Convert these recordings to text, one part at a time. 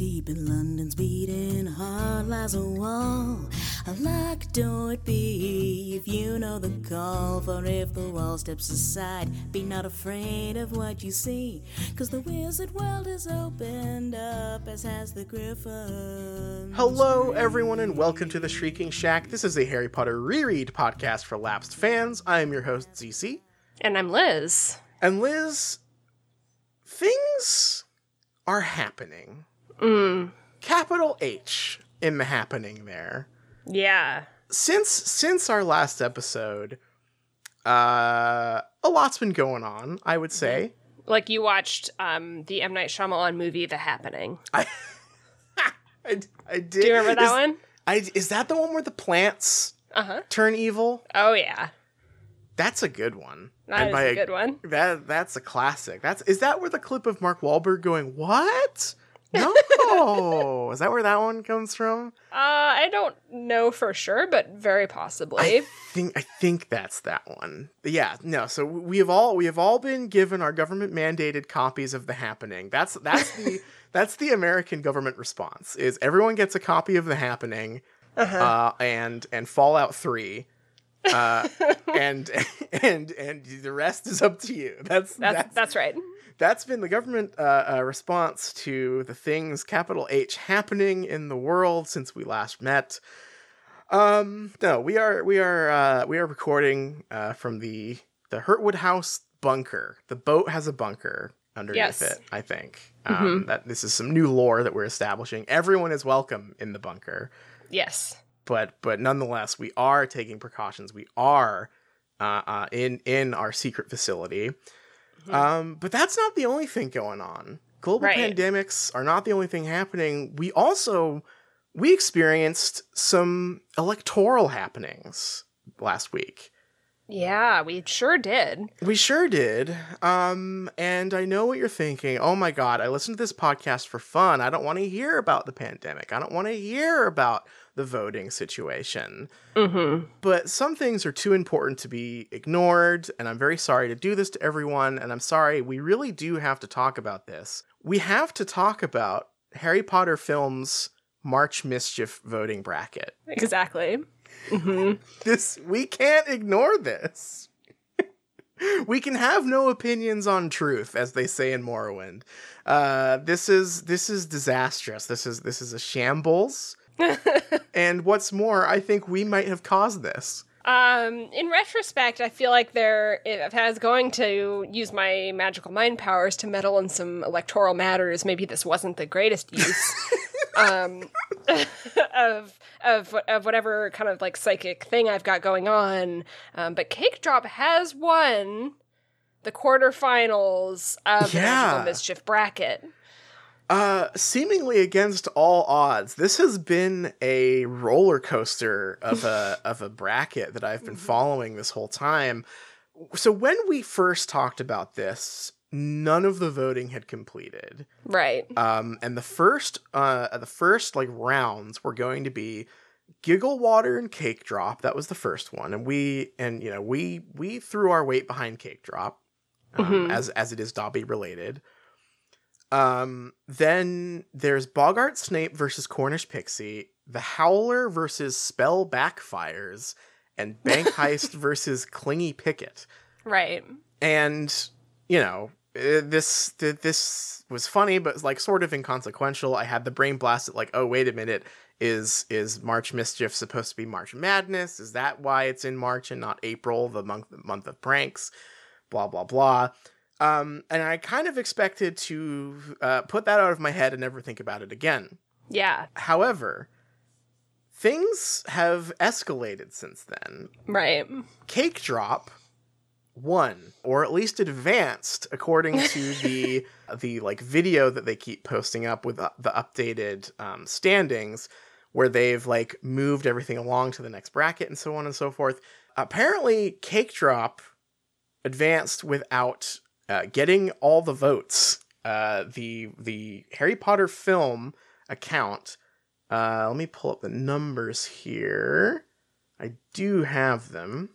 deep in London's beating heart lies a wall. A locked door it be if you know the call. For if the wall steps aside, be not afraid of what you see. Cause the wizard world is opened up, as has the griffin. Hello, everyone, and welcome to the Shrieking Shack. This is a Harry Potter reread podcast for lapsed fans. I am your host, ZC. And I'm Liz. And Liz, things are happening. Mm. Capital H in the happening there. Yeah. Since since our last episode, uh a lot's been going on, I would say. Like you watched um the M Night Shyamalan movie The Happening. I I, I did. Do you remember that is, one? I is that the one where the plants Uh-huh. turn evil? Oh yeah. That's a good one. That is by a good one. That that's a classic. That's is that where the clip of Mark Wahlberg going what? No, is that where that one comes from? Uh I don't know for sure, but very possibly. I think I think that's that one. Yeah, no. So we have all we have all been given our government mandated copies of the happening. That's that's the that's the American government response. Is everyone gets a copy of the happening, Uh-huh. uh, and and Fallout Three. uh, and and and the rest is up to you. That's that's that's that's right. That's been the government uh, uh, response to the things capital H happening in the world since we last met. Um, no, we are we are uh, we are recording uh, from the the Hurtwood House bunker. The boat has a bunker underneath Yes. it. I think um, that this is some new lore that we're establishing. Everyone is welcome in the bunker, Yes. but but nonetheless, we are taking precautions. We are uh, uh, in in our secret facility. Um, but that's not the only thing going on. Global Right. pandemics are not the only thing happening. We also we experienced some electoral happenings last week. Yeah, we sure did. We sure did. Um, and I know what you're thinking. Oh my god, I listened to this podcast for fun. I don't want to hear about the pandemic. I don't want to hear about the voting situation. Mm-hmm. But some things are too important to be ignored, and I'm very sorry to do this to everyone, and I'm sorry, we really do have to talk about this. We have to talk about Harry Potter films March Mischief voting bracket. Exactly. Mm-hmm. This we can't ignore this. we can have no opinions on truth, as they say in Morrowind. Uh, this is this is disastrous. This is this is a shambles. and what's more, I think we might have caused this. Um, in retrospect, I feel like there, if I was going to use my magical mind powers to meddle in some electoral matters, maybe this wasn't the greatest use um, of of of whatever kind of like psychic thing I've got going on. Um, but Cake Drop has won the quarterfinals of the Magical Mischief bracket. Uh, seemingly against all odds, this has been a roller coaster of a of a bracket that I've been following this whole time. So when we first talked about this, none of the voting had completed. Right. Um, and the first uh the first like rounds were going to be Giggle Water and Cake Drop. That was the first one, and we and you know we we threw our weight behind Cake Drop, um, Mhm. as as it is Dobby related. Um, then there's Boggart Snape versus Cornish Pixie, The Howler versus Spell Backfires, and Bank Heist versus Clingy Picket. Right. and you know uh, this this was funny but like sort of inconsequential. I had the brain blast blasted like oh wait a minute. Is is march mischief supposed to be march madness? Is that why it's in march and not april the month the month of pranks? Blah blah blah um and i kind of expected to uh, put that out of my head and never think about it again Yeah. however things have escalated since then Right. Cake Drop won, or at least advanced, according to the the like video that they keep posting up with uh, the updated um, standings, where they've like moved everything along to the next bracket and so on and so forth. Apparently, Cake Drop advanced without uh, getting all the votes. Uh, the the Harry Potter film account. Uh, let me pull up the numbers here. I do have them.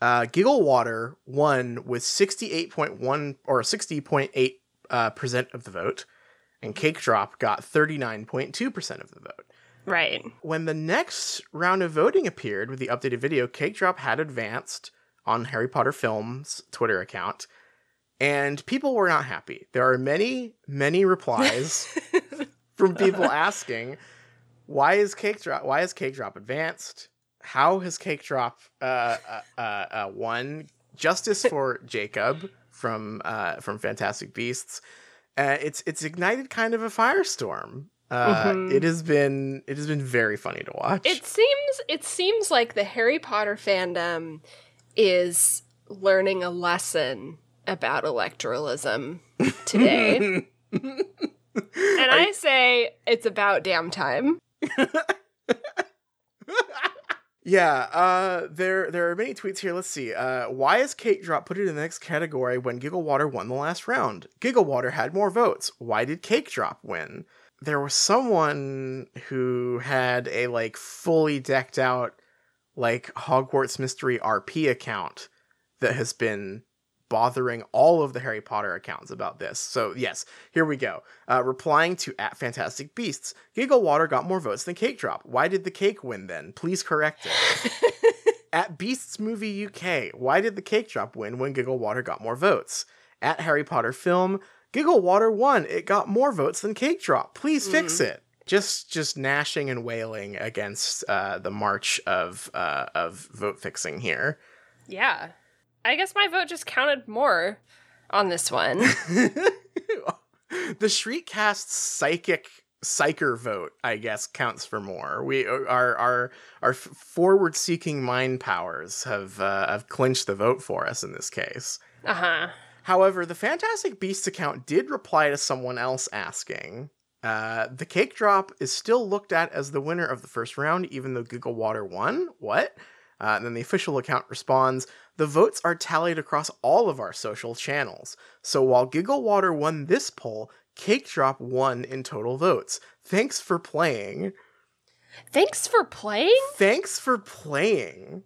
Uh, Giggle Water won with 68.1 or 60.8 uh, percent of the vote, and Cake Drop got 39.2% of the vote. Right. When the next round of voting appeared with the updated video, Cake Drop had advanced on Harry Potter Films Twitter account, and people were not happy. There are many, many replies from people asking, "Why is Cake Drop? Why is Cake Drop advanced? How has Cake Drop uh, uh, uh, uh, won? Justice for Jacob from uh, from Fantastic Beasts. Uh, it's it's ignited kind of a firestorm. Uh, Mhm. It has been it has been very funny to watch. It seems it seems like the Harry Potter fandom is learning a lesson about electoralism today. and I say it's about damn time. Yeah, uh, there there are many tweets here. Let's see. Uh, why is Cake Drop put it in the next category when Giggle Water won the last round? Giggle Water had more votes. Why did Cake Drop win? There was someone who had a like fully decked out like Hogwarts Mystery RP account that has been bothering all of the Harry Potter accounts about this. So yes, here we go. Uh, replying to at Fantastic Beasts, Giggle Water got more votes than Cake Drop. Why did the cake win then? Please correct it. at Beasts Movie UK, why did the Cake Drop win when Giggle Water got more votes? At Harry Potter Film, Giggle Water won. It got more votes than Cake Drop. Please fix it. Just just gnashing and wailing against uh, the march of uh, of vote fixing here. Yeah. I guess my vote just counted more on this one. the Shriekcast psychic psycher vote, I guess, counts for more. We our our our forward seeking mind powers have uh, have clinched the vote for us in this case. Uh huh. However, the Fantastic Beasts account did reply to someone else asking. Uh, the cake drop is still looked at as the winner of the first round, even though Giggle Water won. What? Uh, and then the official account responds The votes are tallied across all of our social channels. So while Giggle Water won this poll, Cake Drop won in total votes. Thanks for playing. Thanks for playing? Thanks for playing.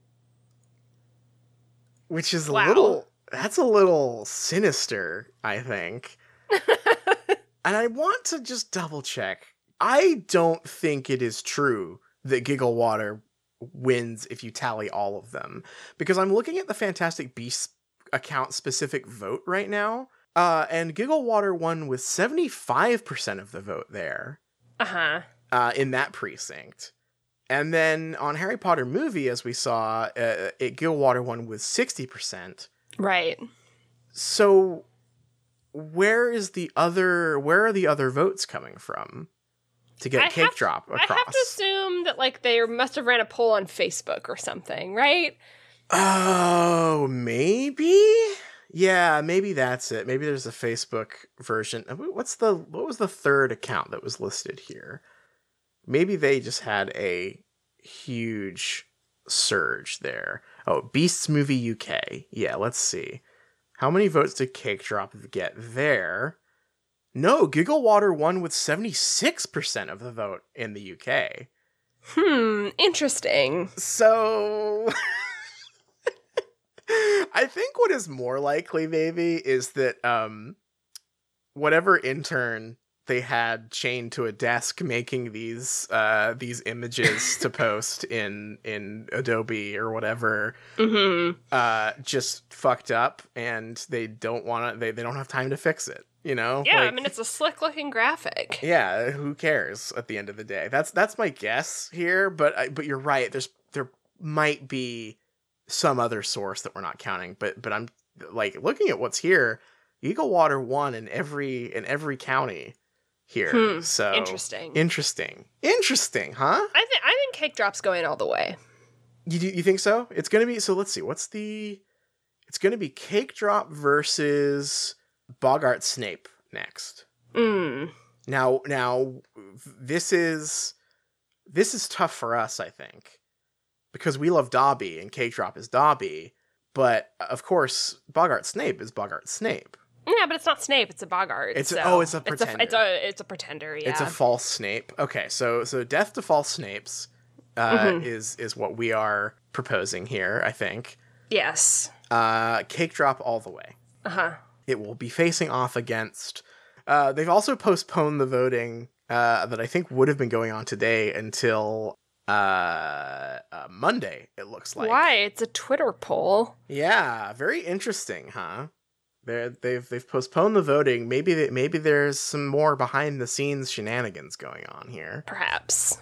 Which is a Wow. little that's a little sinister, I think. and I want to just double check. I don't think it is true that Giggle Water wins if you tally all of them. Because I'm looking at the Fantastic Beasts account specific vote right now. Uh, and Giggle Water won with 75% of the vote there Uh huh. uh, in that precinct. And then on Harry Potter movie, as we saw, uh, it Gilwater won with 60%. Right. So where is the other where are the other votes coming from to get I cake have- drop I have to assume that like they must have ran a poll on Facebook or something, right? oh, maybe? Yeah, maybe that's it. Maybe there's a Facebook version. Uh, What's the what was the third account that was listed here? Maybe they just had a huge surge there. Oh, Beasts Movie UK. Yeah, let's see. How many votes did Cake Drop get there? No, Giggle Water won with 76% of the vote in the UK. Hmm. Interesting. So I think what is more likely, maybe, is that um whatever intern they had chained to a desk making these uh these images to post in in Adobe or whatever Mm-hmm. uh just fucked up and they don't want to they, they don't have time to fix it, you know? Yeah, I mean it's a slick looking graphic. yeah, who cares at the end of the day? That's that's my guess here, but I, but you're right. There's there might be some other source that we're not counting, but but I'm like looking at what's here. Giggle Water won in every in every county here. Hmm, so Interesting. interesting, interesting, huh? I think I think cake drop's going all the way. You do- you think so? It's gonna be so. Let's see. What's the? It's gonna be Cake Drop versus Boggart Snape next. Mm. Now, now, this is this is tough for us, I think, because we love Dobby and Cake Drop is Dobby, but of course, Boggart Snape is Boggart Snape. Yeah, but it's not Snape. It's a Boggart. It's a- so oh, it's a It's pretender. a, it's a it's a pretender. Yeah. It's a false Snape. Okay, so so death to false Snapes uh, Mhm. is is what we are proposing here. I think. yes. Uh, Cake Drop all the way. Uh huh. It will be facing off against Uh, they've also postponed the voting uh, that I think would have been going on today until uh, uh, Monday. It looks like. Why? It's a Twitter poll. Yeah, very interesting, huh? They're, they've they've postponed the voting. Maybe they, maybe there's some more behind the scenes shenanigans going on here. Perhaps.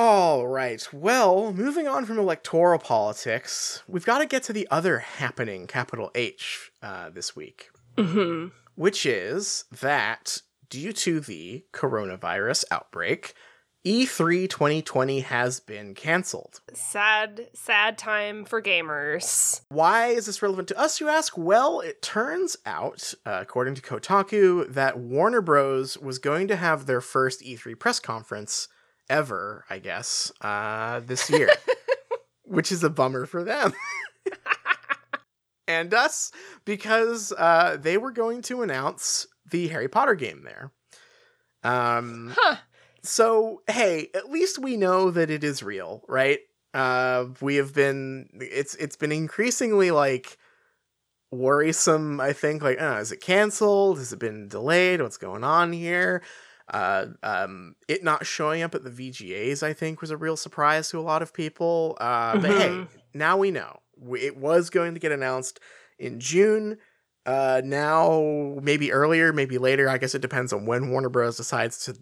All right. Well, moving on from electoral politics, we've got to get to the other happening, capital H, uh, this week, hmm which is that due to the coronavirus outbreak, E E3 2020 has been canceled. Sad, sad time for gamers. Why is this relevant to us, you ask? Well, it turns out, uh, according to Kotaku, that Warner Bros. was going to have their first E3 press conference ever, I guess, uh, this year, which is a bummer for them. and us, because uh, they were going to announce the Harry Potter game there. Um, Huh. so hey, at least we know that it is real, right? Uh, we have been it's it's been increasingly like worrisome. I think like, uh, is it canceled? Has it been delayed? What's going on here? Uh, um, it not showing up at the VGAs, I think, was a real surprise to a lot of people. Uh, but hey, Mhm. now we know it was going to get announced in June. Uh, now maybe earlier, maybe later. I guess it depends on when Warner Bros. decides to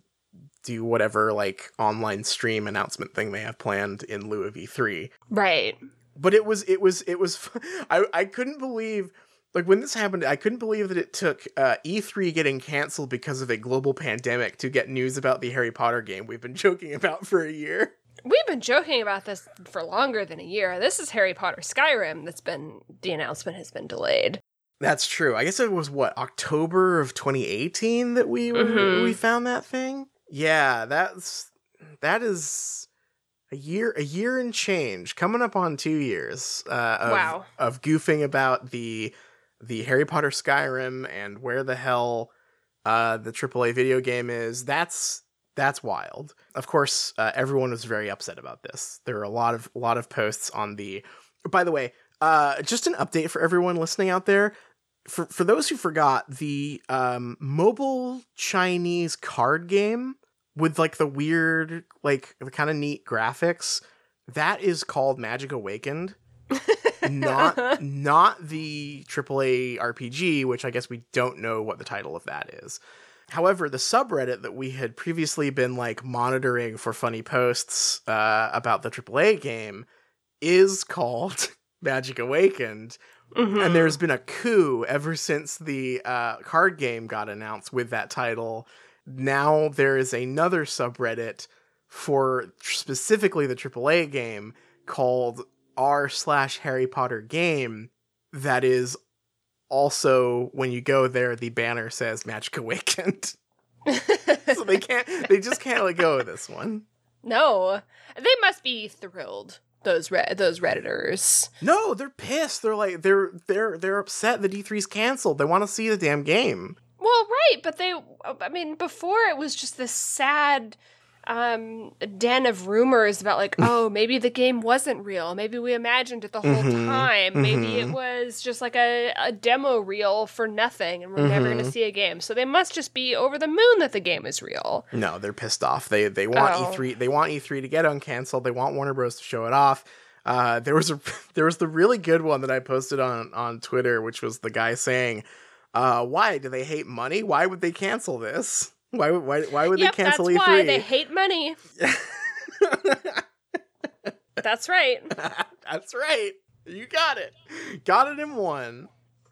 do whatever like online stream announcement thing they have planned in lieu of E3. Right. But it was it was it was I I couldn't believe like when this happened I couldn't believe that it took uh, E3 getting canceled because of a global pandemic to get news about the Harry Potter game we've been joking about for a year. We've been joking about this for longer than a year. This is Harry Potter Skyrim that's been the announcement has been delayed. That's true. I guess it was what October of 2018 that we Mhm. we found that thing. Yeah, that's that is a year a year and change coming up on 2 years uh of, Wow. of goofing about the the Harry Potter Skyrim and where the hell uh the AAA video game is. That's that's wild. Of course, uh, everyone was very upset about this. There were a lot of a lot of posts on the By the way, uh just an update for everyone listening out there for for those who forgot the um mobile chinese card game with like the weird like the kind of neat graphics that is called magic awakened not not the AAA RPG, which I guess we don't know what the title of that is. However, the subreddit that we had previously been like monitoring for funny posts uh, about the AAA game is called Magic Awakened, Mhm. and there's been a coup ever since the uh, card game got announced with that title. Now there is another subreddit for specifically the AAA game called r slash Harry Potter game that is also when you go there the banner says Magic Awakened. so they can't they just can't let go of this one. no, they must be thrilled. Those re- those redditors. No, they're pissed. They're like they're they're they're upset the E3's canceled. They want to see the damn game. Well, right, but they. I mean, before it was just this sad um den of rumors about like oh maybe the game wasn't real maybe we imagined it the whole Mhm, time maybe it mhm. was just like a, a demo reel for nothing and we're never going to see a game so they must just be over the moon that the game is real No, they're pissed off. They they want Oh. E3 they want E3 to get uncanceled. They want Warner Bros to show it off. Uh, there was a there was the really good one that I posted on on Twitter, which was the guy saying, uh, "Why do they hate money? Why would they cancel this? Why would why why would yep they that's cancel E3?" why they hate money that's right That's right. You got it. Got it in one.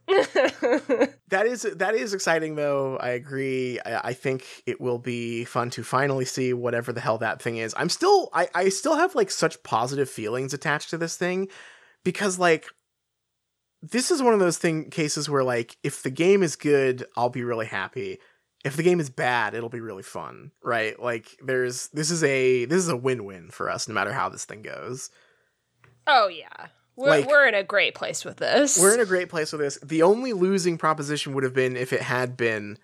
That is that is exciting though. I agree. I, I think it will be fun to finally see whatever the hell that thing is. I'm still I, I still have like such positive feelings attached to this thing because like this is one of those thing cases where like if the game is good, I'll be really happy. If the game is bad, it'll be really fun, right? Like there's this is a this is a win-win for us no matter how this thing goes. oh yeah we're, Like- we're in a great place with this We're in a great place with this. The only losing proposition would have been if it had been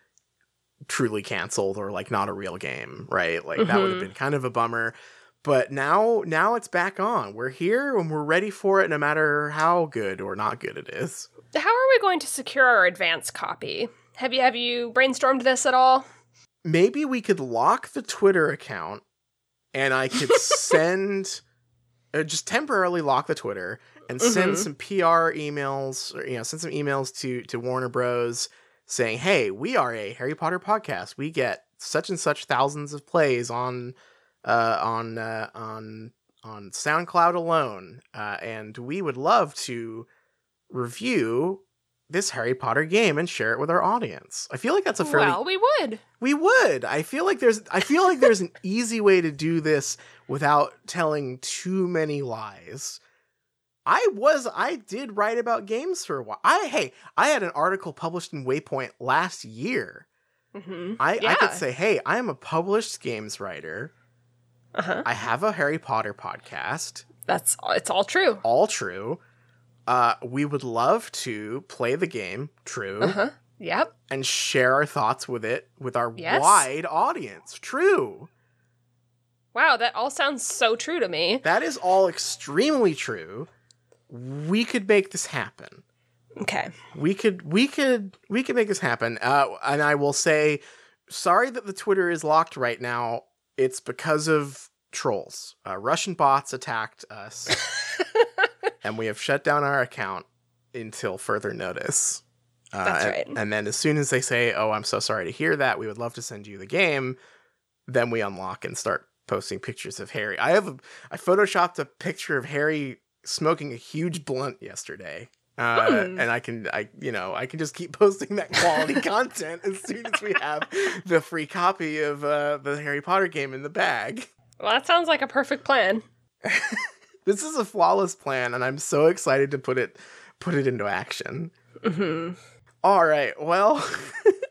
truly canceled or like not a real game, right? Like that would have Mhm. been kind of a bummer. But now now it's back on. We're here and we're ready for it no matter how good or not good it is. how are we going to secure our advance copy Have you have you brainstormed this at all? Maybe we could lock the Twitter account and I could send uh, just temporarily lock the Twitter and send Mhm. some PR emails or you know send some emails to to Warner Bros saying, "Hey, we are a Harry Potter podcast. We get such and such thousands of plays on uh on uh, on on SoundCloud alone, uh, and we would love to review this Harry Potter game and share it with our audience." I feel like that's a fairly well, we would. we would. I feel like there's I feel like there's an easy way to do this without telling too many lies. I was I did write about games for a while. I hey, I had an article published in Waypoint last year. hmm I, I could say, hey, I am a published games writer. Uh huh. I have a Harry Potter podcast. That's it's all true. All true. Uh, we would love to play the game, true, Uh huh. Yep. and share our thoughts with it with our Yes. wide audience, true. Wow, that all sounds so true to me. That is all extremely true. We could make this happen. Okay. We could we could we could make this happen. Uh, and I will say sorry that the Twitter is locked right now. It's because of trolls. Uh, Russian bots attacked us and we have shut down our account until further notice. Uh, That's and- right. And then as soon as they say, "Oh, I'm so sorry to hear that. We would love to send you the game," then we unlock and start posting pictures of Harry. I have a, I photoshopped a picture of Harry smoking a huge blunt yesterday. Uh, Hmm. and I can, I you know, I can just keep posting that quality content as soon as we have the free copy of uh, the Harry Potter game in the bag. Well, that sounds like a perfect plan. This is a flawless plan, and I'm so excited to put it put it into action. hmm All right. Well,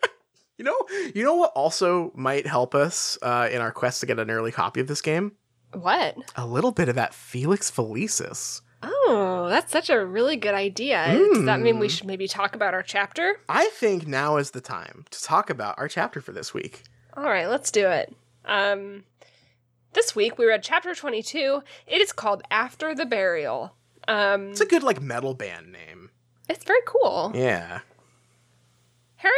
you know, you know what also might help us uh, in our quest to get an early copy of this game? What? A little bit of that Felix Felicis. Oh, that's such a really good idea. Does that mean we Mm. should maybe talk about our chapter? I think now is the time to talk about our chapter for this week. All right, let's do it. Um, this week we read chapter 22. It is called After the Burial. Um, It's a good like metal band name. it's very cool. Yeah. Harry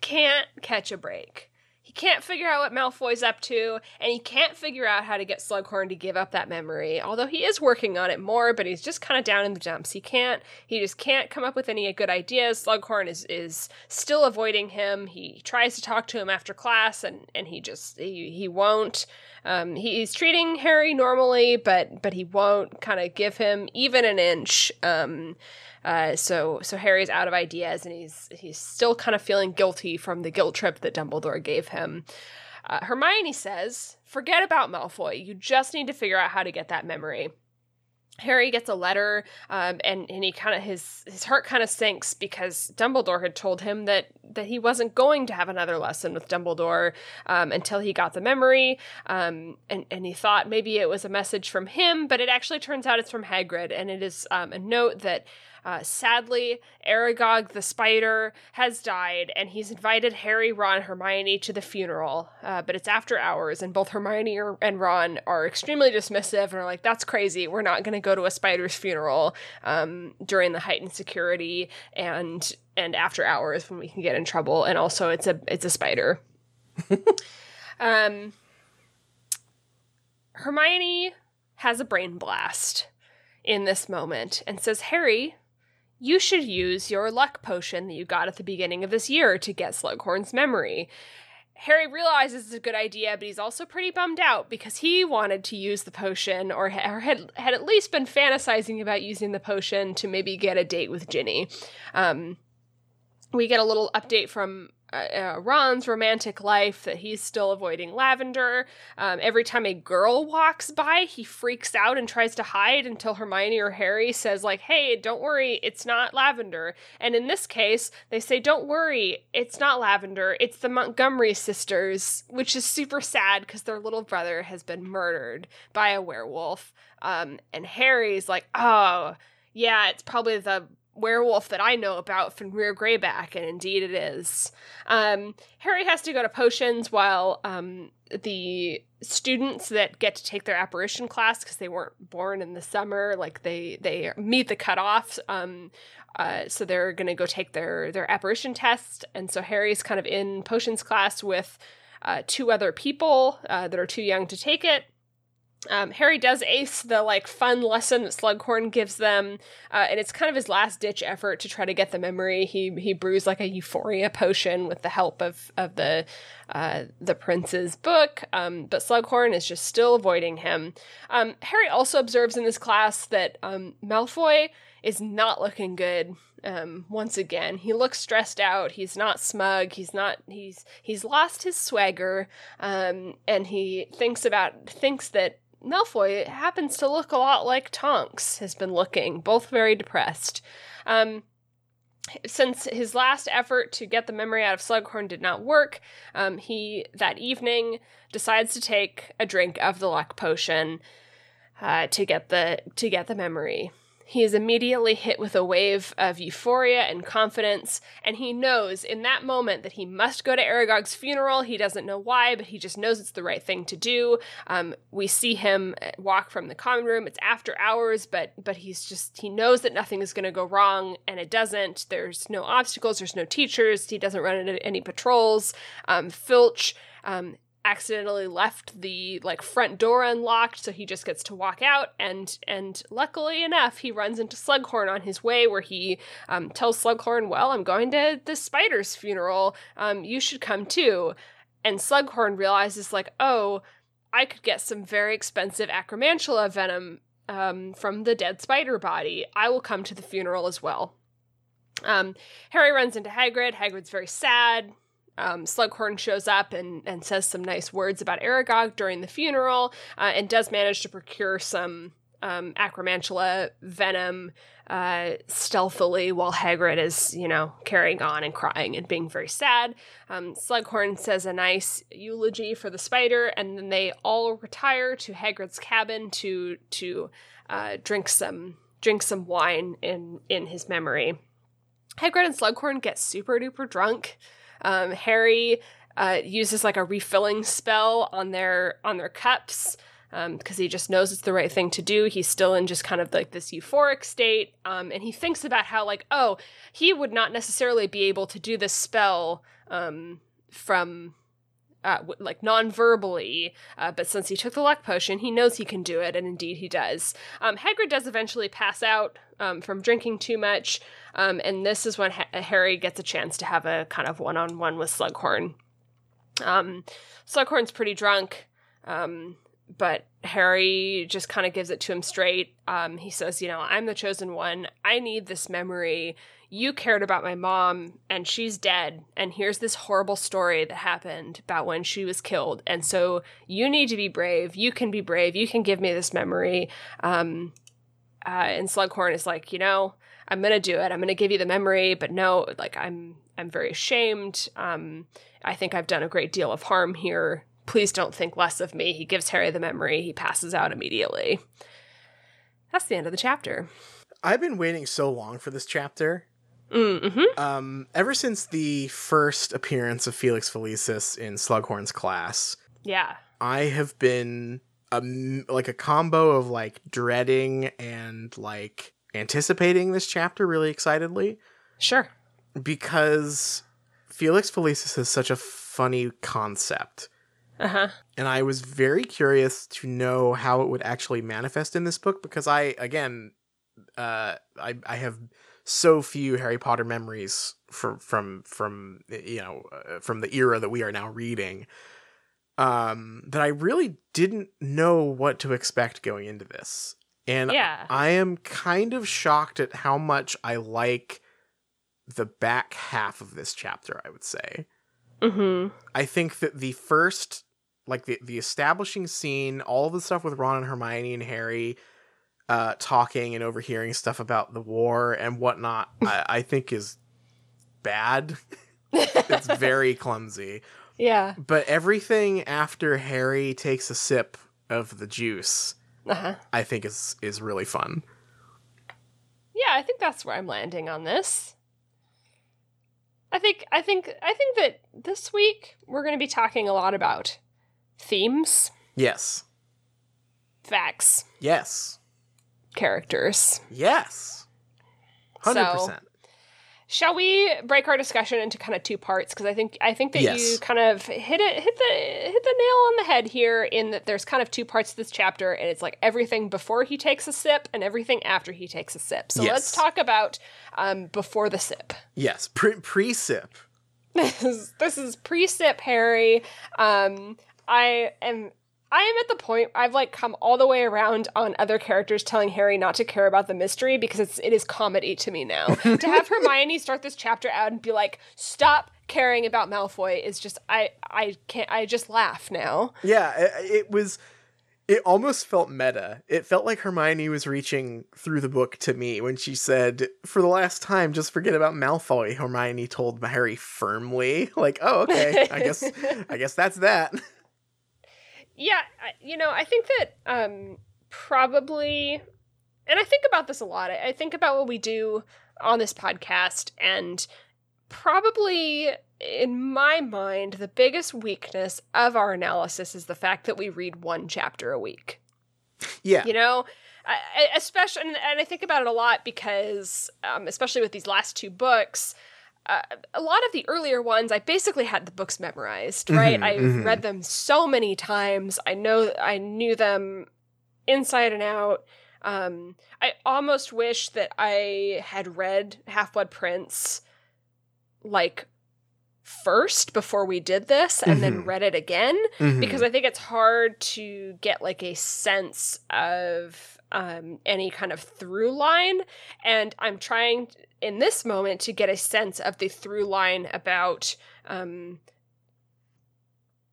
can't catch a break. Can't figure out what Malfoy's up to, and he can't figure out how to get Slughorn to give up that memory. Although he is working on it more, but he's just kind of down in the dumps. He can't. He just can't come up with any good ideas. Slughorn is is still avoiding him. He tries to talk to him after class, and and he just he he won't. Um, he- he's treating Harry normally, but but he won't kind of give him even an inch. Um, uh, so so Harry's out of ideas, and he's he's still kind of feeling guilty from the guilt trip that Dumbledore gave him. Uh, Hermione says, "Forget about Malfoy. You just need to figure out how to get that memory." Harry gets a letter, um, and and he kind of his his heart kind of sinks because Dumbledore had told him that that he wasn't going to have another lesson with Dumbledore um, until he got the memory, um, and and he thought maybe it was a message from him, but it actually turns out it's from Hagrid, and it is um, a note that. Uh, sadly, Aragog the spider has died, and he's invited Harry, Ron, Hermione to the funeral. Uh, but it's after hours, and both Hermione and Ron are extremely dismissive and are like, "That's crazy. We're not going to go to a spider's funeral um, during the heightened security and and after hours when we can get in trouble." And also, it's a it's a spider. um, Hermione has a brain blast in this moment and says, Harry, you should use your luck potion that you got at the beginning of this year to get Slughorn's memory. Harry realizes it's a good idea, but he's also pretty bummed out because he wanted to use the potion or, had, had at least been fantasizing about using the potion to maybe get a date with Ginny. Um, we get a little update from uh, uh, Ron's romantic life that he's still avoiding Lavender. Um, every time a girl walks by, he freaks out and tries to hide until Hermione or Harry says, like, hey, don't worry, it's not Lavender. And in this case, they say, don't worry, it's not Lavender, it's the Montgomery sisters, which is super sad because their little brother has been murdered by a werewolf. Um, and Harry's like, oh, yeah, it's probably the werewolf that I know about Fenrir Greyback, and indeed it is. Um, Harry has to go to potions while um, the students that get to take their apparition class because they weren't born in the summer, like they they meet the cutoff. Um, uh, so they're gonna go take their their apparition test, and so Harry's kind of in potions class with uh, two other people uh, that are too young to take it. Um, Harry does ace the like fun lesson that Slughorn gives them, uh, and it's kind of his last ditch effort to try to get the memory. He he brews like a euphoria potion with the help of of the uh, the prince's book, um, but Slughorn is just still avoiding him. Um, Harry also observes in this class that um, Malfoy is not looking good. Um, once again, he looks stressed out. He's not smug. He's not. He's he's lost his swagger, um, and he thinks about thinks that Malfoy happens to look a lot like Tonks has been looking, both very depressed. Um, since his last effort to get the memory out of Slughorn did not work, um, he that evening decides to take a drink of the luck potion uh, to get the to get the memory. He is immediately hit with a wave of euphoria and confidence, and he knows in that moment that he must go to Aragog's funeral. He doesn't know why, but he just knows it's the right thing to do. Um, we see him walk from the common room. It's after hours, but but he's just he knows that nothing is going to go wrong, and it doesn't. There's no obstacles. There's no teachers. He doesn't run into any patrols. Um, Filch um, accidentally left the like front door unlocked so he just gets to walk out and and luckily enough he runs into slughorn on his way where he um, tells slughorn well i'm going to the spider's funeral. Um, you should come too. And slughorn realizes like oh i could get some very expensive acromantula venom um, from the dead spider body. I will come to the funeral as well. Um, harry runs into hagrid. Hagrid's very sad um, Slughorn shows up and, and says some nice words about Aragog during the funeral uh, and does manage to procure some um, Acromantula venom uh, stealthily while Hagrid is, you know, carrying on and crying and being very sad. Um, Slughorn says a nice eulogy for the spider, and then they all retire to Hagrid's cabin to to uh, drink some drink some wine in in his memory. Hagrid and Slughorn get super duper drunk. Um, Harry uh, uses like a refilling spell on their on their cups because um, he just knows it's the right thing to do. He's still in just kind of like this euphoric state, um, and he thinks about how like oh he would not necessarily be able to do this spell um, from uh, like non-verbally, uh, but since he took the luck potion, he knows he can do it, and indeed he does. Um, Hagrid does eventually pass out um, from drinking too much, um, and this is when ha- Harry gets a chance to have a kind of one-on-one with Slughorn. Um, Slughorn's pretty drunk, um, but Harry just kind of gives it to him straight. Um, he says, "You know, I'm the chosen one. I need this memory." you cared about my mom and she's dead. And here's this horrible story that happened about when she was killed. And so you need to be brave. You can be brave. You can give me this memory. Um, uh, and slughorn is like you know i'm gonna do it. I'm gonna give you the memory but no like i'm i'm very ashamed. Um, i think i've done a great deal of harm here please don't think less of me he gives harry the memory he passes out immediately that's the end of the chapter I've been waiting so long for this chapter. Mm-hmm. Um, ever since the first appearance of Felix Felicis in Slughorn's class, yeah, I have been a, like a combo of like dreading and like anticipating this chapter really excitedly. Sure. Because Felix Felicis is such a funny concept. Uh-huh. And I was very curious to know how it would actually manifest in this book because I again uh I I have so few Harry Potter memories from from from you know uh, from the era that we are now reading um that I really didn't know what to expect going into this. And yeah. I am kind of shocked at how much I like the back half of this chapter, I would say. Mm-hmm. I think that the first like the the establishing scene, all the stuff with Ron and Hermione and Harry, uh, talking and overhearing stuff about the war and whatnot, I, I think is bad. it's very clumsy. Yeah. But everything after Harry takes a sip of the juice, uh-huh. I think is is really fun. Yeah, I think that's where I'm landing on this. I think I think I think that this week we're going to be talking a lot about themes, Yes. facts, Yes. characters. Yes. 100%. Shall we break our discussion into kind of two parts? Because I think I think that Yes. you kind of hit it hit the hit the nail on the head here. In that there's kind of two parts to this chapter, and it's like everything before he takes a sip and everything after he takes a sip. So Yes. let's talk about um, before the sip. yes. Pre- pre-sip. this is, this is pre-sip Harry. Um, I am I am at the point I've like come all the way around on other characters telling Harry not to care about the mystery because it's it is comedy to me now. to have Hermione start this chapter out and be like, "Stop caring about Malfoy" is just I I can't I just laugh now. Yeah, it, it was. It almost felt meta. It felt like Hermione was reaching through the book to me when she said, "For the last time, just forget about Malfoy." Hermione told Harry firmly, "Like, oh, okay, I guess, I guess that's that." Yeah, you know, I think that um probably and I think about this a lot. I think about what we do on this podcast and probably in my mind the biggest weakness of our analysis is the fact that we read one chapter a week. Yeah, You know, I, especially, and, and I think about it a lot because, um, especially with these last two books, uh, a lot of the earlier ones, I basically had the books memorized. Right, Mhm, I mhm. read them so many times. I know, I knew them inside and out. Um, I almost wish that I had read Half Blood Prince, like first before we did this, and then Mhm. read it again Mhm. because I think it's hard to get like a sense of um, any kind of through line. And I'm trying in this moment to get a sense of the through line about um,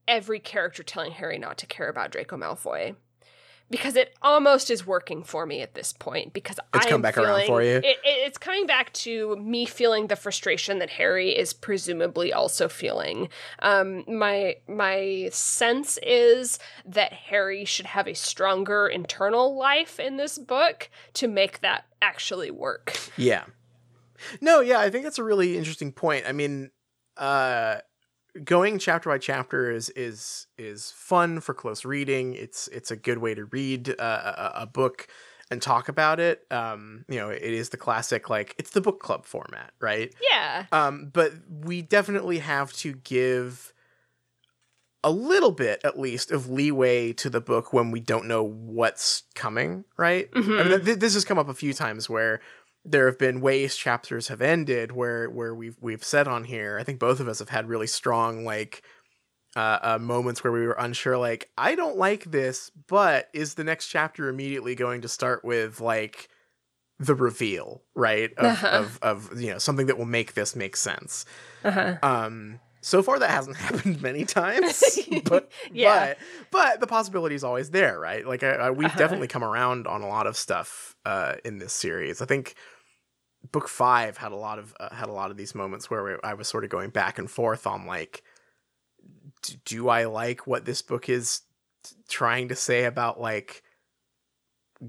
every character telling Harry not to care about Draco Malfoy. Because it almost is working for me at this point. Because It's I'm come back around feeling- for you? It, it- it's coming back to me feeling the frustration that Harry is presumably also feeling. Um, my my sense is that Harry should have a stronger internal life in this book to make that actually work. Yeah. No, yeah, I think that's a really interesting point. I mean, uh going chapter by chapter is is is fun for close reading. It's it's a good way to read uh, a, a book and talk about it. Um, you know, it is the classic like it's the book club format, right? Yeah. Um, but we definitely have to give a little bit, at least, of leeway to the book when we don't know what's coming, right? I Mhm. mean, th- this has come up a few times where there have been ways chapters have ended where where we've we've said on here. I think both of us have had really strong like uh, uh, moments where we were unsure. Like, I don't like this, but is the next chapter immediately going to start with like the reveal, right? Of, Uh-huh. of of you know something that will make this make sense. Uh-huh. Um, so far that hasn't happened many times, but Yeah. but but the possibility is always there, right? Like I, I, we've Uh-huh. definitely come around on a lot of stuff uh, in this series. I think book five had a lot of uh, had a lot of these moments where we, I was sort of going back and forth on like, d- do I like what this book is t- trying to say about like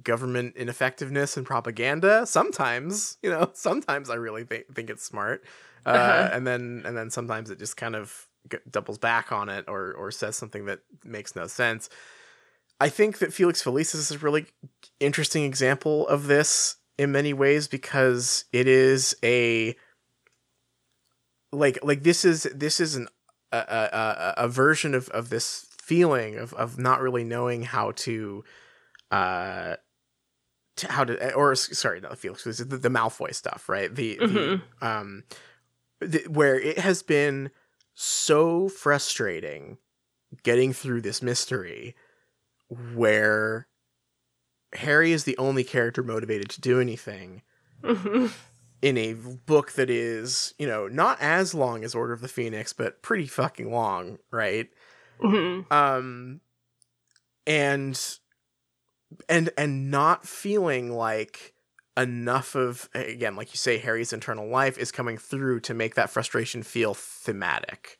government ineffectiveness and propaganda? Sometimes, you know, sometimes I really think think it's smart, uh, Uh-huh. and then and then sometimes it just kind of g- doubles back on it or or says something that makes no sense. I think that Felix Felicis is a really interesting example of this in many ways because it is a like like this is this is an a, a, a- version of, of this feeling of, of not really knowing how to uh to how to or sorry not Felix the, the Malfoy stuff right the, Mhm. the um th- where it has been so frustrating getting through this mystery where Harry is the only character motivated to do anything Mhm. in a book that is, you know, not as long as Order of the Phoenix, but pretty fucking long, right? Mhm. Um and and and not feeling like enough of again, like you say, Harry's internal life is coming through to make that frustration feel thematic.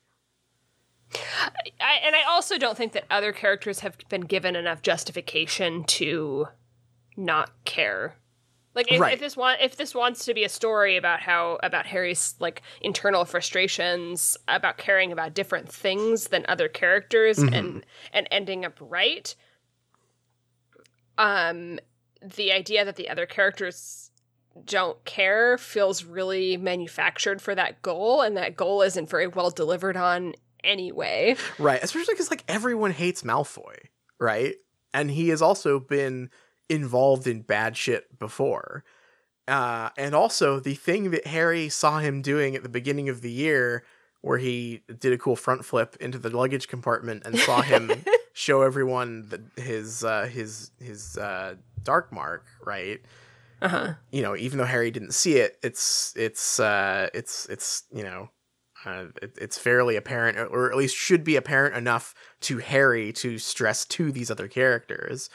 I, and I also don't think that other characters have been given enough justification to not care Like if, Right. if this want if this wants to be a story about how about Harry's like internal frustrations about caring about different things than other characters Mm-hmm. and and ending up right, um, the idea that the other characters don't care feels really manufactured for that goal, and that goal isn't very well delivered on anyway. Right, especially because like everyone hates Malfoy, right? And he has also been involved in bad shit before. Uh, and also the thing that Harry saw him doing at the beginning of the year, where he did a cool front flip into the luggage compartment and saw him show everyone the, his uh, his his uh, dark mark, right? Uh huh. you know, even though Harry didn't see it, it's it's uh, it's it's you know, uh, it, it's fairly apparent, or at least should be apparent enough to Harry to stress to these other characters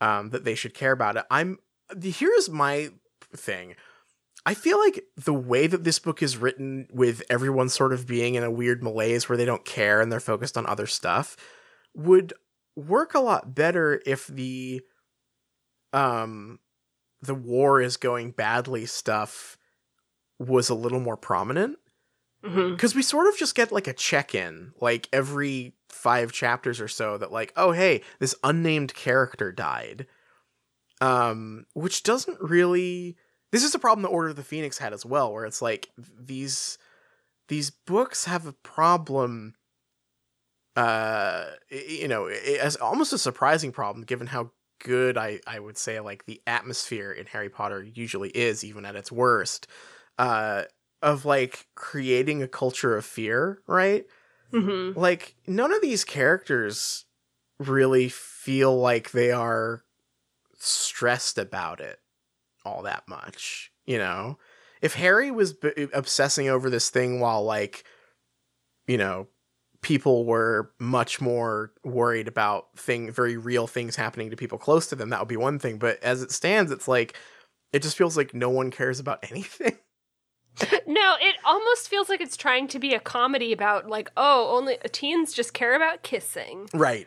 um, that they should care about it. I'm here's my thing. I feel like the way that this book is written, with everyone sort of being in a weird malaise where they don't care and they're focused on other stuff, would work a lot better if the um the war is going badly stuff was a little more prominent hmm because we sort of just get like a check-in like every five chapters or so that like oh hey this unnamed character died. Um which doesn't really this is a problem the order of the phoenix had as well where it's like these these books have a problem uh you know as almost a surprising problem given how good i i would say like the atmosphere in harry potter usually is even at its worst. Uh of like creating a culture of fear right? Hmm like none of these characters really feel like they are stressed about it all that much you know? If harry was b- obsessing over this thing while like you know people were much more worried about thing very real things happening to people close to them that would be one thing. But as it stands it's like it just feels like no one cares about anything No, it almost feels like it's trying to be a comedy about like, oh, only teens just care about kissing. right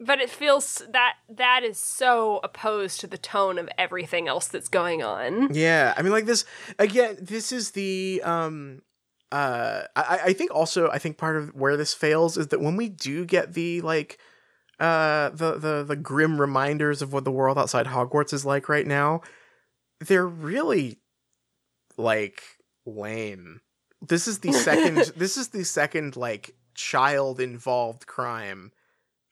But it feels that that is so opposed to the tone of everything else that's going on. Yeah, I mean, like this again. This is the um, uh, I I think also I think part of where this fails is that when we do get the like, uh, the the the grim reminders of what the world outside Hogwarts is like right now, they're really like lame. This is the second. this is the second like child involved crime.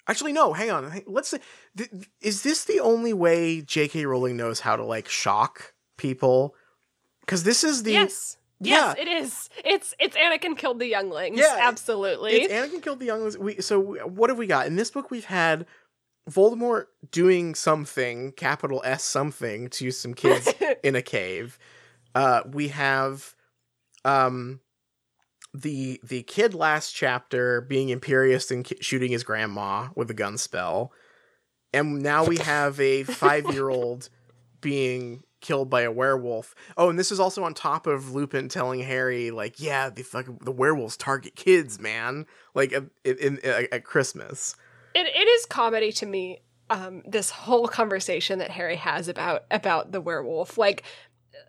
Actually, no. Hang on. Let's say, th- is this the only way J.K. Rowling knows how to like shock people? Because this is the yes. yeah. Yes, it is. It's it's Anakin killed the younglings. Yeah, absolutely. It's Anakin killed the younglings. We so what have we got in this book? We've had Voldemort doing something, capital S something, to some kids in a cave. Uh, we have um the the kid last chapter being imperious and ki- shooting his grandma with a gun spell, and now we have a five year old being killed by a werewolf. Oh, and this is also on top of Lupin telling Harry like, "Yeah, the fucking the werewolves target kids, man." Like at, in, in, at Christmas. it, it is comedy to me um this whole conversation that harry has about about the werewolf like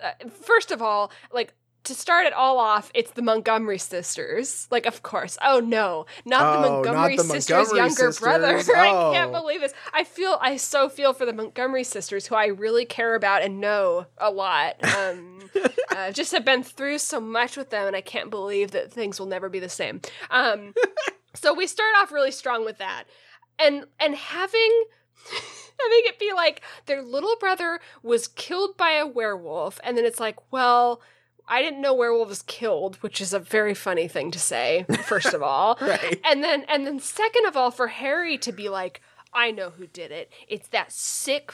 uh, first of all like to start it all off it's the montgomery sisters. Like of course. Oh no. Not the Oh, not montgomery the sisters Montgomery younger brother. Sisters. i Oh. can't believe this. I feel i so feel for the montgomery sisters who i really care about and know a lot. Um uh, just have been through so much with them and i can't believe that things will never be the same. Um so we start off really strong with that. And and having having it be like their little brother was killed by a werewolf and then it's like well i didn't know werewolves killed which is a very funny thing to say first of all Right. and then and then second of all for harry to be like i know who did it it's that sick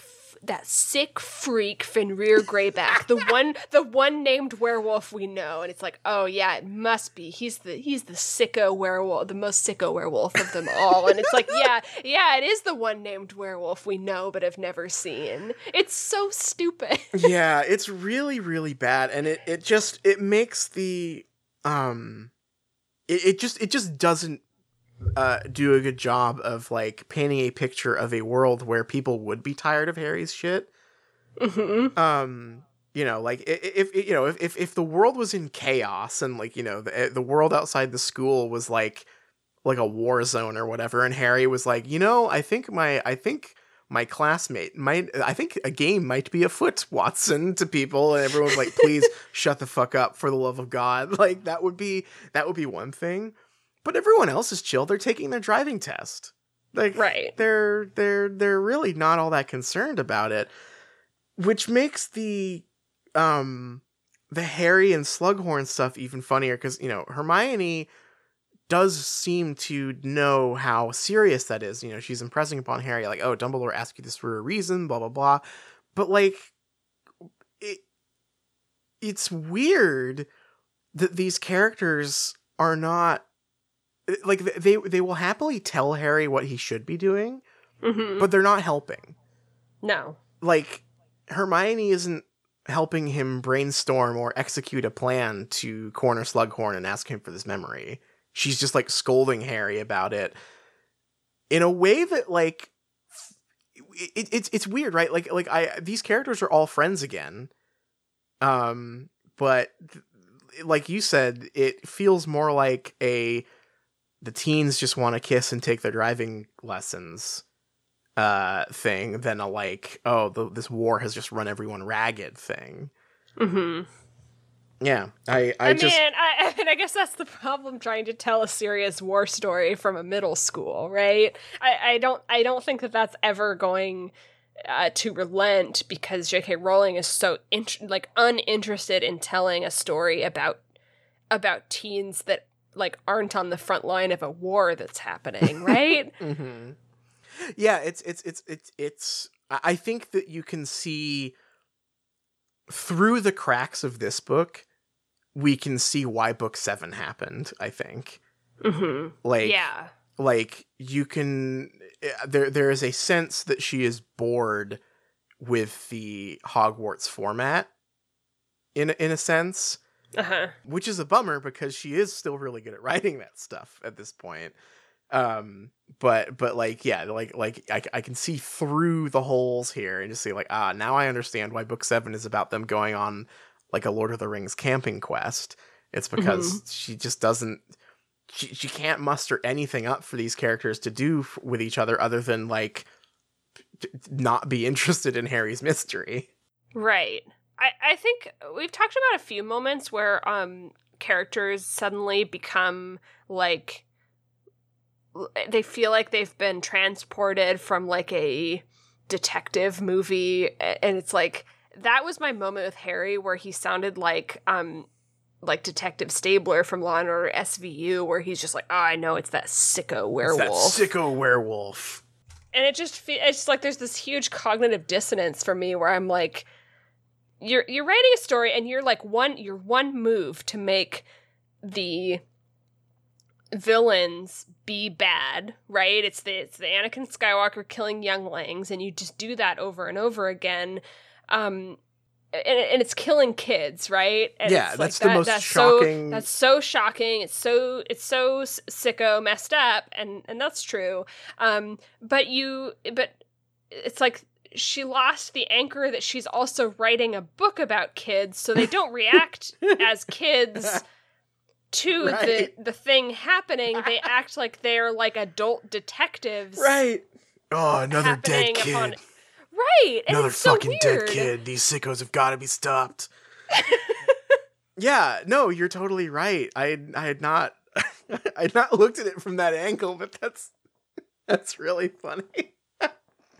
that sick freak Fenrir Greyback, the one the one named werewolf we know, and it's like, oh yeah, it must be. He's the he's the sicko werewolf, the most sicko werewolf of them all. And it's like, yeah, yeah, it is the one named werewolf we know but have never seen. It's so stupid. yeah, it's really really bad, and it it just it makes the um, it, it just it just doesn't uh do a good job of like painting a picture of a world where people would be tired of Harry's shit. Mm-hmm. um you know like if, if you know if, if if the world was in chaos and like you know the, eh, the world outside the school was like like a war zone or whatever and harry was like you know i think my i think my classmate might i think a game might be afoot watson to people and everyone's like please shut the fuck up for the love of god like that would be that would be one thing but everyone else is chill. They're taking their driving test. Like Right. they're they're they're really not all that concerned about it which makes the um the harry and slughorn stuff even funnier because you know hermione does seem to know how serious that is. You know she's impressing upon harry like oh dumbledore asked you this for a reason blah blah blah. But like it it's weird that these characters are not like they they will happily tell harry what he should be doing Mm-hmm. but they're not helping no. like Hermione isn't helping him brainstorm or execute a plan to corner Slughorn and ask him for this memory. She's just like scolding Harry about it in a way that like it, it's it's weird, right? Like like I these characters are all friends again. Um but th- like you said, it feels more like a the teens just want to kiss and take their driving lessons uh thing than a like oh the, this war has just run everyone ragged thing Mm-hmm. yeah i i, I, just mean, I, I mean, I guess that's the problem trying to tell a serious war story from a middle school, right? I, I don't, I don't think that that's ever going uh, to relent because J.K. Rowling is so int- like uninterested in telling a story about about teens that like aren't on the front line of a war that's happening, right? hmm yeah it's it's it's it's it's I I think that you can see through the cracks of this book we can see why book seven happened i think mm-hmm. like Yeah. like you can eh, there there is a sense that she is bored with the hogwarts format in in a sense Uh huh. which is a bummer because she is still really good at writing that stuff at this point um but but like yeah like like I, I can see through the holes here and just see like ah now i understand why book seven is about them going on like a lord of the rings camping quest it's because she just doesn't she, she can't muster anything up for these characters to do f- with each other other than like not be interested in harry's mystery Right. I, I think we've talked about a few moments where um characters suddenly become like they feel like they've been transported from like a detective movie and it's like that was my moment with Harry where he sounded like um like Detective Stabler from Law and Order SVU where he's just like, "Oh, I know it's that sicko It's werewolf." that sicko werewolf and it just fe- it's just like there's this huge cognitive dissonance for me where I'm like you're you're writing a story and you're like one you're one move to make the villains be bad, right? It's the it's the Anakin Skywalker killing younglings and you just do that over and over again. Um and, and it's killing kids, right? And Yeah, that's the most that's shocking- So, that's so shocking. It's so it's so sicko, messed up, and and that's true. Um, but you, but it's like she lost the anchor that she's also writing a book about kids, so they don't react as kids to Right. the the thing happening. They act like they're like adult detectives, Right. Oh, another dead kid. upon- Right, Another it's so fucking dead kid. These sickos have got to be stopped. yeah, no, you're totally right. I I had not I had not looked at it from that angle, but that's that's really funny.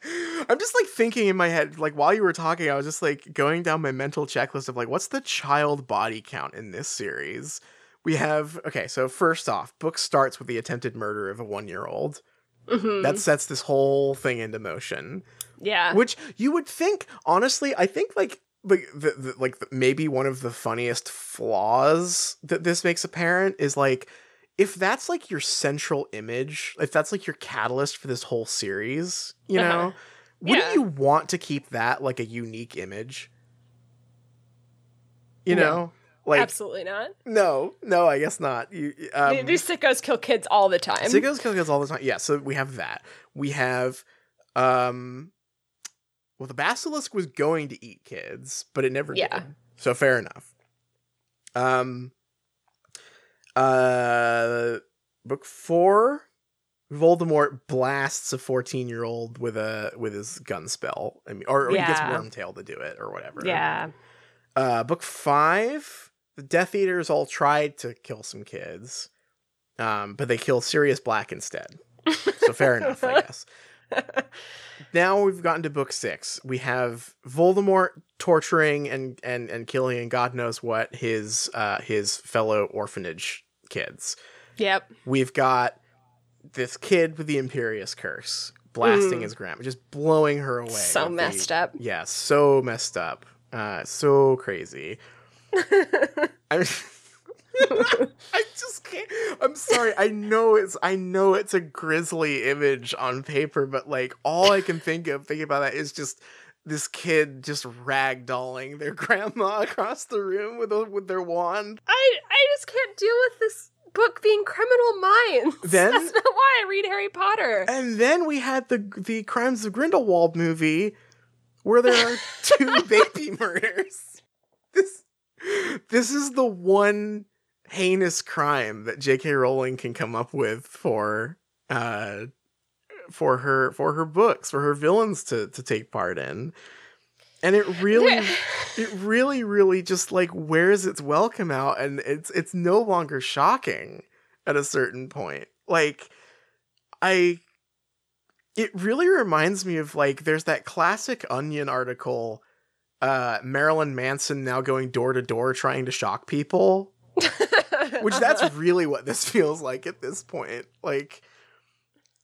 I'm just like thinking in my head, like while you were talking, I was just like going down my mental checklist of like, what's the child body count in this series? We have okay, so first off, book starts with the attempted murder of a one year old. Mhm. That sets this whole thing into motion yeah. which you would think honestly i think like like the, the like the, maybe one of the funniest flaws that this makes apparent is like if that's like your central image if that's like your catalyst for this whole series you Uh-huh. know wouldn't Yeah. you want to keep that like a unique image you No. know like Absolutely not. no no i guess not you um, These sickos kill kids all the time. Sickos kill kids all the time. Yeah, so we have that. We have um well, the basilisk was going to eat kids, but it never Yeah. did. So fair enough. Um. Uh, book four. Voldemort blasts a fourteen-year-old with a with his gun spell. I mean, or, or he gets Wormtail to do it, or whatever. Yeah. Uh, book five, the Death Eaters all tried to kill some kids, um, but they kill Sirius Black instead. So fair enough, I guess. Now we've gotten to book six. We have Voldemort torturing and and and killing and God knows what his uh his fellow orphanage kids. Yep. We've got this kid with the Imperius curse blasting Mm. his grandma, just blowing her away. So the- messed up. yeah, so messed up. Uh, so crazy. I, I just can't. I'm sorry. I know it's. I know it's a grisly image on paper, but like all I can think of thinking about that is just this kid just ragdolling their grandma across the room with a, with their wand. I I just can't deal with this book being criminal minds. Then- That's not why I read Harry Potter. And then we had the the Crimes of Grindelwald movie, where there are two baby murders. This this is the one heinous crime that J.K. Rowling can come up with for uh for her for her books for her villains to to take part in. And it really it really really just like wears its welcome out and it's it's no longer shocking at a certain point. Like I it really reminds me of like there's that classic onion article uh Marilyn Manson now going door to door trying to shock people which that's really what this feels like at this point like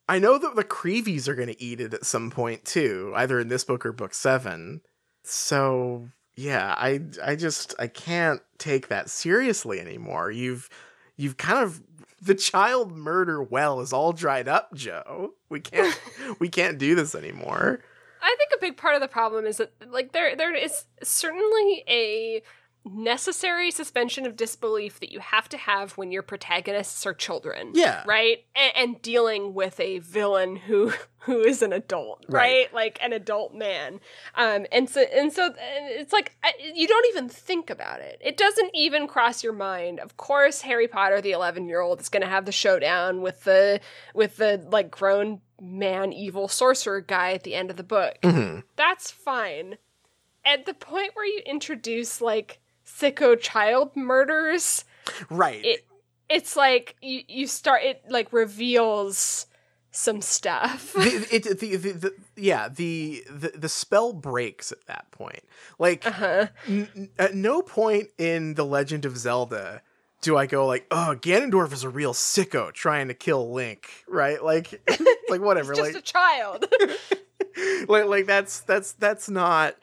I know that the Creevies are going to eat it at some point too either in this book or book 7 so yeah I I just I can't take that seriously anymore. You've you've kind of the child murder well is all dried up Joe. We can't we can't do this anymore. I think a big part of the problem is that like there there is certainly a necessary suspension of disbelief that you have to have when your protagonists are children. Yeah. Right? And, and dealing with a villain who who is an adult, right? Right. Like an adult man. Um and so and so it's like you don't even think about it. It doesn't even cross your mind. Of course Harry Potter the 11-year-old is going to have the showdown with the with the like grown man evil sorcerer guy at the end of the book Mhm. that's fine. At the point where you introduce like sicko child murders, right it it's like you you start it like reveals some stuff. the, it, the, the, the, yeah the, the the spell breaks at that point like uh-huh. n- at no point in the legend of zelda do i go like oh ganondorf is a real sicko trying to kill link right like like whatever just like a child. like like that's that's that's not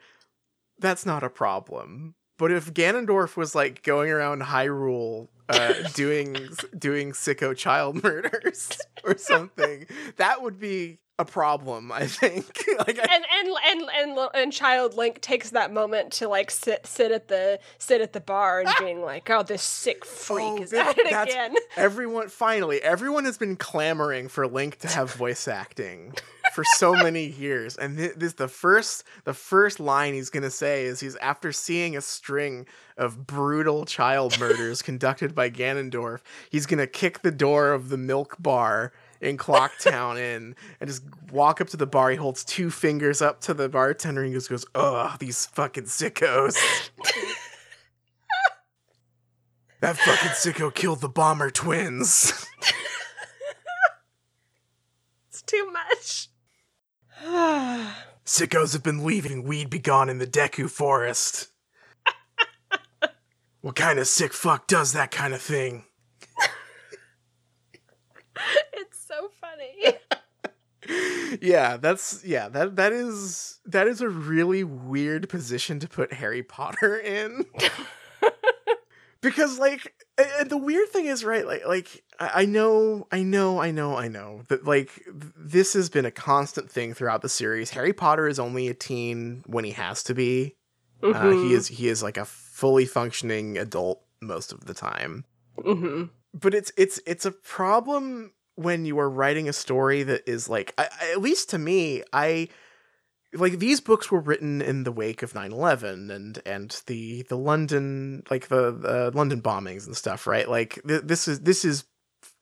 that's not a problem but if ganondorf was like going around hyrule uh doing doing sicko child murders or something that would be a problem i think. Like I, and and and and and child Link takes that moment to like sit sit at the sit at the bar and being like, "Oh, this sick freak Oh, is that- at it again." everyone finally everyone has been clamoring for link to have voice acting for so many years and thi- this the first the first line he's going to say is he's after seeing a string of brutal child murders conducted by Ganondorf he's going to kick the door of the milk bar in Clocktown in and just walk up to the bar. He holds two fingers up to the bartender and he just goes ugh these fucking sickos. That fucking sicko killed the bomber twins. It's too much. Sickos have been leaving weed be gone in the Deku forest. what kind of sick fuck does that kind of thing? it's so funny. Yeah, that's yeah, that that is that is a really weird position to put Harry Potter in. because like and the weird thing is right like like I know I know I know I know that like this has been a constant thing throughout the series. Harry Potter is only a teen when he has to be. Uh, Mm-hmm. he is he is like a fully functioning adult most of the time. hmm But it's it's it's a problem when you are writing a story that is like I- at least to me I like these books were written in the wake of 9-11 and and the the london like the, the london bombings and stuff right like th- this is this is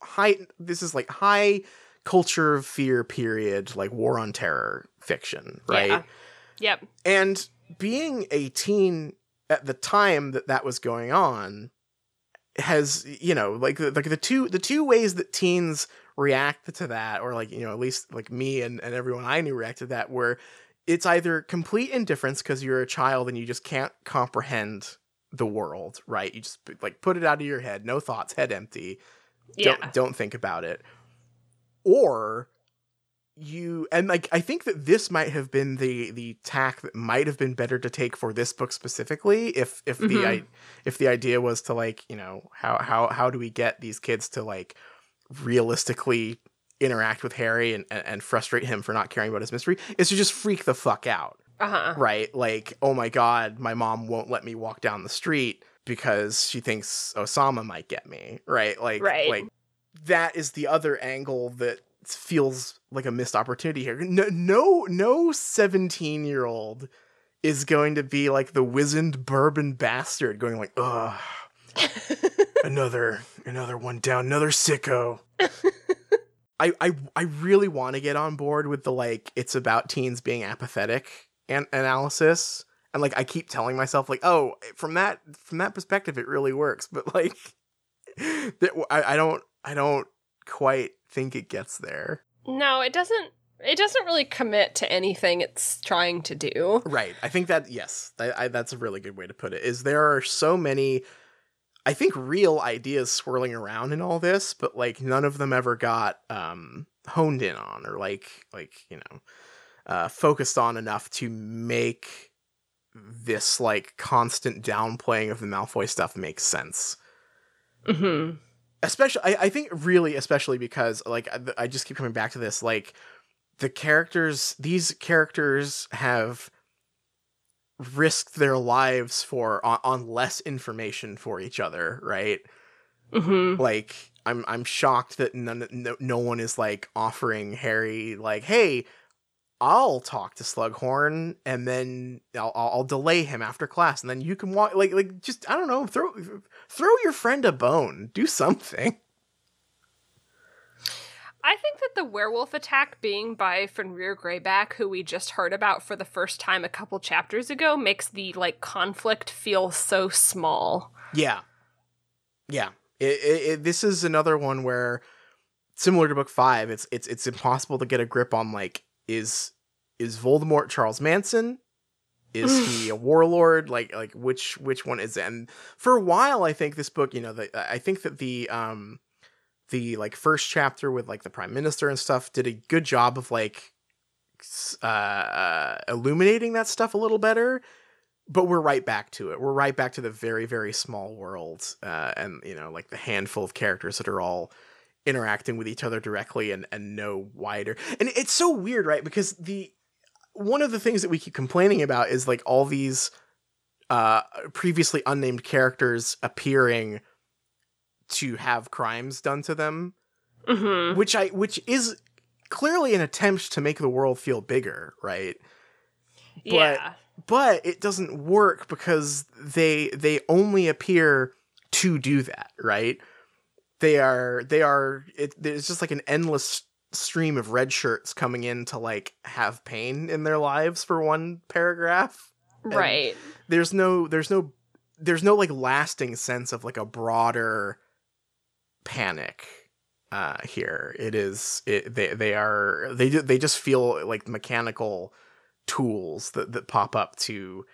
high this is like high culture fear period like war on terror fiction right Yeah. Yep. and being a teen at the time that that was going on has you know like like the two the two ways that teens react to that or like you know at least like me and, and everyone i knew reacted to that were it's either complete indifference because you're a child and you just can't comprehend the world right you just like put it out of your head no thoughts head empty Yeah. don't don't think about it or you and like i think that this might have been the the tack that might have been better to take for this book specifically if if the Mhm. I, if the idea was to like you know how how how do we get these kids to like realistically interact with harry and and, and frustrate him for not caring about his mystery is to just freak the fuck out Uh-huh. right? Like, oh my god, my mom won't let me walk down the street because she thinks Osama might get me, right? Like, Right. like that is the other angle that feels like a missed opportunity here. No, no, no seventeen-year-old is going to be like the wizened bourbon bastard, going like, ugh, another, another one down, another sicko. I, I I really want to get on board with the like it's about teens being apathetic an- analysis. And like I keep telling myself like oh from that from that perspective it really works. But like that I, I don't I don't quite think it gets there. No, it doesn't it doesn't really commit to anything it's trying to do. right. I think that yes I, I, that's a really good way to put it is there are so many I think real ideas swirling around in all this but like none of them ever got um honed in on or like like you know uh focused on enough to make this like constant downplaying of the Malfoy stuff make sense Mhm. especially I, I think really especially because like I, I just keep coming back to this like the characters these characters have risked their lives for on, on less information for each other right? Mhm. like i'm i'm shocked that none no, no one is like offering harry like hey I'll talk to Slughorn and then I'll, I'll I'll delay him after class and then you can walk like like just I don't know throw throw your friend a bone. Do something I think that the werewolf attack being by Fenrir Greyback, who we just heard about for the first time a couple chapters ago, makes the like conflict feel so small. Yeah, yeah. It, it, it, this is another one where, similar to book five, it's it's it's impossible to get a grip on like is is Voldemort Charles Manson? Is he a warlord? Like like which which one is it? And for a while, I think this book, you know, the, I think that the um the like first chapter with like the prime minister and stuff did a good job of like uh, uh illuminating that stuff a little better but we're right back to it. We're right back to the very, very small world, uh, and you know, like the handful of characters that are all interacting with each other directly and and no wider. And it's so weird, right? Because the one of the things that we keep complaining about is like all these uh previously unnamed characters appearing to have crimes done to them Mhm. which i which is clearly an attempt to make the world feel bigger right Yeah. but it doesn't work because they they only appear to do that right they are they are it, there's just like an endless stream of red shirts coming in to like have pain in their lives for one paragraph Right. there's no there's no there's no like lasting sense of like a broader panic uh here it is it they they are they they just feel like mechanical tools that that pop up to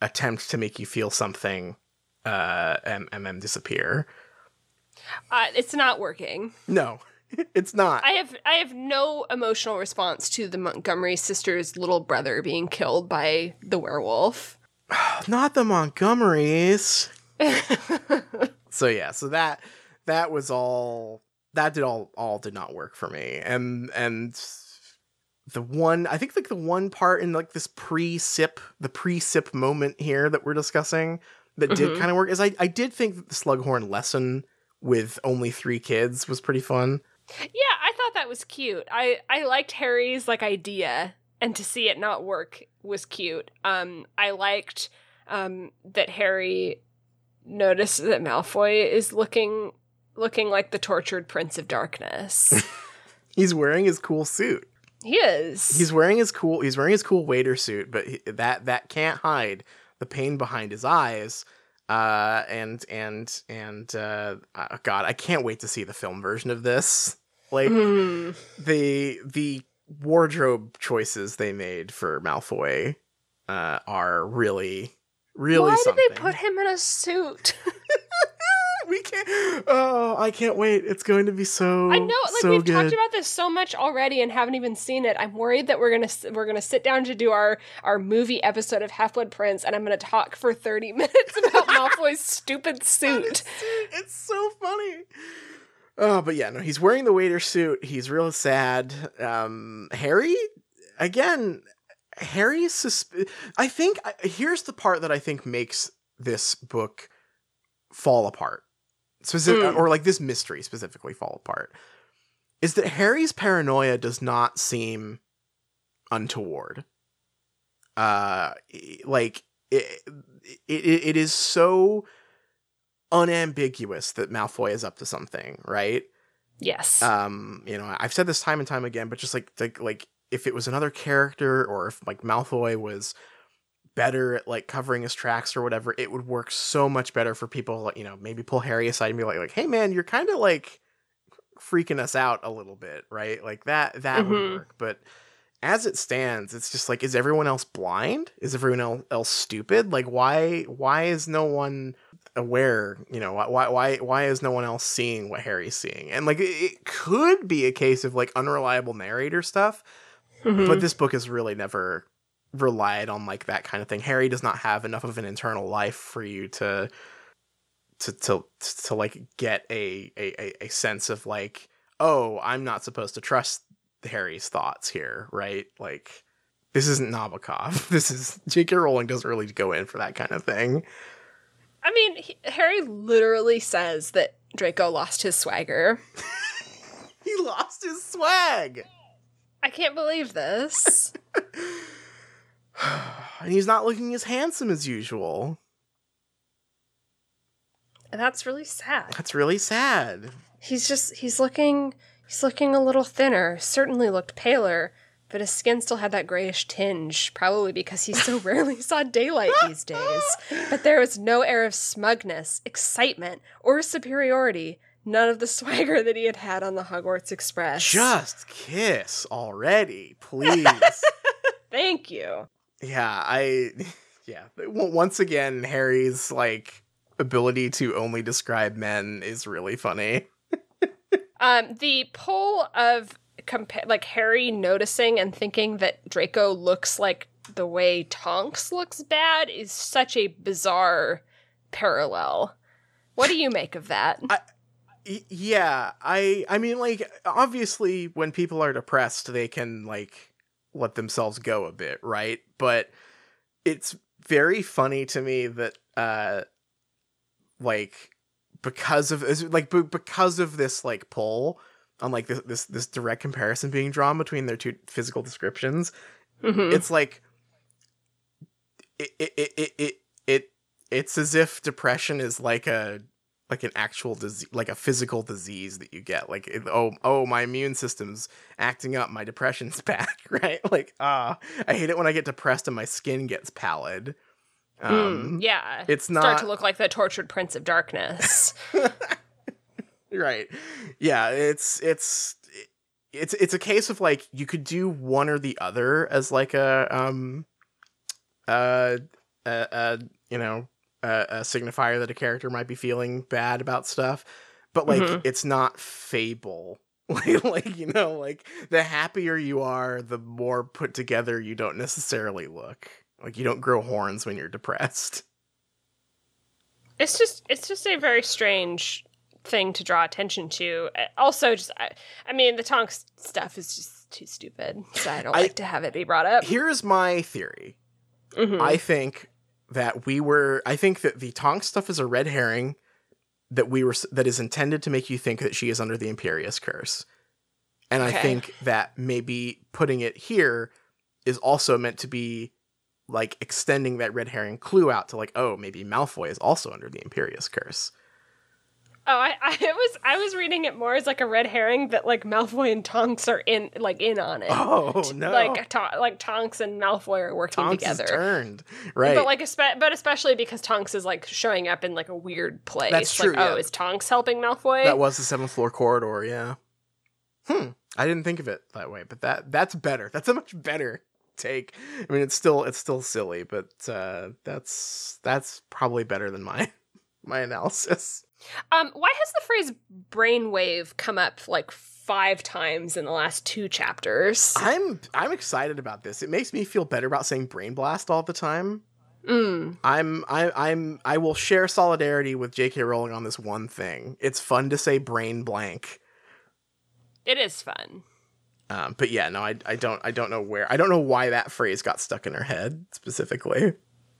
attempt to make you feel something uh and, and then disappear Uh, it's not working. no it's not I have I have no emotional response to the Montgomery sisters' little brother being killed by the werewolf. not the montgomerys so yeah so that that was all that did all all did not work for me and and the one i think like the one part in like this pre-sip the pre-sip moment here that we're discussing that did Mhm. kind of work is i i did think that the slughorn lesson with only three kids was pretty fun Yeah, I thought that was cute. I I liked Harry's like idea and to see it not work was cute. Um, I liked um, that Harry noticed that Malfoy is looking looking like the tortured Prince of Darkness. He's wearing his cool suit. he is. He's wearing his cool. He's wearing his cool waiter suit, but he, that that can't hide the pain behind his eyes. Uh, and and and uh, uh, God, I can't wait to see the film version of this. Like Hmm. the the wardrobe choices they made for Malfoy uh, are really really Why something. did they put him in a suit? we can't. Oh, I can't wait. It's going to be so. I know, like so we've good. talked about this so much already and haven't even seen it. I'm worried that we're gonna we're gonna sit down to do our our movie episode of Half Blood Prince, and I'm gonna talk for 30 minutes about Malfoy's stupid suit. It's so funny. Oh, but yeah, no, he's wearing the waiter suit. He's real sad. Um, Harry, again, Harry's susp- I think I- here's the part that I think makes this book fall apart. Specific, Mm. or like this mystery specifically fall apart. Is that Harry's paranoia does not seem untoward. Uh, like it, it, it is so unambiguous that Malfoy is up to something, right? Yes. Um, you know, I've said this time and time again, but just like like like if it was another character or if like Malfoy was better at like covering his tracks or whatever, it would work so much better for people like, you know, maybe pull Harry aside and be like like, "Hey man, you're kind of like freaking us out a little bit, right?" Like that that would Mhm. work. But as it stands, it's just like is everyone else blind? Is everyone el- else stupid? Like why why is no one aware you know why why why is no one else seeing what harry's seeing and like it, could be a case of like unreliable narrator stuff Mhm. but this book has really never relied on like that kind of thing harry does not have enough of an internal life for you to to to to like get a a a- sense of like oh i'm not supposed to trust harry's thoughts here right like this isn't Nabokov. This is J.K. Rowling doesn't really go in for that kind of thing. I mean, he, Harry literally says that Draco lost his swagger. He lost his swag. I can't believe this. and he's not looking as handsome as usual. and that's really sad. That's really sad. He's just he's looking he's looking a little thinner. Certainly looked paler, but his skin still had that grayish tinge, probably because he so rarely saw daylight these days. But there was no air of smugness, excitement, or superiority. None of the swagger that he had had on the Hogwarts Express. Just kiss already, please. Thank you. Yeah, I yeah, once again Harry's like ability to only describe men is really funny. Um, the pull of compa- like Harry noticing and thinking that Draco looks like the way Tonks looks bad is such a bizarre parallel. What do you make of that? Y- yeah, I I mean like obviously when people are depressed they can like let themselves go a bit, right? But it's very funny to me that uh like because of like because of this like pull on like this this this direct comparison being drawn between their two physical descriptions, Mhm. it's like it it, it it it it it's as if depression is like a like an actual disease like a physical disease that you get like it, oh oh my immune system's acting up my depression's back right like ah i hate it when i get depressed and my skin gets pallid Mm, um yeah. it's not. Start to look like the tortured Prince of Darkness. right yeah it's it's it's it's a case of like you could do one or the other as like a um uh uh, uh you know a, a signifier that a character might be feeling bad about stuff but like Mhm. it's not fable like, like you know like the happier you are the more put together you don't necessarily look like you don't grow horns when you're depressed it's just it's just a very strange thing to draw attention to. Also, just I, I mean, the Tonks stuff is just too stupid, so I don't I- like to have it be brought up. here's my theory Mhm. I think that we were. I think that the Tonk stuff is a red herring that we were that is intended to make you think that she is under the Imperius curse, and I think that maybe putting it here is also meant to be like extending that red herring clue out to like, oh, maybe Malfoy is also under the Imperius curse. Oh, I, I was I was reading it more as like a red herring that like Malfoy and Tonks are in like in on it. Oh no! Like to- like Tonks and Malfoy are working Tonks together. turned right. But like, espe- but especially because Tonks is like showing up in like a weird place. That's true, Like, oh, is Tonks helping Malfoy? that was the seventh floor corridor. Yeah. Hmm. I didn't think of it that way, but that that's better. That's a much better take. I mean, it's still it's still silly, but uh, that's that's probably better than my my analysis. Um, why has the phrase brainwave come up like five times in the last two chapters? I'm I'm excited about this. It makes me feel better about saying brain blast all the time. Mm. I'm I I'm I will share solidarity with J.K. Rowling on this one thing. It's fun to say brain blank. It is fun. Um, but yeah, no, I I don't I don't know where I don't know why that phrase got stuck in her head specifically.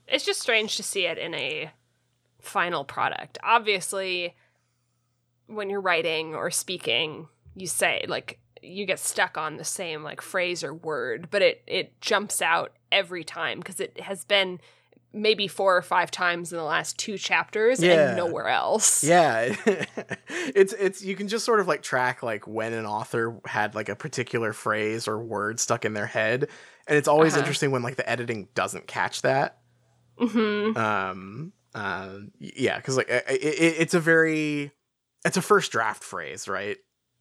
It's just strange to see it in a final product. Obviously, when you're writing or speaking, you say like you get stuck on the same like phrase or word, but it it jumps out every time because it has been maybe four or five times in the last two chapters Yeah. and nowhere else. Yeah, it's it's you can just sort of like track like when an author had like a particular phrase or word stuck in their head, and it's always Uh-huh. interesting when like the editing doesn't catch that. hmm Um, uh, y- yeah, because like it, it, it's a very it's a first draft phrase, right?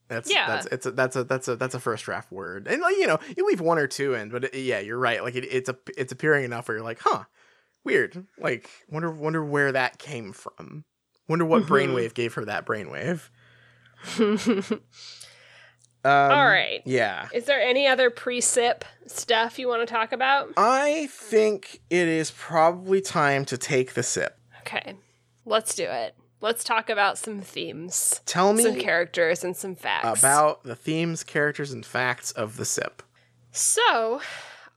That's Yeah. that's it's a, that's a that's a that's a first draft word, and like you know you leave one or two in, but it, yeah, you're right. Like it, it's a it's appearing enough where you're like, huh, weird. Like wonder wonder where that came from. Wonder what brainwave gave her that brainwave. Um, All right. Yeah. Is there any other pre-sip stuff you want to talk about? I think it is probably time to take the sip. Okay, let's do it. Let's talk about some themes, Tell me some characters, and some facts. about the themes, characters, and facts of the sip. So,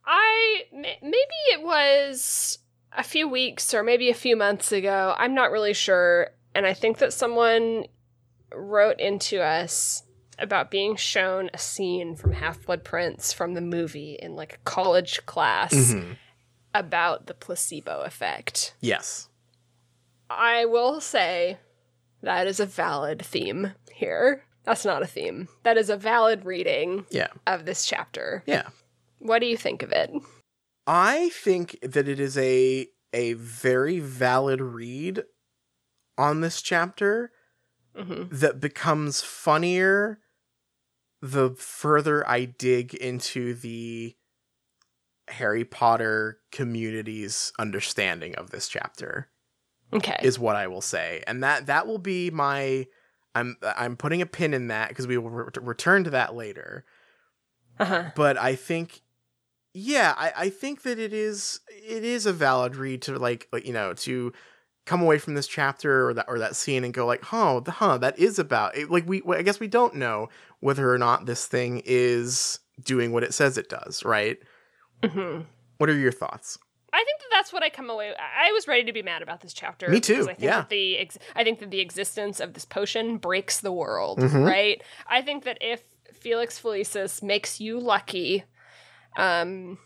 I maybe it was a few weeks or maybe a few months ago. I'm not really sure, and I think that someone wrote into us about being shown a scene from Half Blood Prince from the movie in like a college class Mhm. about the placebo effect. Yes. I will say that is a valid theme here. That's not a theme. That is a valid reading Yeah. of this chapter. Yeah. What do you think of it? I think that it is a a very valid read on this chapter hmm that becomes funnier the further I dig into the Harry Potter community's understanding of this chapter. Okay. is what I will say, and that that will be my. I'm I'm putting a pin in that because we will re- return to that later. uh-huh. But I think, yeah, I I think that it is it is a valid read to like you know to come away from this chapter or that or that scene and go like, oh, the, huh, that is about it. Like we I guess we don't know whether or not this thing is doing what it says it does, right? hmm What are your thoughts? I think that that's what I come away. I I was ready to be mad about this chapter. Me too, I think yeah. That the ex- I think that the existence of this potion breaks the world. Mhm. Right. I think that if Felix Felicis makes you lucky, um,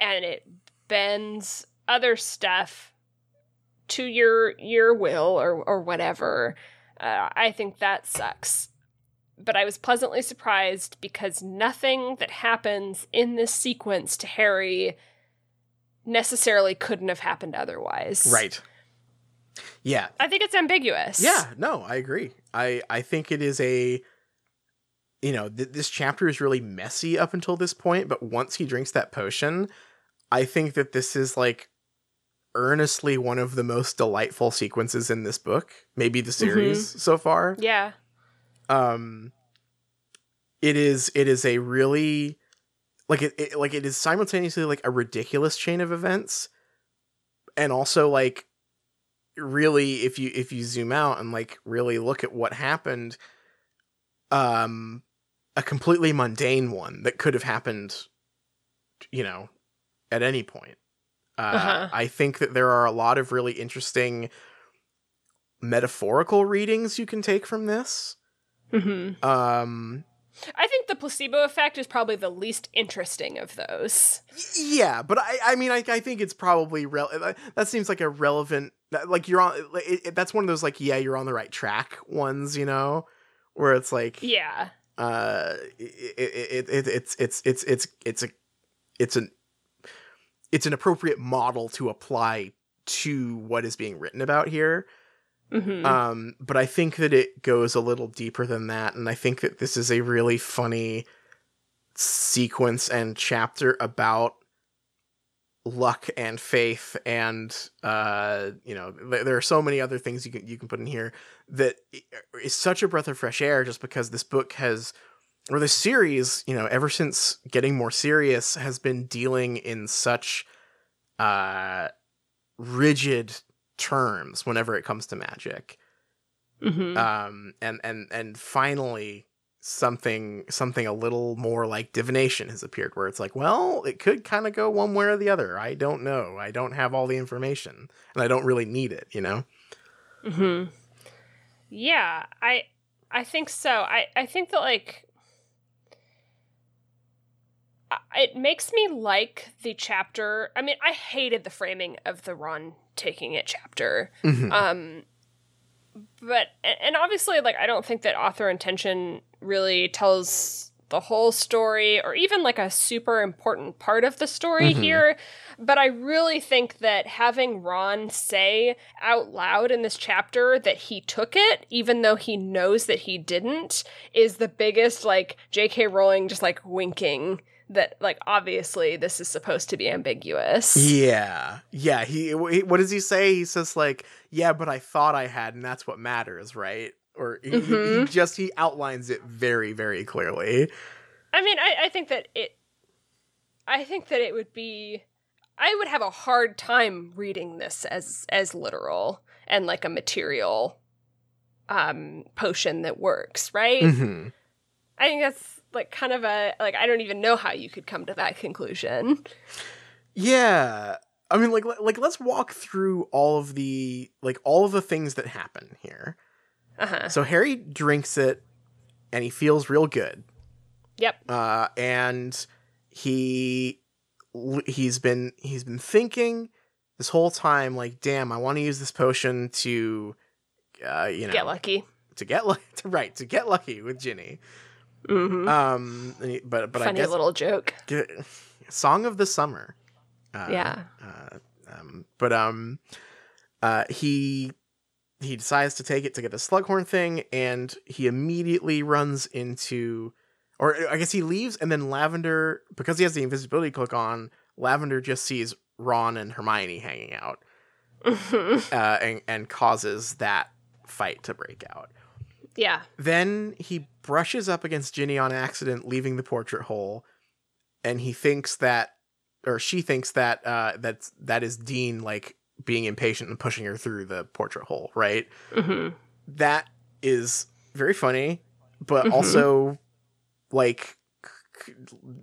and it bends other stuff to your your will or or whatever, uh, I think that sucks. But I was pleasantly surprised because nothing that happens in this sequence to Harry necessarily couldn't have happened otherwise. Right. Yeah, I think it's ambiguous. Yeah, no, I agree. I I think it is a you know, th- this chapter is really messy up until this point, but once he drinks that potion, I think that this is like earnestly one of the most delightful sequences in this book, maybe the series so far. Yeah. Um it is it is a really like it, it like it is simultaneously like a ridiculous chain of events and also like really if you if you zoom out and like really look at what happened um a completely mundane one that could have happened you know at any point. Uh, Uh-huh. i think that there are a lot of really interesting metaphorical readings you can take from this. Hmm um I think the placebo effect is probably the least interesting of those. Yeah, but I, I mean, I, I think it's probably rel- that seems like a relevant, like you're on, it, it, that's one of those like, yeah, you're on the right track ones, you know, where it's like, Yeah. uh, it, it, it, it's, it's, it's, it's, it's a, it's an, it's an appropriate model to apply to what is being written about here. Hmm Um, but I think that it goes a little deeper than that, and I think that this is a really funny sequence and chapter about luck and faith and uh you know there are so many other things you can you can put in here that is such a breath of fresh air just because this book has or this series you know ever since getting more serious has been dealing in such uh rigid terms whenever it comes to magic. Hmm um and and and finally something something a little more like divination has appeared where it's like well it could kind of go one way or the other. I don't know. I don't have all the information and i don't really need it you know? Hmm Yeah, I I think so. I I think that like it makes me like the chapter. I mean, I hated the framing of the Ron taking it chapter. Mhm. Um but and obviously like I don't think that author intention really tells the whole story or even like a super important part of the story Mhm. here but I really think that having Ron say out loud in this chapter that he took it even though he knows that he didn't is the biggest like JK Rowling just like winking that like obviously this is supposed to be ambiguous. yeah yeah he, he what does he say he says like yeah but i thought i had and that's what matters right or he, he- he just he outlines it very very clearly I mean, I, I think that it. I think that it would be. I would have a hard time reading this as as literal and like a material um potion that works, right? hmm I think that's like kind of a like I don't even know how you could come to that conclusion. Yeah. I mean like like let's walk through all of the like all of the things that happen here. Uh-huh. So Harry drinks it and he feels real good. Yep. Uh and he he's been he's been thinking this whole time like damn, I want to use this potion to uh you know Get lucky. to get lucky to right, to get lucky with Ginny. Hmm Um but but I Funny guess little joke. Good. Song of the Summer. Uh, Yeah. Uh, um, but um, uh, he he decides to take it to get the Slughorn thing, and he immediately runs into, or I guess he leaves, and then Lavender, because he has the invisibility cloak on, Lavender just sees Ron and Hermione hanging out, uh, and and causes that fight to break out. Yeah. Then he brushes up against Ginny on accident, leaving the portrait hole, and he thinks that, or she thinks that, uh, that's that is Dean like being impatient and pushing her through the portrait hole. Right? hmm That is very funny, but Mhm. also like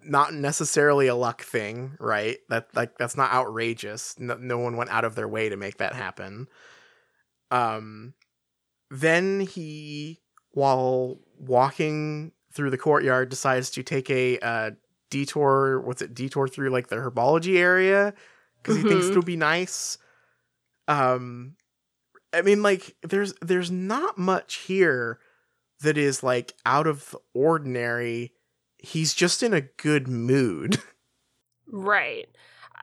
not necessarily a luck thing, right? That like that's not outrageous. No, no one went out of their way to make that happen. Um, then he, while walking through the courtyard, decides to take a uh, detour. What's it? Detour through like the herbology area because he thinks Mhm. it'll be nice. Um, I mean, like there's there's not much here that is like out of the ordinary. He's just in a good mood. Right.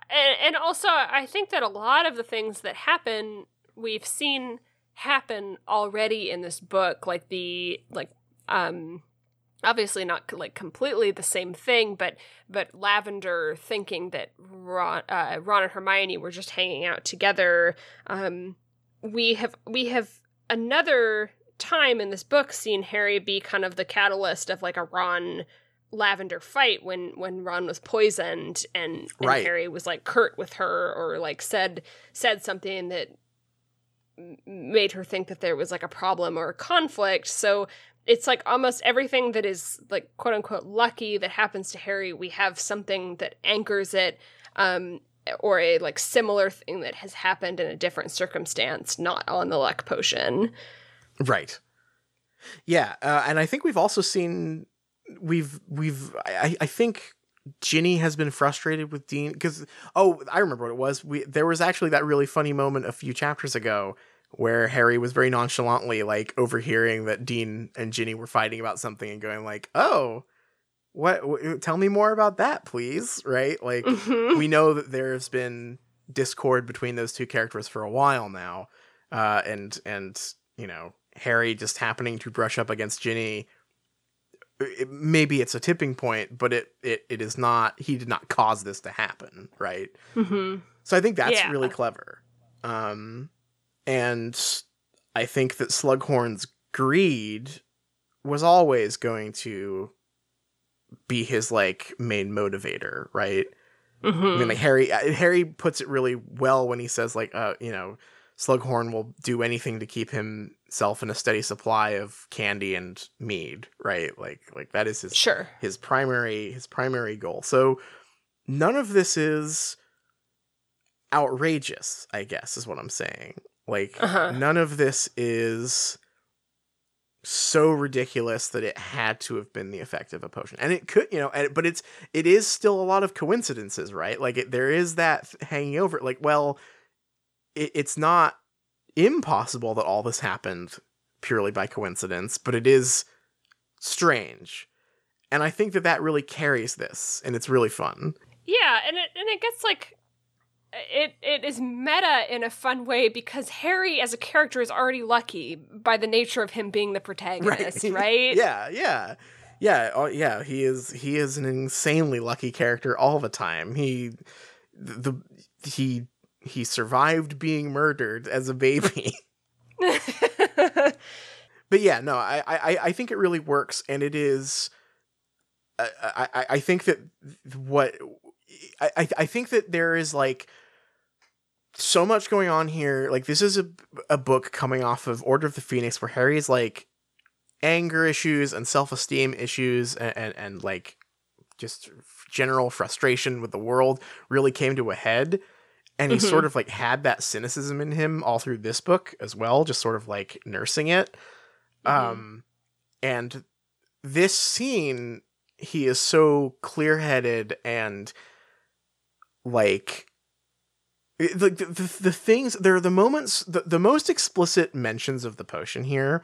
And, and also, I think that a lot of the things that happen, we've seen happen already in this book, like the, like, um, obviously not like completely the same thing, but but Lavender thinking that Ron, uh, Ron and Hermione were just hanging out together. Um, we have we have another time in this book seen Harry be kind of the catalyst of like a Ron Lavender fight when when Ron was poisoned and, and Right. Harry was like curt with her or like said said something that made her think that there was like a problem or a conflict. So it's like almost everything that is like quote unquote lucky that happens to Harry, we have something that anchors it um or a like similar thing that has happened in a different circumstance, not on the luck potion. right. Yeah, uh, and I think we've also seen we've we've I, I think Ginny has been frustrated with Dean because oh I remember what it was we there was actually that really funny moment a few chapters ago where Harry was very nonchalantly like overhearing that Dean and Ginny were fighting about something and going like oh what, what tell me more about that please right like Mhm. we know that there's been discord between those two characters for a while now uh and and you know Harry just happening to brush up against Ginny it, maybe it's a tipping point, but it, it it is not. He did not cause this to happen, right? Mhm. So I think that's Yeah. really clever. Um, and I think that Slughorn's greed was always going to be his like main motivator, right? I Mhm. mean, like Harry, uh, Harry puts it really well when he says, like, uh, you know, Slughorn will do anything to keep himself in a steady supply of candy and mead, right? Like, like that is his Sure. his primary his primary goal. So none of this is outrageous, I guess, is what I'm saying. Like, Uh-huh. none of this is so ridiculous that it had to have been the effect of a potion and it could you know and, but it's it is still a lot of coincidences right like it, there is that hanging over like well it, it's not impossible that all this happened purely by coincidence but it is strange. And i think that that really carries this and it's really fun. Yeah, and it and it gets like it it is meta in a fun way because Harry as a character is already lucky by the nature of him being the protagonist, right? yeah yeah. Yeah oh, yeah he is he is an insanely lucky character all the time. He the he he survived being murdered as a baby. But yeah no i i i think it really works and it is uh, i i i think that what i i think that there is like so much going on here. Like this is a a book coming off of order of the phoenix where harry is like anger issues and self-esteem issues and, and and like just general frustration with the world really came to a head and he Mhm. sort of like had that cynicism in him all through this book as well just sort of like nursing it Mhm. um and this scene he is so clear-headed and like like the, the, the, the things there are the moments the, the most explicit mentions of the potion here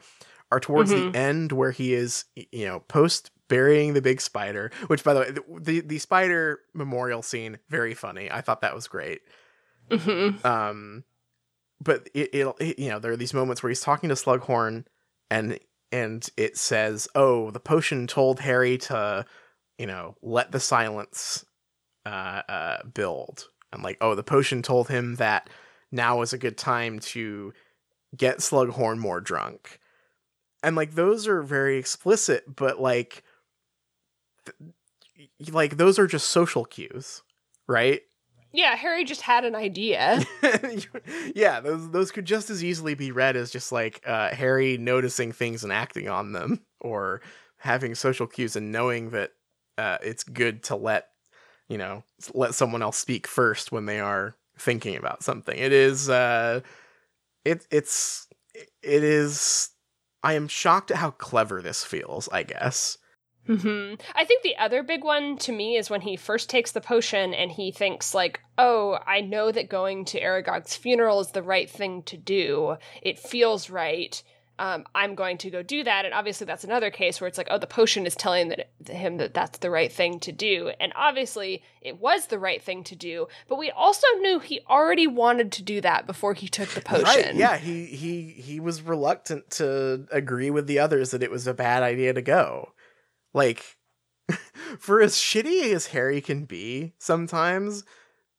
are towards Mhm. the end where he is you know post burying the big spider which by the way the, the, the spider memorial scene very funny i thought that was great Mhm. um but it, it'll it, you know there are these moments where he's talking to slughorn and and it says oh the potion told harry to you know let the silence uh uh build. And like oh the potion told him that now is a good time to get slughorn more drunk. And like those are very explicit but like th- like those are just social cues right Yeah, Harry just had an idea. yeah, those those could just as easily be read as just like uh, Harry noticing things and acting on them, or having social cues and knowing that uh, it's good to let you know let someone else speak first when they are thinking about something. It is uh, it it's it is. I am shocked at how clever this feels. I guess. Hmm I think the other big one to me is when he first takes the potion and he thinks like, "Oh, I know that going to Aragog's funeral is the right thing to do. It feels right. Um, I'm going to go do that." And obviously, that's another case where it's like, "Oh, the potion is telling that, him that that's the right thing to do." And obviously, it was the right thing to do. But we also knew he already wanted to do that before he took the potion. Right? Yeah, he he he was reluctant to agree with the others that it was a bad idea to go. Like, for as shitty as Harry can be sometimes,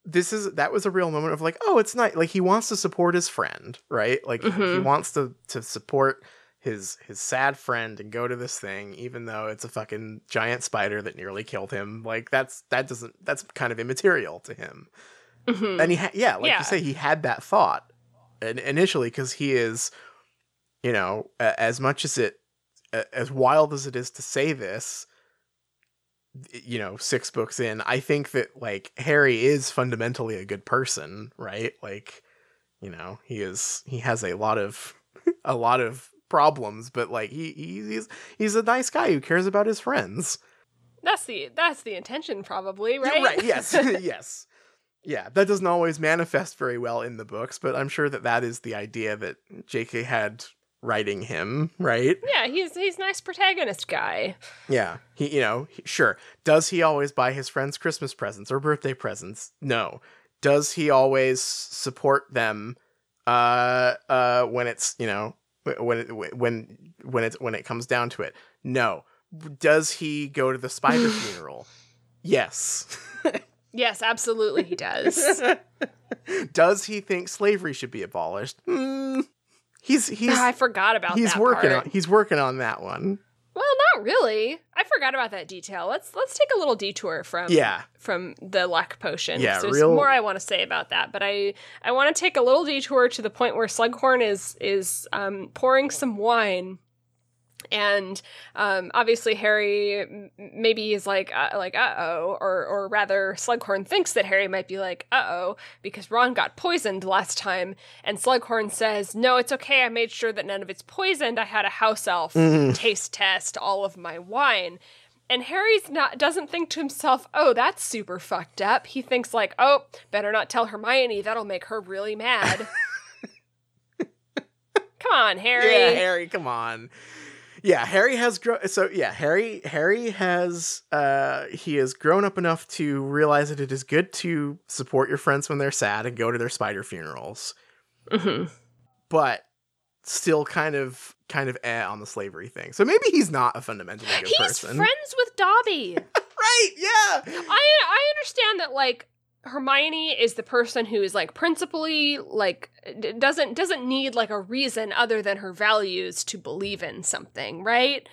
this is that was a real moment of like, oh, it's not like he wants to support his friend, right? Like he Mhm. wants to to support his his sad friend and go to this thing, even though it's a fucking giant spider that nearly killed him. Like that's that doesn't that's kind of immaterial to him Mhm. and he ha- yeah like Yeah. you say he had that thought initially because he is you know as much as it as wild as it is to say this you know six books in i think that like harry is fundamentally a good person right like you know he is he has a lot of a lot of problems, but like he, he he's he's a nice guy who cares about his friends. That's the that's the intention, probably, right? right. Yes. yes. Yeah, that doesn't always manifest very well in the books, but I'm sure that that is the idea that J.K. had writing him, right? Yeah, he's he's nice protagonist guy. Yeah. He, you know, he, sure. Does he always buy his friends Christmas presents or birthday presents? No. Does he always support them uh uh when it's, you know, when it, when when it when it comes down to it? No. Does he go to the spider funeral? Yes. Yes, absolutely, he does. Does he think slavery should be abolished? Hmm. He's he's I forgot about he's that working part. on he's working on that one. Well, not really. I forgot about that detail. Let's let's take a little detour from Yeah. from the luck potion. Yeah, there's real- more I want to say about that, but I I want to take a little detour to the point where Slughorn is is um, pouring some wine. And um, obviously, Harry maybe is like uh, like uh oh, or or rather, Slughorn thinks that Harry might be like uh oh because Ron got poisoned last time, and Slughorn says, "No, it's okay. I made sure that none of it's poisoned. I had a house elf taste test all of my wine." And Harry's not doesn't think to himself, "Oh, that's super fucked up." He thinks like, "Oh, better not tell Hermione. That'll make her really mad." Come on, Harry. Yeah, Harry, come on. Yeah, Harry has grown. So yeah, Harry Harry has uh he has grown up enough to realize that it is good to support your friends when they're sad and go to their spider funerals, Mhm. but still kind of kind of eh on the slavery thing. So maybe he's not a fundamentally good He's person. friends with Dobby. right? Yeah. I I understand that like Hermione is the person who is like principally like d- doesn't doesn't need like a reason other than her values to believe in something, right?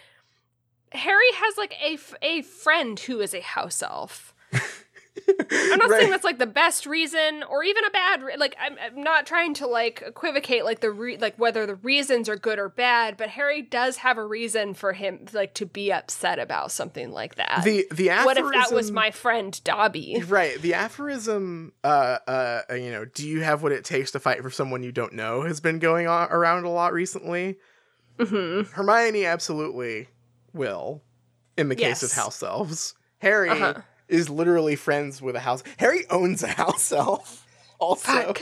Harry has like a f- a friend who is a house elf. I'm not Right. saying that's like the best reason or even a bad re- like I'm, I'm not trying to like equivocate like the re- like whether the reasons are good or bad, but Harry does have a reason for him like to be upset about something like that. the the aphorism, what if that was my friend Dobby? Right. The aphorism, uh, uh, you know, do you have what it takes to fight for someone you don't know has been going on around a lot recently. hmm Hermione absolutely will, in the case of house elves. Harry Uh-huh. Is literally friends with a house. Harry owns a house elf. Also, Fuck.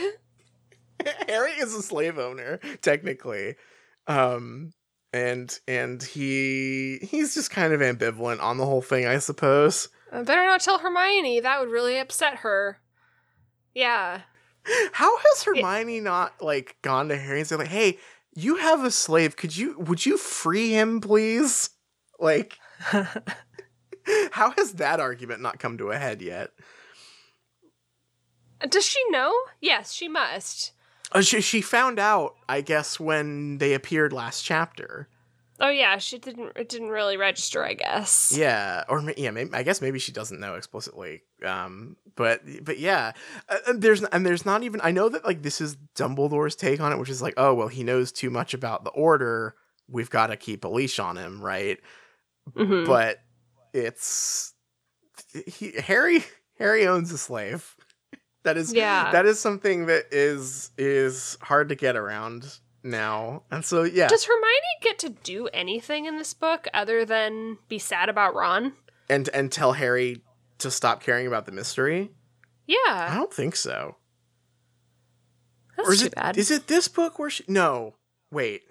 Harry is a slave owner technically, um, and and he he's just kind of ambivalent on the whole thing, I suppose. I better not tell Hermione. That would really upset her. Yeah. How has Hermione not like gone to Harry and said like, "Hey, you have a slave. Could you would you free him, please?" Like, how has that argument not come to a head yet? Does she know? Yes, she must. Uh, she she found out, I guess, when they appeared last chapter. Oh yeah, she didn't. It didn't really register. I guess. Yeah, or yeah, maybe, I guess maybe she doesn't know explicitly. Um, but but yeah, uh, and there's and there's not even. I know that like this is Dumbledore's take on it, which is like, oh well, he knows too much about the Order. We've got to keep a leash on him, right? Mhm. But it's he, Harry. Harry owns a slave. That is Yeah. That is something that is is hard to get around now, and so yeah. Does Hermione get to do anything in this book other than be sad about Ron? and and tell Harry to stop caring about the mystery. Yeah. I don't think so. that's or is too it bad. is it this book where she No. Wait.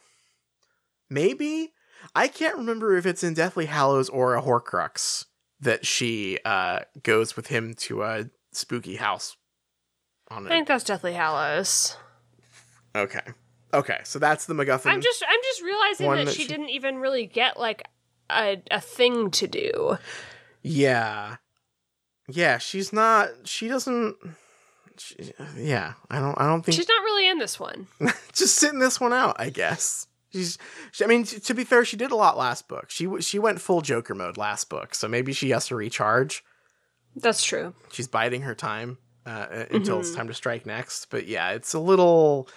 Maybe I can't remember if it's in Deathly Hallows or a Horcrux that she uh goes with him to a spooky house on I think that's Deathly Hallows. Okay. Okay, so that's the MacGuffin. I'm just I'm just realizing that, that she, she- didn't even really get like a a thing to do. Yeah. Yeah, she's not she doesn't she, yeah, I don't I don't think She's not really in this one. just sitting this one out, I guess. She's, she, I mean, t- to be fair, she did a lot last book. She w- she went full Joker mode last book, so maybe she has to recharge. That's true. She's biding her time uh, uh, until it's Mhm. time to strike next. But yeah, it's a little,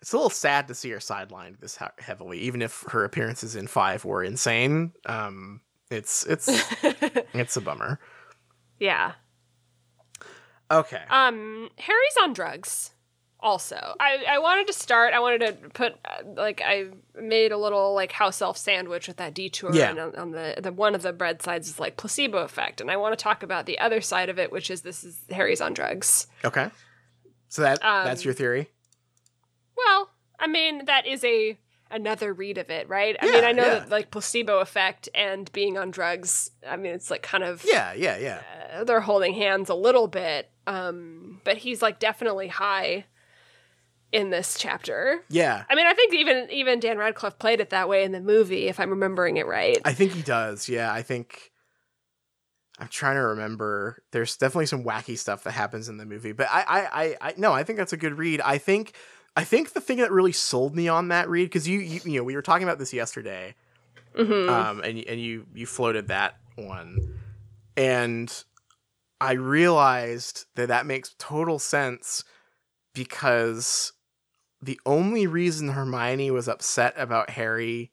it's a little sad to see her sidelined this he- heavily, even if her appearances in five were insane. Um, it's it's it's a bummer. yeah. Okay, Um, Harry's on drugs. Also. I, I wanted to start. I wanted to put like I made a little like house elf sandwich with that detour, Yeah. and on, on the the one of the bread sides is like placebo effect, and I want to talk about the other side of it, which is this is Harry's on drugs. Okay. So that Um, that's your theory. Well, I mean that is a another read of it, right? I Yeah, mean I know yeah. that like placebo effect and being on drugs. I mean it's like kind of Yeah, yeah, yeah. uh, they're holding hands a little bit, um, but he's like definitely high in this chapter. Yeah. I mean, I think even even Dan Radcliffe played it that way in the movie, if I'm remembering it right. I think he does. Yeah, I think I'm trying to remember. There's definitely some wacky stuff that happens in the movie, but I, I, I, I no, I think that's a good read. I think, I think the thing that really sold me on that read because you, you, you know, we were talking about this yesterday, Mhm. um, and and you you floated that one, and I realized that that makes total sense because the only reason Hermione was upset about Harry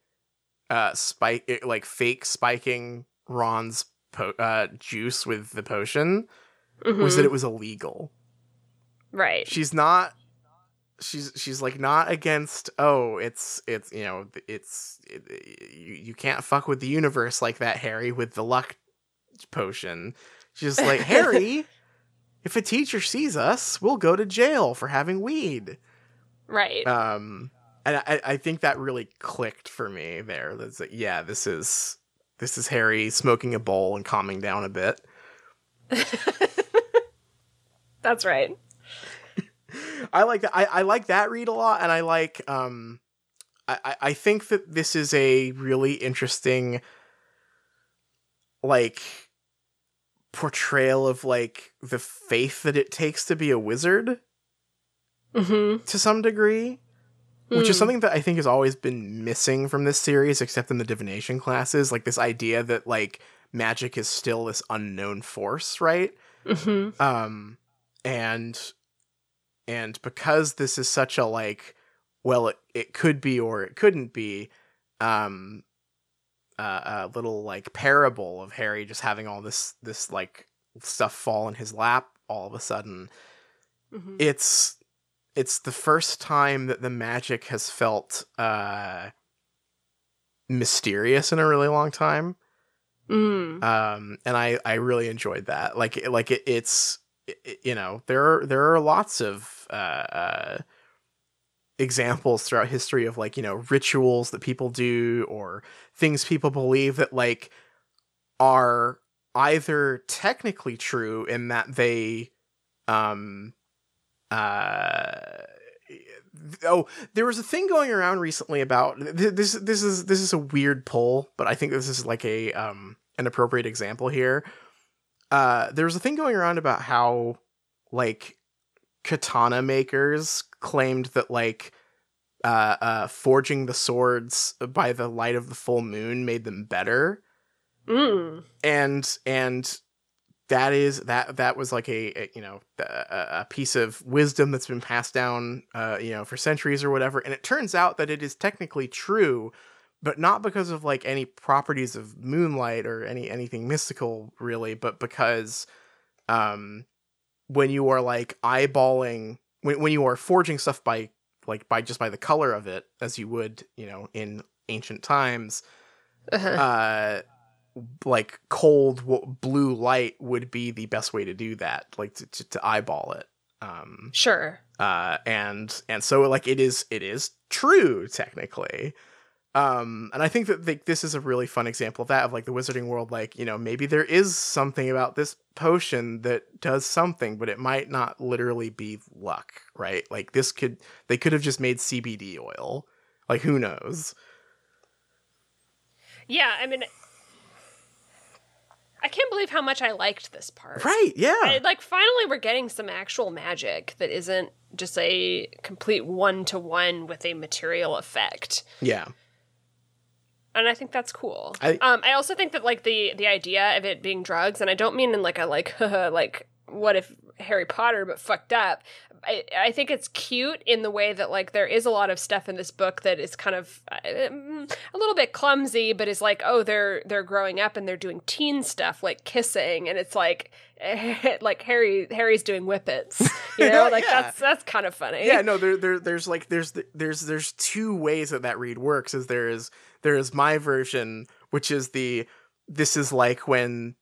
uh spike like fake spiking Ron's po- uh juice with the potion was Mhm. that it was illegal. right. She's not she's she's like not against oh it's it's you know it's it, you, you can't fuck with the universe like that Harry with the luck potion. She's like Harry if a teacher sees us, we'll go to jail for having weed. Right. Um, and I, I think that really clicked for me there. That's like, yeah, this is this is Harry smoking a bowl and calming down a bit. That's right. I like that. I, I like that read a lot, and I like. Um, I, I I think that this is a really interesting, like, portrayal of like the faith that it takes to be a wizard Mm-hmm. to some degree. which is Mm. something that I think has always been missing from this series, except in the divination classes. Like this idea that like magic is still this unknown force, right? Mm-hmm. Um, and and because this is such a like, well, it it could be or it couldn't be, um, uh, a little like parable of Harry just having all this this like stuff fall in his lap all of a sudden Mm-hmm. it's it's the first time that the magic has felt uh mysterious in a really long time Mm. um and i i really enjoyed that like like it, it's it, you know there are there are lots of uh, uh examples throughout history of like you know rituals that people do or things people believe that like are either technically true in that they um uh oh there was a thing going around recently about this this is this is a weird poll but i think this is like a um an appropriate example here uh there was a thing going around about how like katana makers claimed that like uh uh forging the swords by the light of the full moon made them better Mm. and and that is that that was like a, a you know a, a piece of wisdom that's been passed down uh you know for centuries or whatever and it turns out that it is technically true but not because of like any properties of moonlight or any anything mystical really but because um when you are like eyeballing when, when you are forging stuff by like by just by the color of it as you would you know in ancient times Uh-huh. uh like cold blue light would be the best way to do that like to, to, to eyeball it um Sure. uh and and so like it is it is true technically. Um and i think that like this is a really fun example of that of like the wizarding world like you know maybe there is something about this potion that does something but it might not literally be luck right? Like this could they could have just made cbd oil. Like who knows? Yeah, I mean, I can't believe how much I liked this part. right yeah I, like, finally, we're getting some actual magic that isn't just a complete one to one with a material effect. yeah and I think that's cool. I- um, I also think that like the the idea of it being drugs, and I don't mean in like a like like what if Harry Potter but fucked up. I, I think it's cute in the way that like there is a lot of stuff in this book that is kind of um, a little bit clumsy, but is like oh they're they're growing up and they're doing teen stuff like kissing, and it's like like Harry Harry's doing whippets, you know, like Yeah. that's that's kind of funny. yeah no there, there there's like there's there's there's two ways that that read works is there is there is my version which is the this is like when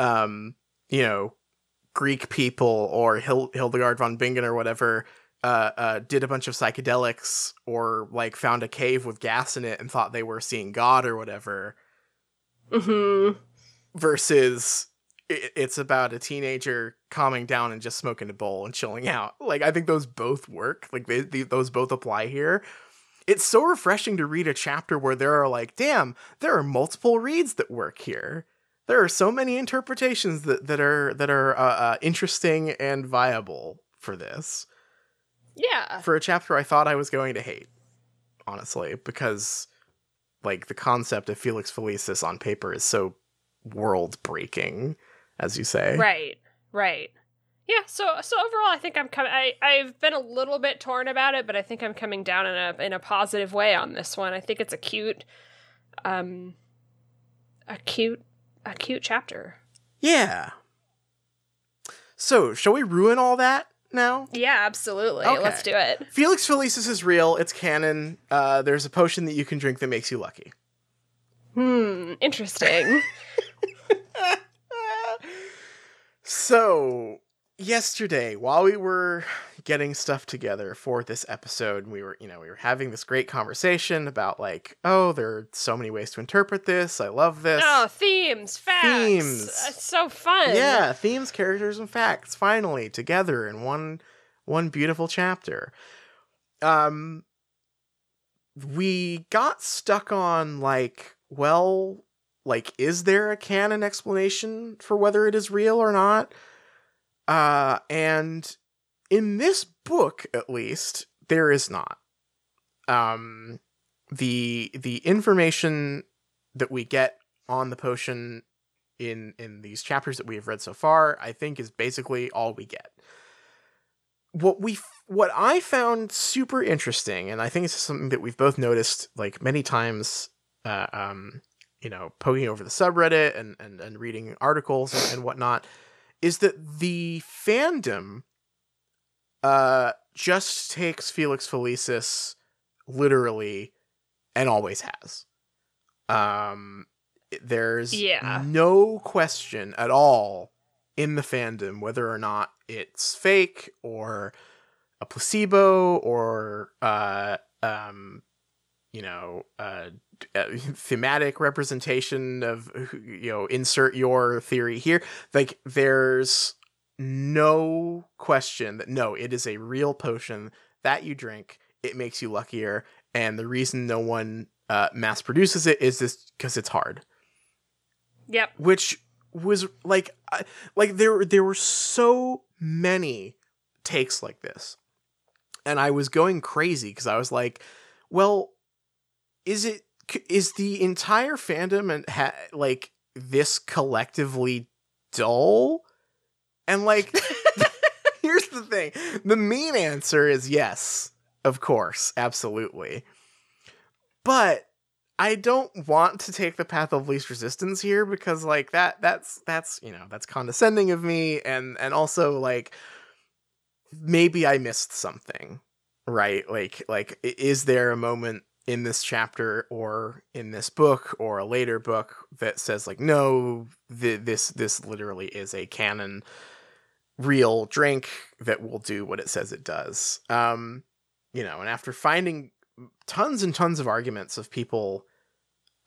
um you know greek people or Hil- hildegard von bingen or whatever uh, uh, did a bunch of psychedelics or like found a cave with gas in it and thought they were seeing god or whatever hmm versus i- it's about a teenager calming down and just smoking a bowl and chilling out. Like I think those both work. Like they, they, those both apply here. It's so refreshing to read a chapter where there are like, damn, there are multiple reads that work here. There are so many interpretations that that are that are uh, uh, interesting and viable for this. Yeah. For a chapter I thought I was going to hate, honestly, because like the concept of Felix Felicis on paper is so world breaking, as you say. Right. Right. Yeah, so so overall I think I'm coming I I've been a little bit torn about it, but I think I'm coming down in a in a positive way on this one. I think it's a cute um a cute a cute chapter. Yeah. So, shall we ruin all that now? Yeah, absolutely. Okay. Let's do it. Felix Felicis is real. It's canon. Uh, there's a potion that you can drink that makes you lucky. Hmm, interesting. so, yesterday, while we were getting stuff together for this episode, we were, you know, we were having this great conversation about like, oh, there are so many ways to interpret this. I love this. oh, themes, facts. Themes. It's so fun. Yeah, themes, characters, and facts finally together in one one beautiful chapter. Um we got stuck on like, well, like is there a canon explanation for whether it is real or not? Uh and in this book at least there is not. Um the the information that we get on the potion in in these chapters that we have read so far i think is basically all we get what we what i found super interesting and i think it's something that we've both noticed like many times uh, um you know poking over the subreddit and and, and reading articles and, and whatnot is that the fandom uh just takes felix felicis literally and always has um there's Yeah. no question at all in the fandom whether or not it's fake or a placebo or uh um you know uh uh, thematic representation of you know insert your theory here like there's no question that no it is a real potion that you drink it makes you luckier and the reason no one uh, mass produces it is this because it's hard Yep. which was like I- like there there were so many takes like this and i was going crazy because i was like well is it is the entire fandom and ha- like this collectively dull and like here's the thing. The mean answer is yes of course absolutely. But I don't want to take the path of least resistance here because like that that's that's you know that's condescending of me. And and also like maybe I missed something right? Like like is there a moment in this chapter or in this book or a later book that says like no th- this this literally is a canon real drink that will do what it says it does. Um you know and after finding tons and tons of arguments of people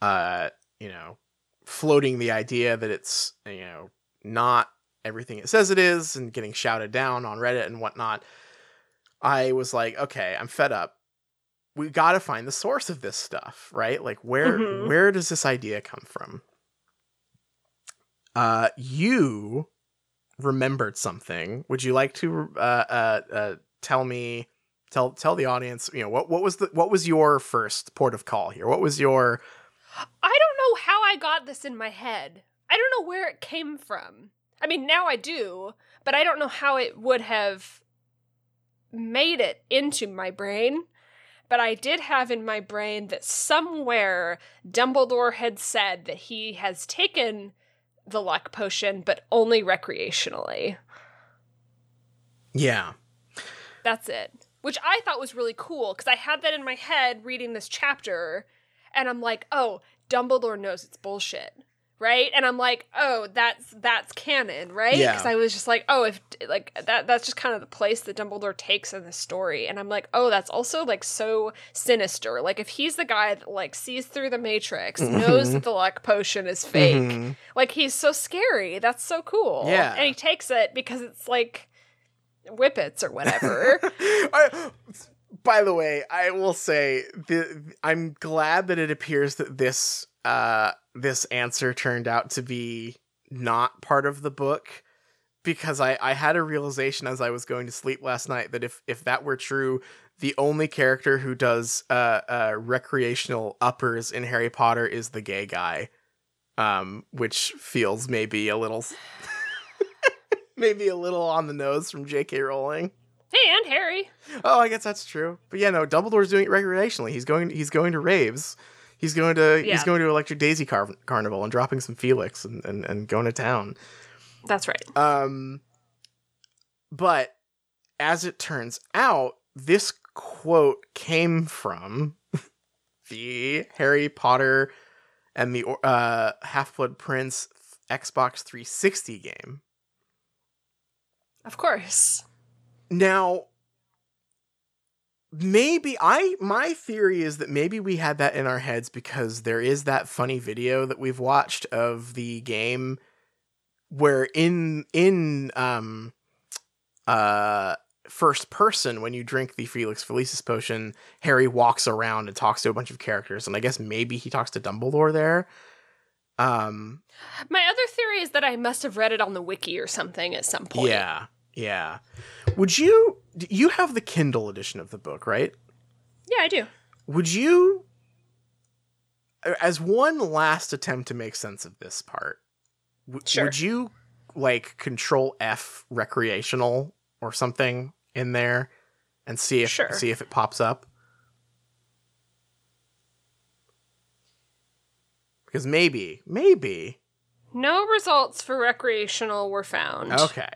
uh you know floating the idea that it's you know not everything it says it is and getting shouted down on reddit and whatnot i was like okay i'm fed up. We got to find the source of this stuff right? Like where Mhm. where does this idea come from? Uh you remembered something would you like to uh uh, uh tell me tell tell the audience you know what what was the what was your first port of call here what was your I don't know how I got this in my head. I don't know where it came from. I mean, now I do, but I don't know how it would have made it into my brain. But I did have in my brain that somewhere Dumbledore had said that he has taken the luck potion, but only recreationally. Yeah. That's it. Which I thought was really cool because I had that in my head reading this chapter, and I'm like, oh, Dumbledore knows it's bullshit right? And i'm like oh that's that's canon right? Yeah. because i was just like oh if like that that's just kind of the place that dumbledore takes in the story. And i'm like oh that's also like so sinister. Like if he's the guy that like sees through the matrix knows that the luck potion is fake Mhm. like he's so scary. That's so cool. Yeah. and he takes it because it's like whippets or whatever. I, by the way, I will say the, I'm glad that it appears that this uh this answer turned out to be not part of the book because I I had a realization as I was going to sleep last night that if if that were true, the only character who does uh uh recreational uppers in Harry Potter is the gay guy. Um which feels maybe a little maybe a little on the nose from J.K. Rowling. hey and harry Oh, I guess that's true. But yeah, no, Dumbledore's doing it recreationally. He's going. He's going to raves. He's going to. Yeah. He's going to Electric Daisy Car- Carnival and dropping some Felix and, and and going to town. that's right Um, but as it turns out, this quote came from the Harry Potter and the uh, Half Blood Prince Xbox 360 game. of course Now, maybe I my theory is that maybe we had that in our heads because there is that funny video that we've watched of the game where in in um uh first person when you drink the Felix Felicis potion, Harry walks around and talks to a bunch of characters and I guess maybe he talks to Dumbledore there. Um My other theory is that I must have read it on the wiki or something at some point. yeah. Yeah. Would you you have the Kindle edition of the book, right? Yeah, I do. would you as one last attempt to make sense of this part w- Sure. would you like control f recreational or something in there and see if Sure. see if it pops up because maybe maybe No results for recreational were found. Okay.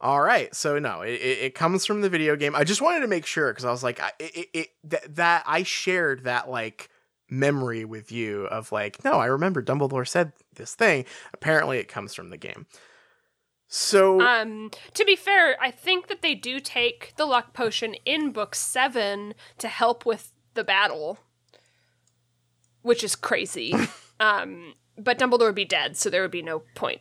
All right. So no, it, it, it comes from the video game. I just wanted to make sure because I was like, I, it, it, that, that I shared that like memory with you of like, no, I remember Dumbledore said this thing. Apparently, it comes from the game. So Um, to be fair, I think that they do take the luck potion in book seven to help with the battle, which is crazy. um, but Dumbledore would be dead, so there would be no point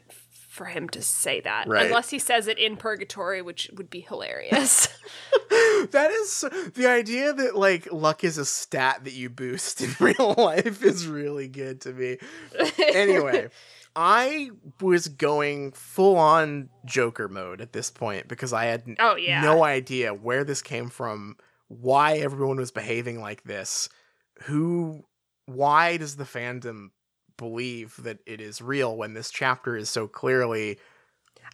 for him to say that Right. unless he says it in purgatory, which would be hilarious. that is the idea that like luck is a stat that you boost in real life is really good to me. anyway, I was going full on Joker mode at this point because I had oh yeah, no idea where this came from, why everyone was behaving like this, who, why does the fandom believe that it is real when this chapter is so clearly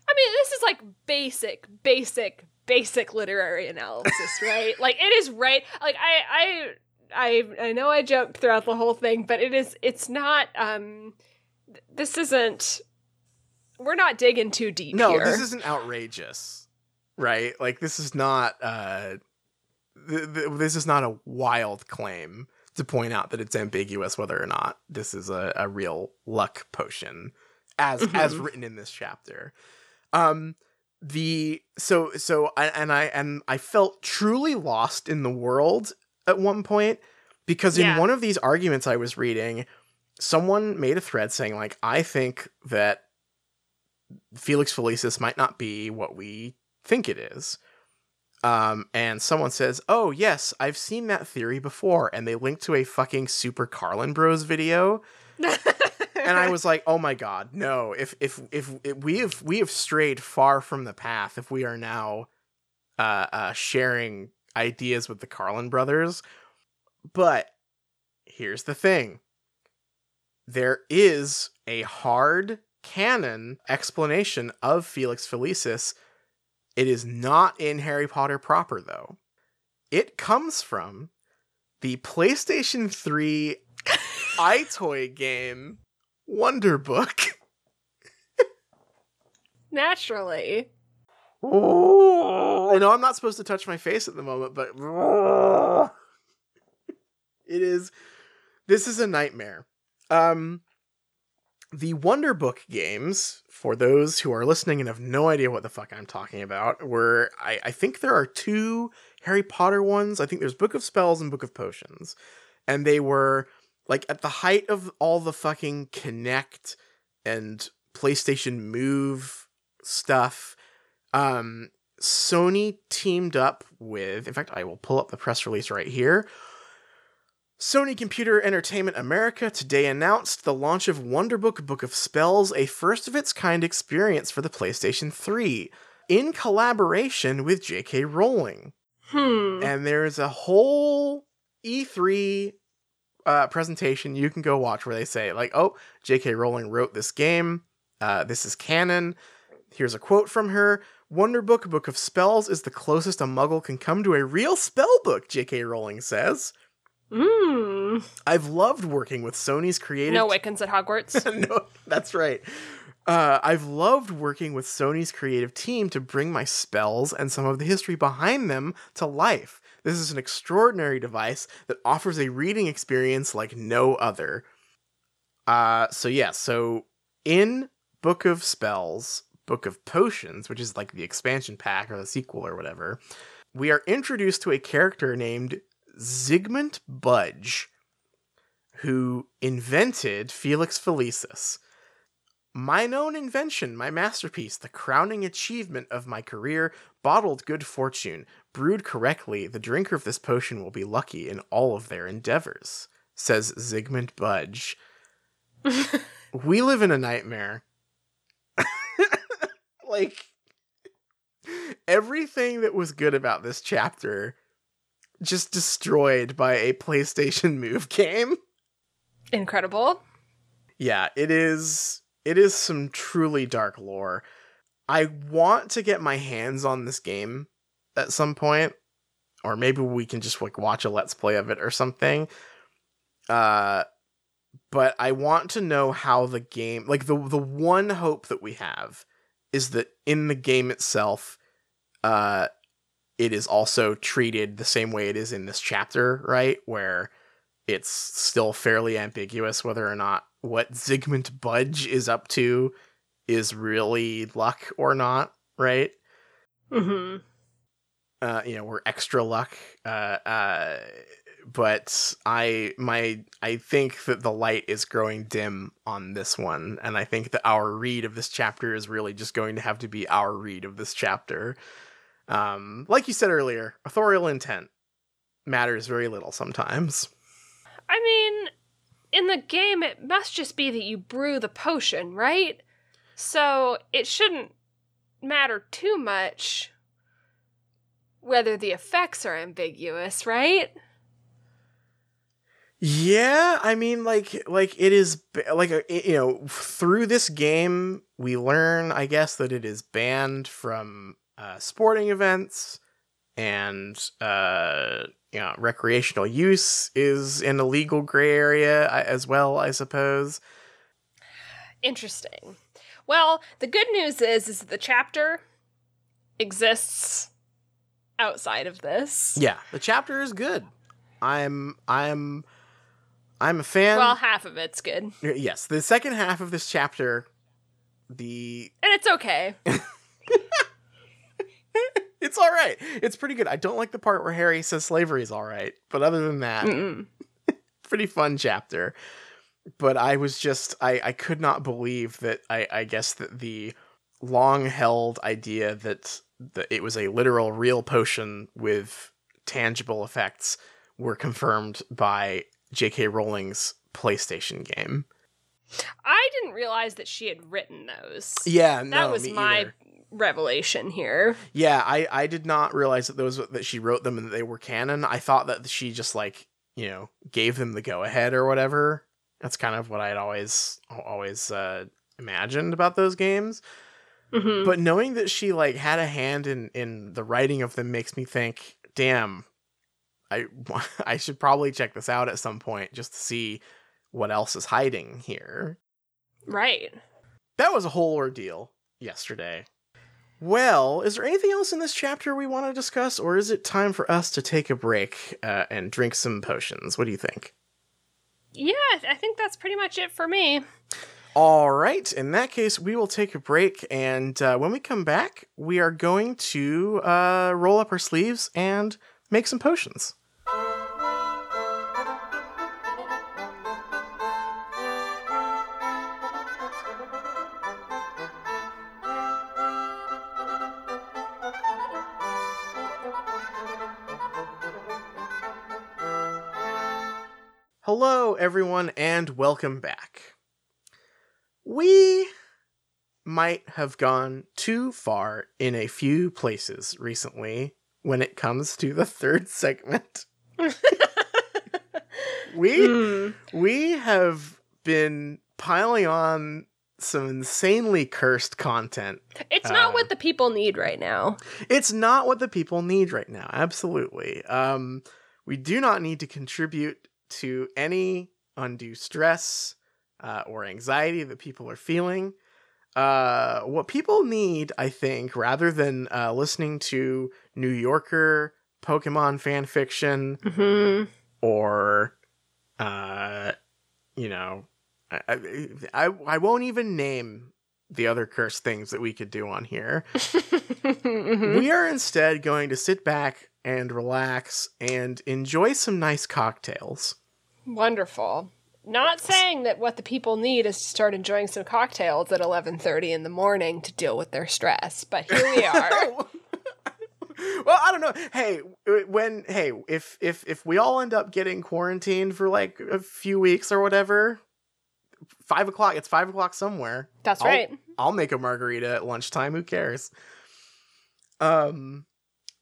I mean, this is like basic, basic, basic literary analysis, right? like it is right. Like I, I, I, I know I joked throughout the whole thing, but it is. It's not. Um, th- this isn't. We're not digging too deep no, here. this isn't outrageous, right? Like this is not uh, th- th- this is not a wild claim to point out that it's ambiguous whether or not this is a, a real luck potion, as as Mhm. written in this chapter. Um, the so so I, and I and I felt truly lost in the world at one point because in one of these arguments I was reading, someone made a thread saying like I think that Felix Felicis might not be what we think it is. Um, and someone says, "Oh yes, I've seen that theory before," and they link to a fucking Super Carlin Bros video, and I was like, "Oh my god, no! If if if, if we have we have strayed far from the path, if we are now uh, uh, sharing ideas with the Carlin brothers." But here's the thing: there is a hard canon explanation of Felix Felicis. It is not in Harry Potter proper, though. It comes from the PlayStation 3 EyeToy game Wonderbook. Naturally. I know I'm not supposed to touch my face at the moment, but it is. This is a nightmare. Um, the Wonderbook games, for those who are listening and have no idea what the fuck I'm talking about, were I, I think there are two Harry Potter ones. I think there's Book of Spells and Book of Potions, and they were like at the height of all the fucking Kinect and PlayStation Move stuff. Um, Sony teamed up with, in fact, I will pull up the press release right here. Sony Computer Entertainment America today announced the launch of Wonderbook Book of Spells, a first of its kind experience for the PlayStation 3, in collaboration with J.K. Rowling. Hmm. And there's a whole E3 uh, presentation you can go watch where they say, like, oh, J.K. Rowling wrote this game. Uh, this is canon. Here's a quote from her. Wonderbook Book of Spells is the closest a muggle can come to a real spell book, J.K. Rowling says. Mm. I've loved working with Sony's creative. No Wiccans at Hogwarts. no, that's right. Uh, I've loved working with Sony's creative team to bring my spells and some of the history behind them to life. This is an extraordinary device that offers a reading experience like no other. Uh, so yeah, so in Book of Spells, Book of Potions, which is like the expansion pack or the sequel or whatever, we are introduced to a character named Zygmunt Budge, who invented Felix Felicis. Mine own invention, my masterpiece, the crowning achievement of my career, bottled good fortune. Brewed correctly, the drinker of this potion will be lucky in all of their endeavors, says Zygmunt Budge. we live in a nightmare. like, everything that was good about this chapter just destroyed by a PlayStation Move game. Incredible. Yeah, it is it is some truly dark lore. I want to get my hands on this game at some point or maybe we can just like watch a let's play of it or something. Uh but I want to know how the game like the the one hope that we have is that in the game itself uh it is also treated the same way it is in this chapter, right? Where it's still fairly ambiguous whether or not what Zygmunt Budge is up to is really luck or not, right? Mm-hmm. Uh, you know, we're extra luck. Uh, uh, but I my I think that the light is growing dim on this one, and I think that our read of this chapter is really just going to have to be our read of this chapter. Um, like you said earlier, authorial intent matters very little sometimes. I mean, in the game, it must just be that you brew the potion, right? So it shouldn't matter too much whether the effects are ambiguous, right? Yeah, I mean, like, like it is, like, uh, you know, through this game, we learn, I guess, that it is banned from uh, sporting events, and uh, you know, recreational use is in a legal gray area as well, I suppose. Interesting. Well, the good news is is that the chapter exists outside of this. Yeah, the chapter is good. I'm, I'm, I'm a fan. Well, half of it's good. Yes, the second half of this chapter, the and it's okay. it's all right. It's pretty good. I don't like the part where Harry says slavery is all right, but other than that, pretty fun chapter. But I was just I I could not believe that I I guess that the long held idea that that it was a literal real potion with tangible effects were confirmed by J.K. Rowling's PlayStation game. I didn't realize that she had written those. Yeah, that no, was me my either. Revelation here. Yeah, I I did not realize that those that she wrote them and that they were canon. I thought that she just like you know gave them the go ahead or whatever. That's kind of what I'd always always uh, imagined about those games. Mhm. But knowing that she like had a hand in in the writing of them makes me think, damn, I I should probably check this out at some point just to see what else is hiding here. Right. That was a whole ordeal yesterday. Well, is there anything else in this chapter we want to discuss, or is it time for us to take a break uh, and drink some potions? What do you think? Yeah, I think that's pretty much it for me. All right. In that case, we will take a break, and uh, when we come back, we are going to uh, roll up our sleeves and make some potions. Hello, everyone, and welcome back. We might have gone too far in a few places recently when it comes to the third segment. we Mm. we have been piling on some insanely cursed content. It's not Uh, what the people need right now. It's not what the people need right now. Absolutely. Um, we do not need to contribute to any undue stress uh, or anxiety that people are feeling. Uh, what people need, I think, rather than uh, listening to New Yorker Pokemon fan fiction hmm or, uh, you know, I, I I won't even name the other cursed things that we could do on here. Mhm. We are instead going to sit back and relax and enjoy some nice cocktails. Wonderful. Not saying that what the people need is to start enjoying some cocktails at 11:30 in the morning to deal with their stress, but here we are. well, I don't know. Hey, when hey, if if if we all end up getting quarantined for like a few weeks or whatever, five o'clock. It's five o'clock somewhere. That's I'll- right. I'll make a margarita at lunchtime. Who cares? Um,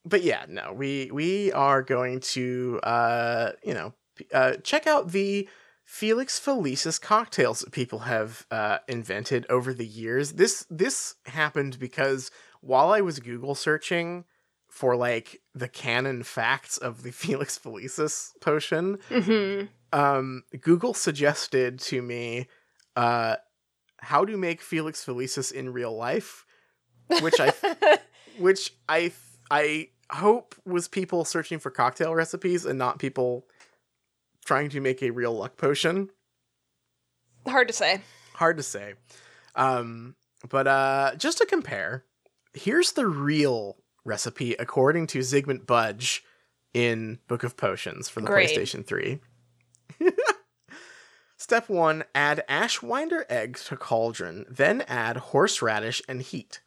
but yeah, no, we we are going to uh, you know, uh, check out the Felix Felicis cocktails that people have uh, invented over the years. This this happened because while I was Google searching for like the canon facts of the Felix Felicis potion, hmm um, Google suggested to me uh, how to make Felix Felicis in real life, which I which I I hope was people searching for cocktail recipes and not people trying to make a real luck potion. Hard to say. Hard to say. Um, but uh, just to compare, here's the real recipe according to Zygmunt Budge in Book of Potions for the Great. PlayStation 3. Step 1 Add ashwinder eggs to cauldron, then add horseradish and heat.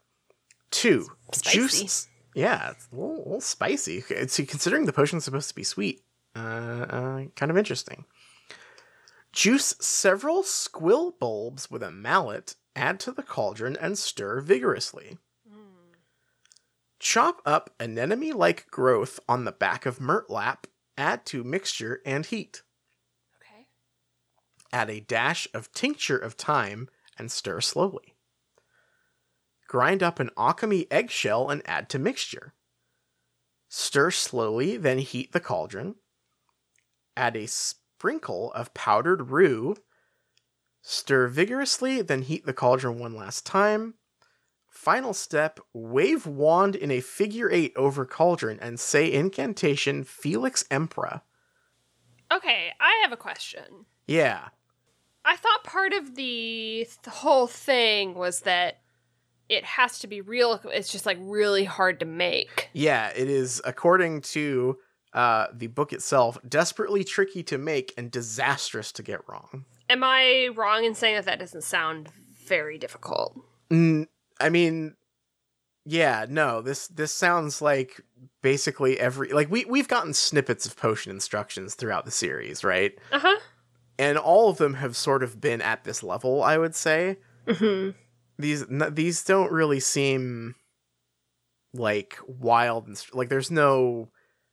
2. Spicy. Juice. Yeah, it's a little, a little spicy. See, considering the potion's supposed to be sweet, uh, uh, kind of interesting. Juice several squill bulbs with a mallet, add to the cauldron, and stir vigorously. Chop up anemone like growth on the back of murtlap, add to mixture and heat. Add a dash of tincture of thyme and stir slowly. Grind up an Occamy eggshell and add to mixture. Stir slowly, then heat the cauldron. Add a sprinkle of powdered rue. Stir vigorously, then heat the cauldron one last time. Final step wave wand in a figure eight over cauldron and say incantation Felix Emperor. Okay, I have a question. Yeah. I thought part of the, the whole thing was that it has to be real. It's just like really hard to make. Yeah, it is, according to uh, the book itself, desperately tricky to make and disastrous to get wrong. Am I wrong in saying that that doesn't sound very difficult? Mm, I mean, yeah, no, this this sounds like basically every like we we've gotten snippets of potion instructions throughout the series, right? Uh huh. And all of them have sort of been at this level, I would say. hmm These n- these don't really seem like wild and st- like there's no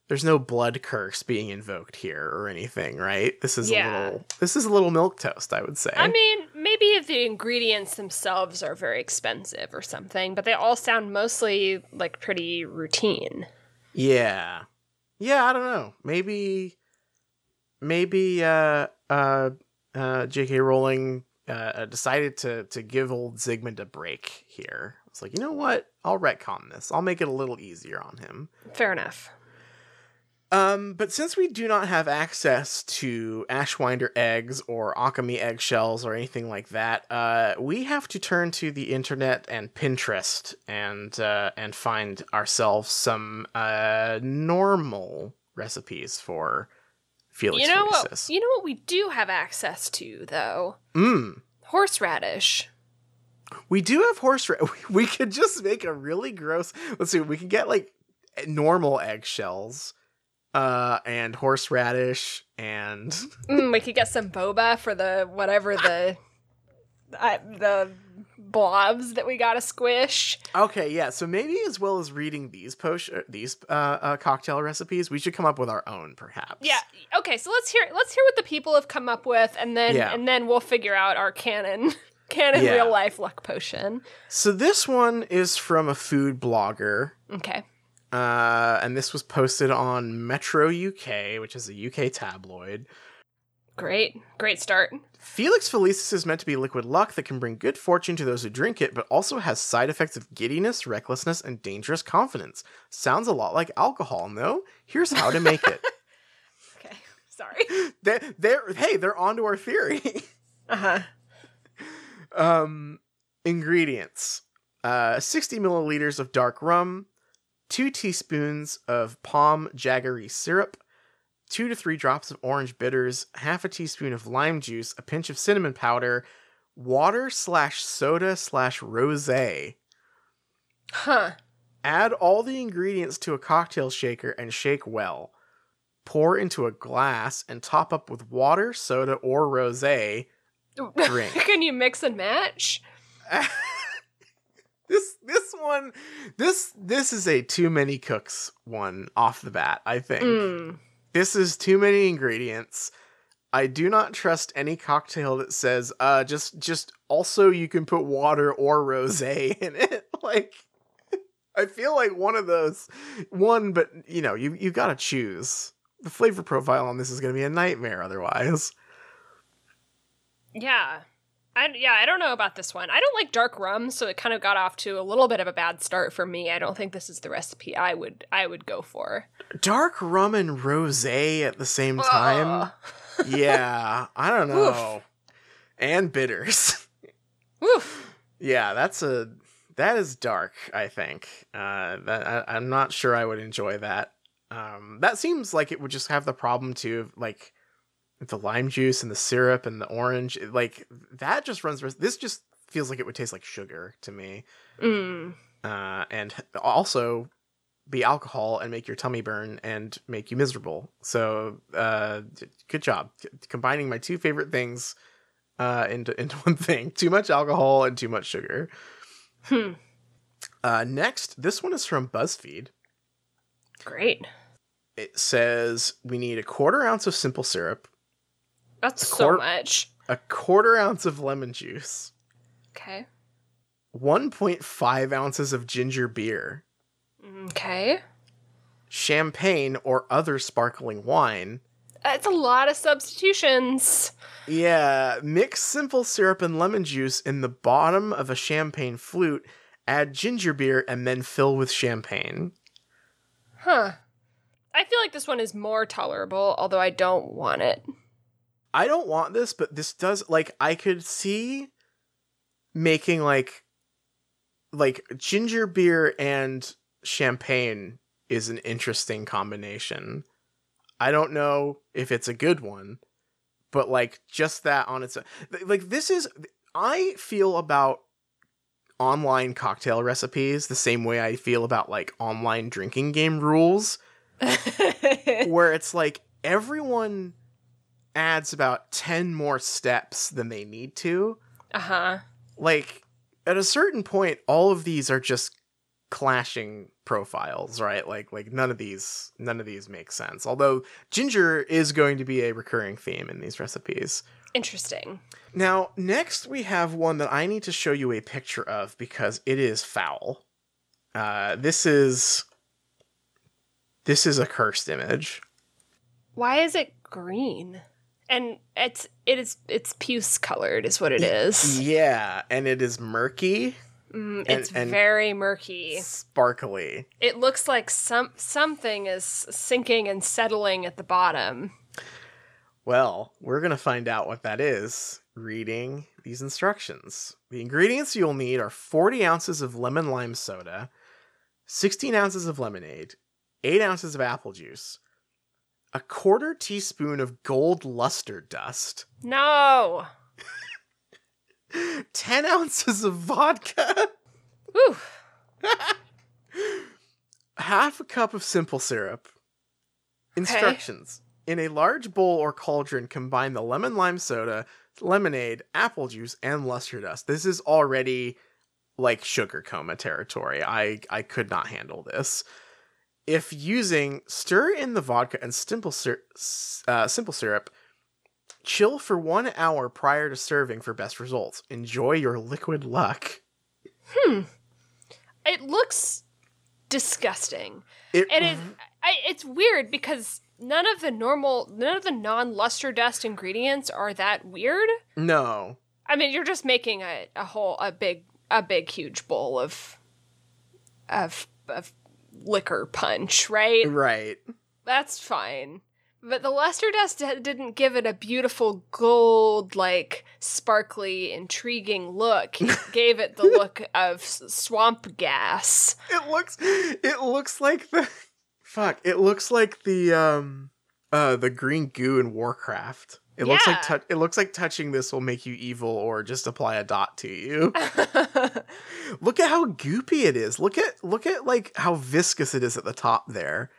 there's no blood curse being invoked here or anything, right? This is Yeah. a little this is a little milk toast, I would say. I mean, maybe if the ingredients themselves are very expensive or something, but they all sound mostly like pretty routine. yeah. Yeah, I don't know. Maybe maybe uh uh uh JK Rowling uh, decided to to give old Zygmunt a break here. It's like, you know what? I'll retcon this. I'll make it a little easier on him. Fair enough. Um, but since we do not have access to Ashwinder eggs or Occamy eggshells or anything like that, uh, we have to turn to the internet and Pinterest and uh, and find ourselves some uh, normal recipes for Felix you know what? You know what we do have access to though? Mm. Horseradish. We do have horseradish. We could just make a really gross. Let's see. We can get like normal eggshells, uh, and horseradish and Mm, we could get some boba for the whatever the uh, the blobs that we gotta squish. Okay, yeah. So maybe as well as reading these potion, these uh, uh, cocktail recipes, we should come up with our own, perhaps. Yeah. Okay. So let's hear let's hear what the people have come up with, and then Yeah. and then we'll figure out our canon canon Yeah. real life luck potion. So this one is from a food blogger, Okay. uh, and this was posted on Metro UK, which is a UK tabloid. Great. Great start. Felix Felicis is meant to be liquid luck that can bring good fortune to those who drink it, but also has side effects of giddiness, recklessness, and dangerous confidence. Sounds a lot like alcohol, no? Here's how to make it. Okay. Sorry. they, they're hey, they're onto our theory. Uh huh. Um, ingredients: uh, sixty milliliters of dark rum, two teaspoons of palm jaggery syrup, two to three drops of orange bitters, half a teaspoon of lime juice, a pinch of cinnamon powder, water slash soda slash rosé. Huh. Add all the ingredients to a cocktail shaker and shake well. Pour into a glass and top up with water, soda, or rosé. Drink. Can you mix and match? this this one this this is a too many cooks one off the bat i think Mm. This is too many ingredients. I do not trust any cocktail that says uh just just also you can put water or rosé in it. Like i feel like one of those one but you know you you got to choose. The flavor profile on this is going to be a nightmare otherwise. Yeah. I, yeah, I don't know about this one. I don't like dark rum, so it kind of got off to a little bit of a bad start for me. I don't think this is the recipe I would I would go for. dark rum and rosé at the same time yeah, I don't know. And bitters. Oof. yeah, that's a that is dark. I think. Uh, that I, I'm not sure I would enjoy that. Um, that seems like it would just have the problem too, like the lime juice and the syrup and the orange. it- Like that just runs. This just feels like it would taste like sugar to me. Mm. Uh, and also be alcohol and make your tummy burn and make you miserable. So, uh, good job combining my two favorite things uh, into into one thing: too much alcohol and too much sugar. Hmm. Uh, next, this one is from BuzzFeed. Great. It says we need a quarter ounce of simple syrup, That's so much. a quarter ounce of lemon juice, Okay. 1.5 ounces of ginger beer, mm, Okay. champagne or other sparkling wine. That's a lot of substitutions. Yeah, mix simple syrup and lemon juice in the bottom of a champagne flute, add ginger beer, and then fill with champagne. Huh. I feel like this one is more tolerable, although I don't want it. I don't want this, but this does like I could see making like like ginger beer and champagne is an interesting combination. I don't know if it's a good one, but like just that on its own. Like this is I feel about online cocktail recipes the same way I feel about like online drinking game rules where it's like everyone adds about 10 more steps than they need to. uh huh. Like at a certain point all of these are just clashing profiles, right? Like like none of these none of these make sense. Although ginger is going to be a recurring theme in these recipes. Interesting. Now, next we have one that I need to show you a picture of because it is foul. Uh, this is this is a cursed image. Why is it green? And it's it is it's puce colored is what it is. Yeah, and it is murky, Mm, And- it's and- very murky. sparkly. It looks like some something is sinking and settling at the bottom. Well, we're going to find out what that is reading these instructions. The ingredients you'll need are 40 ounces of lemon lime soda, 16 ounces of lemonade, 8 ounces of apple juice, a quarter teaspoon of gold luster dust, No. 10 ounces of vodka, Whew. half a cup of simple syrup. Instructions. In a large bowl or cauldron, combine the lemon lime soda, lemonade, apple juice, and luster dust. This is already like sugar coma territory. I I could not handle this. If using, stir in the vodka and simple syrup, uh, simple syrup. Chill for one hour prior to serving for best results. Enjoy your liquid luck. Hmm. It looks disgusting. It It is I, it's weird because none of the normal none of the non-luster dust ingredients are that weird. no. I mean, you're just making a, a whole a big a big huge bowl of of of liquor punch, right? Right. That's fine. But the luster dust didn't give it a beautiful gold, like sparkly, intriguing look. It gave it the look of swamp gas. It looks it looks like the fuck. It looks like the um uh the green goo in Warcraft. It looks like Yeah. tou- it looks like touching this will make you evil or just apply a dot to you. look at how goopy it is. Look at look at like how viscous it is at the top there.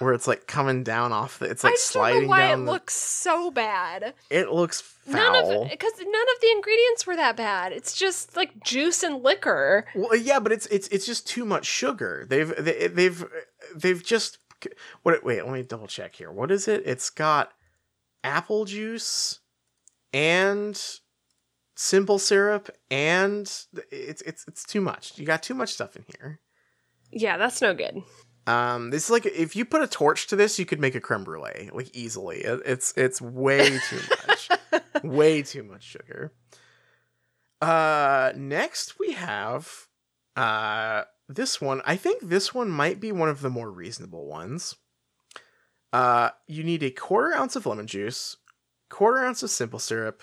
Where it's like coming down off the it's like I just don't sliding know why it the- looks so bad. it looks foul. None of because none of the ingredients were that bad. It's just like juice and liquor. Well, yeah, but it's it's it's just too much sugar. They've they, they've they've just what? Wait, let me double check here. What is it? It's got apple juice and simple syrup, and it's it's it's too much. You got too much stuff in here. Yeah, that's no good. Um, this is like if you put a torch to this, you could make a creme brulee like easily. It's it's way too much, way too much sugar. Uh, next we have uh this one. I think this one might be one of the more reasonable ones. Uh, you need a quarter ounce of lemon juice, quarter ounce of simple syrup,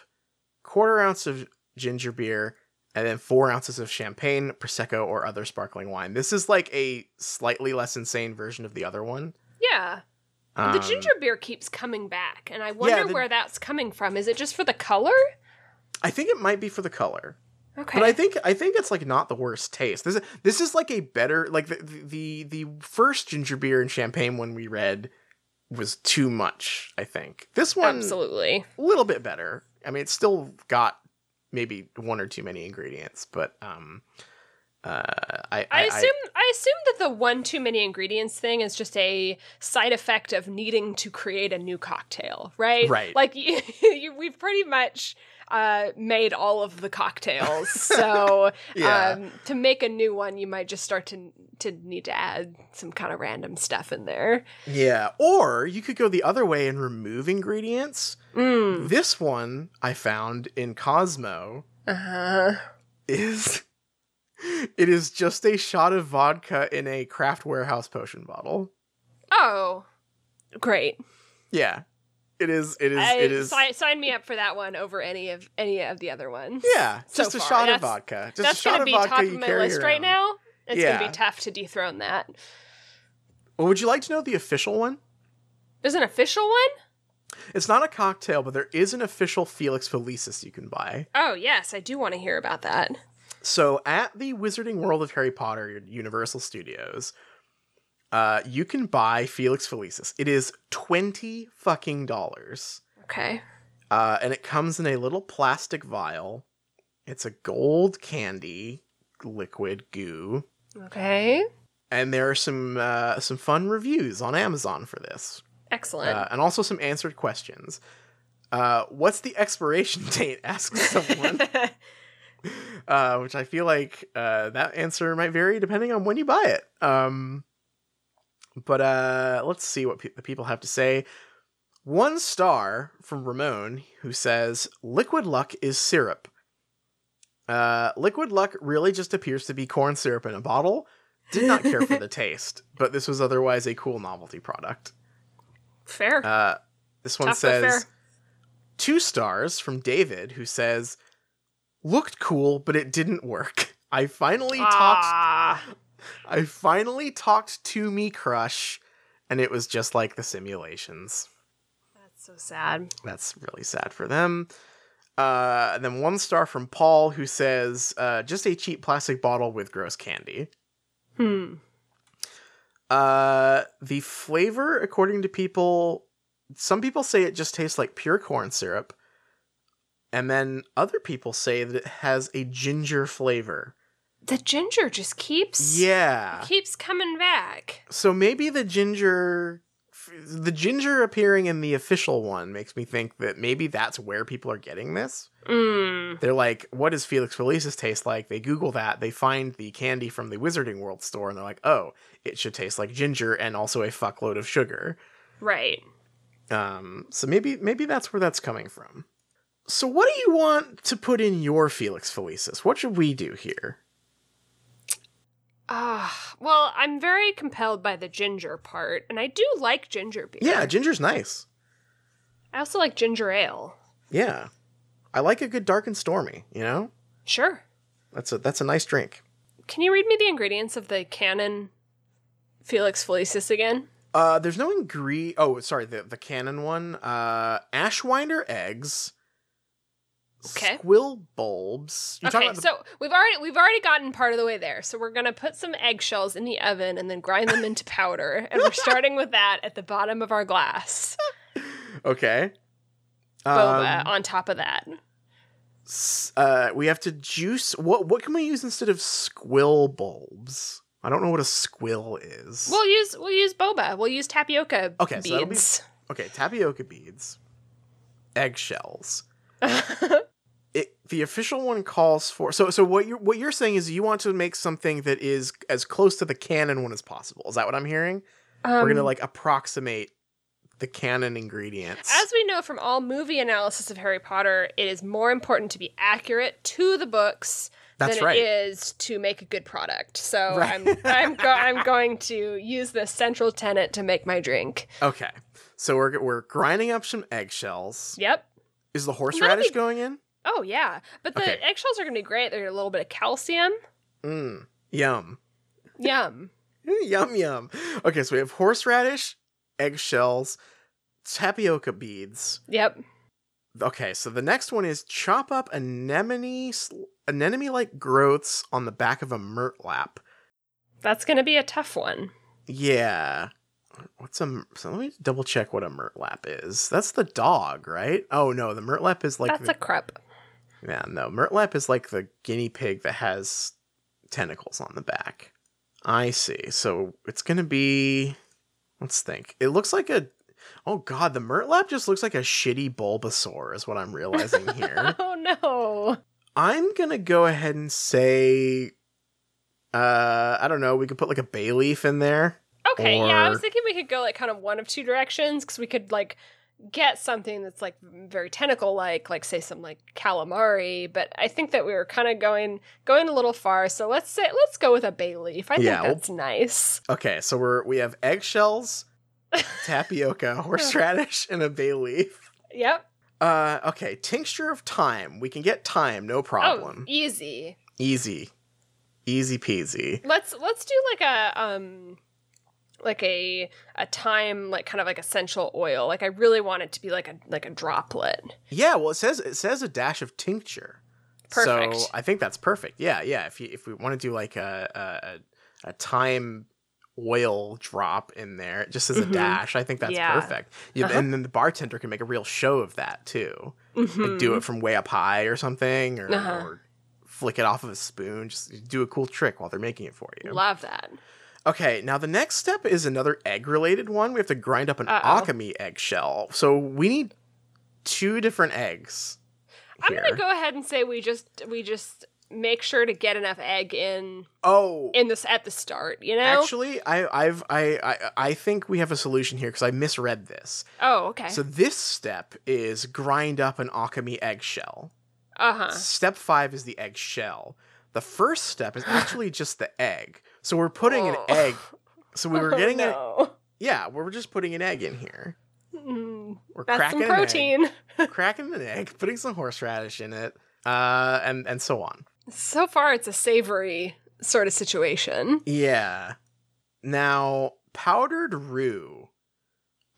quarter ounce of ginger beer, and then four ounces of champagne, prosecco, or other sparkling wine. This is like a slightly less insane version of the other one. Yeah. the Um, ginger beer keeps coming back, and I wonder the- where that's coming from. Is it just for the color? I think it might be for the color, Okay. but I think I think it's like not the worst taste. This is this is like a better like the the the first ginger beer and champagne one we read was too much. I think this one Absolutely. a little bit better. I mean, it's still got maybe one or too many ingredients, but um, uh, I I, assume I, assume that the one too many ingredients thing is just a side effect of needing to create a new cocktail, right? Right. Like you, you, we've pretty much uh, made all of the cocktails, so Yeah. um, to make a new one, you might just start to to need to add some kind of random stuff in there. yeah. Or you could go the other way and remove ingredients. Mm. This one I found in Cosmo Uh-huh. is it is just a shot of vodka in a craft warehouse potion bottle. Oh, great! Yeah. It is it is I, it is si- sign me up for that one over any of any of the other ones. Yeah, so just a far. shot of vodka. Just That's a shot gonna of be top of my list right now. It's Yeah. gonna be tough to dethrone that. Well, would you like to know the official one? There's an official one. It's not a cocktail, but there is an official Felix Felicis you can buy. Oh yes, I do want to hear about that. So at the Wizarding World of Harry Potter Universal Studios, uh, you can buy Felix Felicis. It is twenty fucking dollars, Okay. uh, and it comes in a little plastic vial. It's a gold candy liquid goo. Okay. and there are some uh, some fun reviews on Amazon for this, Excellent. uh, and also some answered questions. Uh, what's the expiration date? Asks someone, uh, which I feel like uh, that answer might vary depending on when you buy it. Um, but uh, let's see what pe- the people have to say. One star from Ramon, who says, "Liquid Luck is syrup." Uh, Liquid Luck really just appears to be corn syrup in a bottle. Did not care for the taste, but this was otherwise a cool novelty product. fair. Uh, this one Tough says two stars from David, who says, "Looked cool, but it didn't work. I finally talked. Ah, I finally talked to me crush, and it was just like the simulations. that's so sad. That's really sad for them." Uh, and then one star from Paul, who says, uh, "Just a cheap plastic bottle with gross candy." Hmm. Uh, the flavor, according to people, some people say it just tastes like pure corn syrup, and then other people say that it has a ginger flavor. The ginger just keeps Yeah. keeps coming back. So maybe the ginger, the ginger appearing in the official one makes me think that maybe that's where people are getting this. Mm. They're like, "What does Felix Felicis taste like?" They Google that, they find the candy from the Wizarding World store, and they're like, "Oh, it should taste like ginger and also a fuckload of sugar." Right. Um, so maybe maybe that's where that's coming from. So what do you want to put in your Felix Felicis? What should we do here? Ah, well, I'm very compelled by the ginger part, and I do like ginger beer. Yeah, ginger's nice. I also like ginger ale. Yeah. I like a good dark and stormy, you know? Sure. That's a that's a nice drink. Can you read me the ingredients of the canon Felix Felicis again? Uh there's no ingre Oh, sorry, the the canon one. Uh Ashwinder eggs. Okay. Squill bulbs. You're talking okay, about the- so we've already we've already gotten part of the way there. So we're gonna put some eggshells in the oven and then grind them into powder, and we're starting with that at the bottom of our glass. Okay. Boba Um, on top of that. uh we have to juice what what can we use instead of squill bulbs? I don't know what a squill is. We'll use we'll use boba. We'll use tapioca Okay, so be- beads. Okay, tapioca beads, eggshells. The official one calls for so so what you're what you're saying is you want to make something that is as close to the canon one as possible. Is that what I'm hearing? We're gonna Um, like approximate the canon ingredients. As we know from all movie analysis of Harry Potter, it is more important to be accurate to the books That's than right. it is to make a good product. So Right. I'm I'm go- I'm going to use this central tenet to make my drink. okay, so we're we're grinding up some eggshells. Yep. Is the horseradish be- going in? Oh yeah, but the Okay. eggshells are going to be great. They're a little bit of calcium. Mm, yum. Yum. yum yum. Okay, so we have horseradish, eggshells, tapioca beads. Yep. Okay, so the next one is chop up anemone anemone like growths on the back of a murtlap. That's going to be a tough one. Yeah. What's a so let me double check what a murtlap is. That's the dog, right? Oh no, the murtlap is like That's the, a crup. Yeah, no, Murtlap is like the guinea pig that has tentacles on the back. I see. So it's gonna be let's think. It looks like a oh god, the Murtlap just looks like a shitty Bulbasaur is what I'm realizing here. Oh no. I'm gonna go ahead and say, uh, I don't know. We could put like a bay leaf in there. Okay, yeah, I was thinking we could go like kind of one of two directions because we could like get something that's like very tentacle like, like say some like calamari. But I think that we were kind of going going a little far. So let's say let's go with a bay leaf. I Yeah, think that's nice. Okay, so we're we have eggshells, tapioca, horseradish, and a bay leaf. Yep. Uh, okay, tincture of thyme. We can get thyme, no Oh, problem. easy. Easy, easy peasy. Let's let's do like a um like a a time like kind of like essential oil. Like I really want it to be like a like a droplet. Yeah, well, it says it says a dash of tincture. Perfect. So I think that's perfect. Yeah, yeah. If you if we want to do like a a, a time oil drop in there, just as a Mhm. dash, I think that's Yeah. perfect. Yeah, Uh-huh. And then the bartender can make a real show of that too. Like Mhm. do it from way up high or something, or, Uh-huh. or flick it off of a spoon. Just do a cool trick while they're making it for you. Love that. Okay, now the next step is another egg related one. We have to grind up an Uh-oh. alchemy eggshell. So we need two different eggs. I'm gonna go ahead and say we just we just make sure to get enough egg in Oh, in this at the start. You know. actually, I, I've, I, I, I think we have a solution here because I misread this. oh, okay. So this step is grind up an alchemy eggshell. uh huh. Step five is the eggshell. The first step is actually just the egg. So we're putting an Oh. egg. So we were getting oh, it. no. Yeah, we're just putting an egg in here. Mm, We're cracking some an egg. protein. cracking an egg, putting some horseradish in it, uh, and and so on. So far, it's a savory sort of situation. Yeah. Now, powdered rue.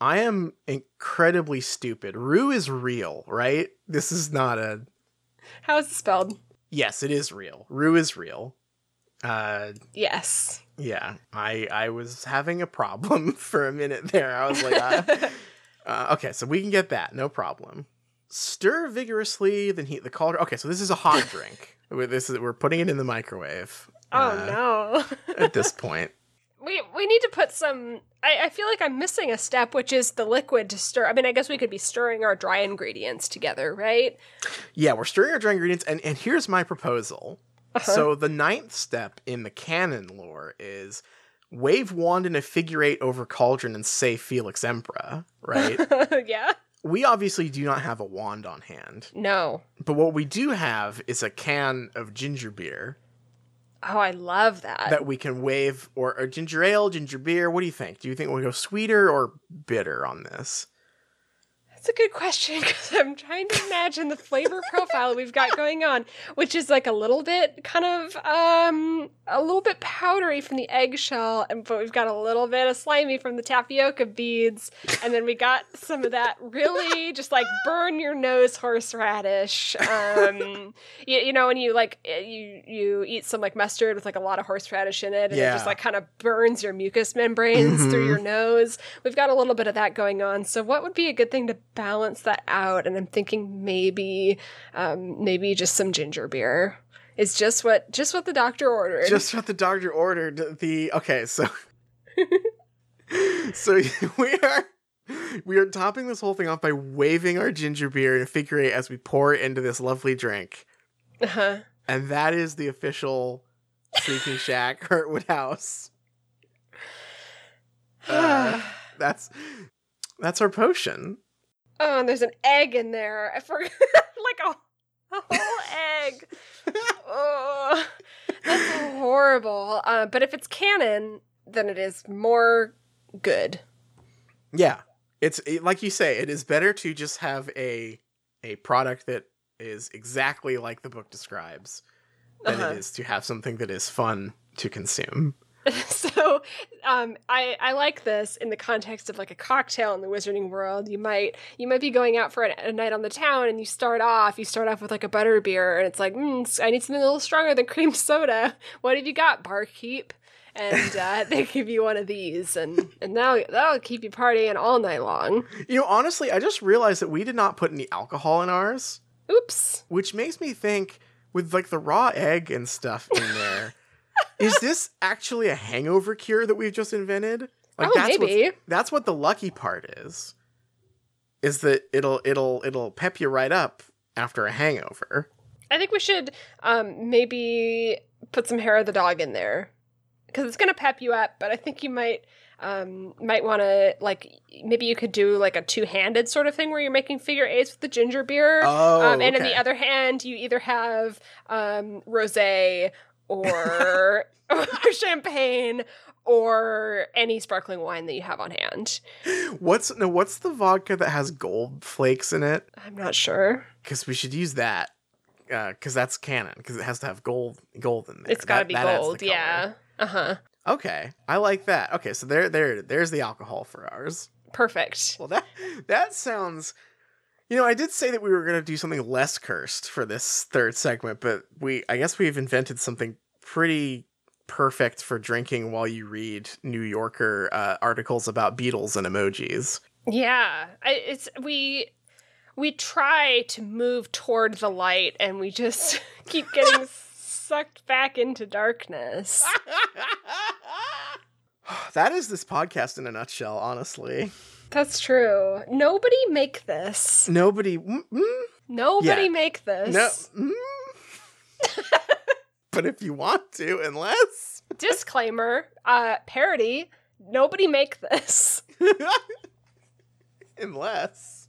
I am incredibly stupid. Rue is real, right? This is not a. How is it spelled? Yes, it is real. Rue is real. Uh, Yes. yeah. I I was having a problem for a minute there. I was like, uh, uh, okay, so we can get that, no problem. Stir vigorously, then heat the cauldron. Okay, so this is a hot drink. We're- This is we're putting it in the microwave. oh uh, no. At this point, we we need to put some. I, I feel like I'm missing a step, which is the liquid to stir. I mean, I guess we could be stirring our dry ingredients together, right? yeah, we're stirring our dry ingredients, and and here's my proposal. Uh-huh. So the ninth step in the canon lore is wave wand in a figure eight over cauldron and say Felix Emperor, right? yeah. we obviously do not have a wand on hand, No. but what we do have is a can of ginger beer Oh, I love that. that we can wave, or, or ginger ale, ginger beer. What do you think? Do you think we'll go sweeter or bitter on this? That's a good question because I'm trying to imagine the flavor profile we've got going on, which is like a little bit kind of um a little bit powdery from the eggshell, and but we've got a little bit of slimy from the tapioca beads, and then we got some of that really just like burn your nose horseradish. Um, you, you know when you like eh, you you eat some like mustard with like a lot of horseradish in it, and it just like kind of burns your mucous membranes through Mhm. your nose. We've got a little bit of that going on. So what would be a good thing to balance that out? And I'm thinking maybe um maybe just some ginger beer. Is just what just what the doctor ordered. Just what the doctor ordered. The okay, so so we are we are topping this whole thing off by waving our ginger beer in a figure eight as we pour it into this lovely drink, uh-huh. and that is the official Shrieking Shack Hurtwood House. Uh, that's that's our potion. Oh, and there's an egg in there. I forgot like a, a whole egg. oh, that's horrible. Uh, but if it's canon, then it is more good. Yeah, it's it- like you say. It is better to just have a a product that is exactly like the book describes than Uh-huh. it is to have something that is fun to consume. so um, I, I like this in the context of like a cocktail in the wizarding world. You might you might be going out for a, a night on the town and you start off you start off with like a butter beer and it's like mm, i need something a little stronger than cream soda. What have you got barkeep? And uh, they give you one of these and and that'll, that'll keep you partying all night long. You know, honestly, I just realized that we did not put any alcohol in ours, oops. Which makes me think with like the raw egg and stuff in there. Is this actually a hangover cure that we've just invented? Like oh that's maybe that's what the lucky part is. Is that it'll it'll it'll pep you right up after a hangover. I think we should um, maybe put some hair of the dog in there because it's gonna pep you up. But I think you might um, might want to like maybe you could do like a two handed sort of thing where you're making figure eights with the ginger beer. Oh, um, and in the other hand, you either have um, rosé or, or champagne or any sparkling wine that you have on hand. What's no? What's the vodka that has gold flakes in it? I'm not sure. Because we should use that. Because that's canon. Because it has to have gold gold in there. It's got to be gold. Yeah. Uh huh. Okay, I like that. Okay, so there, there, there's the alcohol for ours. Perfect. Well, that that sounds. You know, I did say that we were gonna do something less cursed for this third segment, but we, I guess, we've invented something pretty perfect for drinking while you read New Yorker uh, articles about beetles and emojis. Yeah, I, it's we we try to move toward the light, and we just keep getting sucked back into darkness. that is this podcast in a nutshell, honestly. That's true. Nobody make this. Nobody. Mm, mm, Nobody Yeah. make this. no. mm. But if you want to, unless. Disclaimer, uh parody, nobody make this. unless.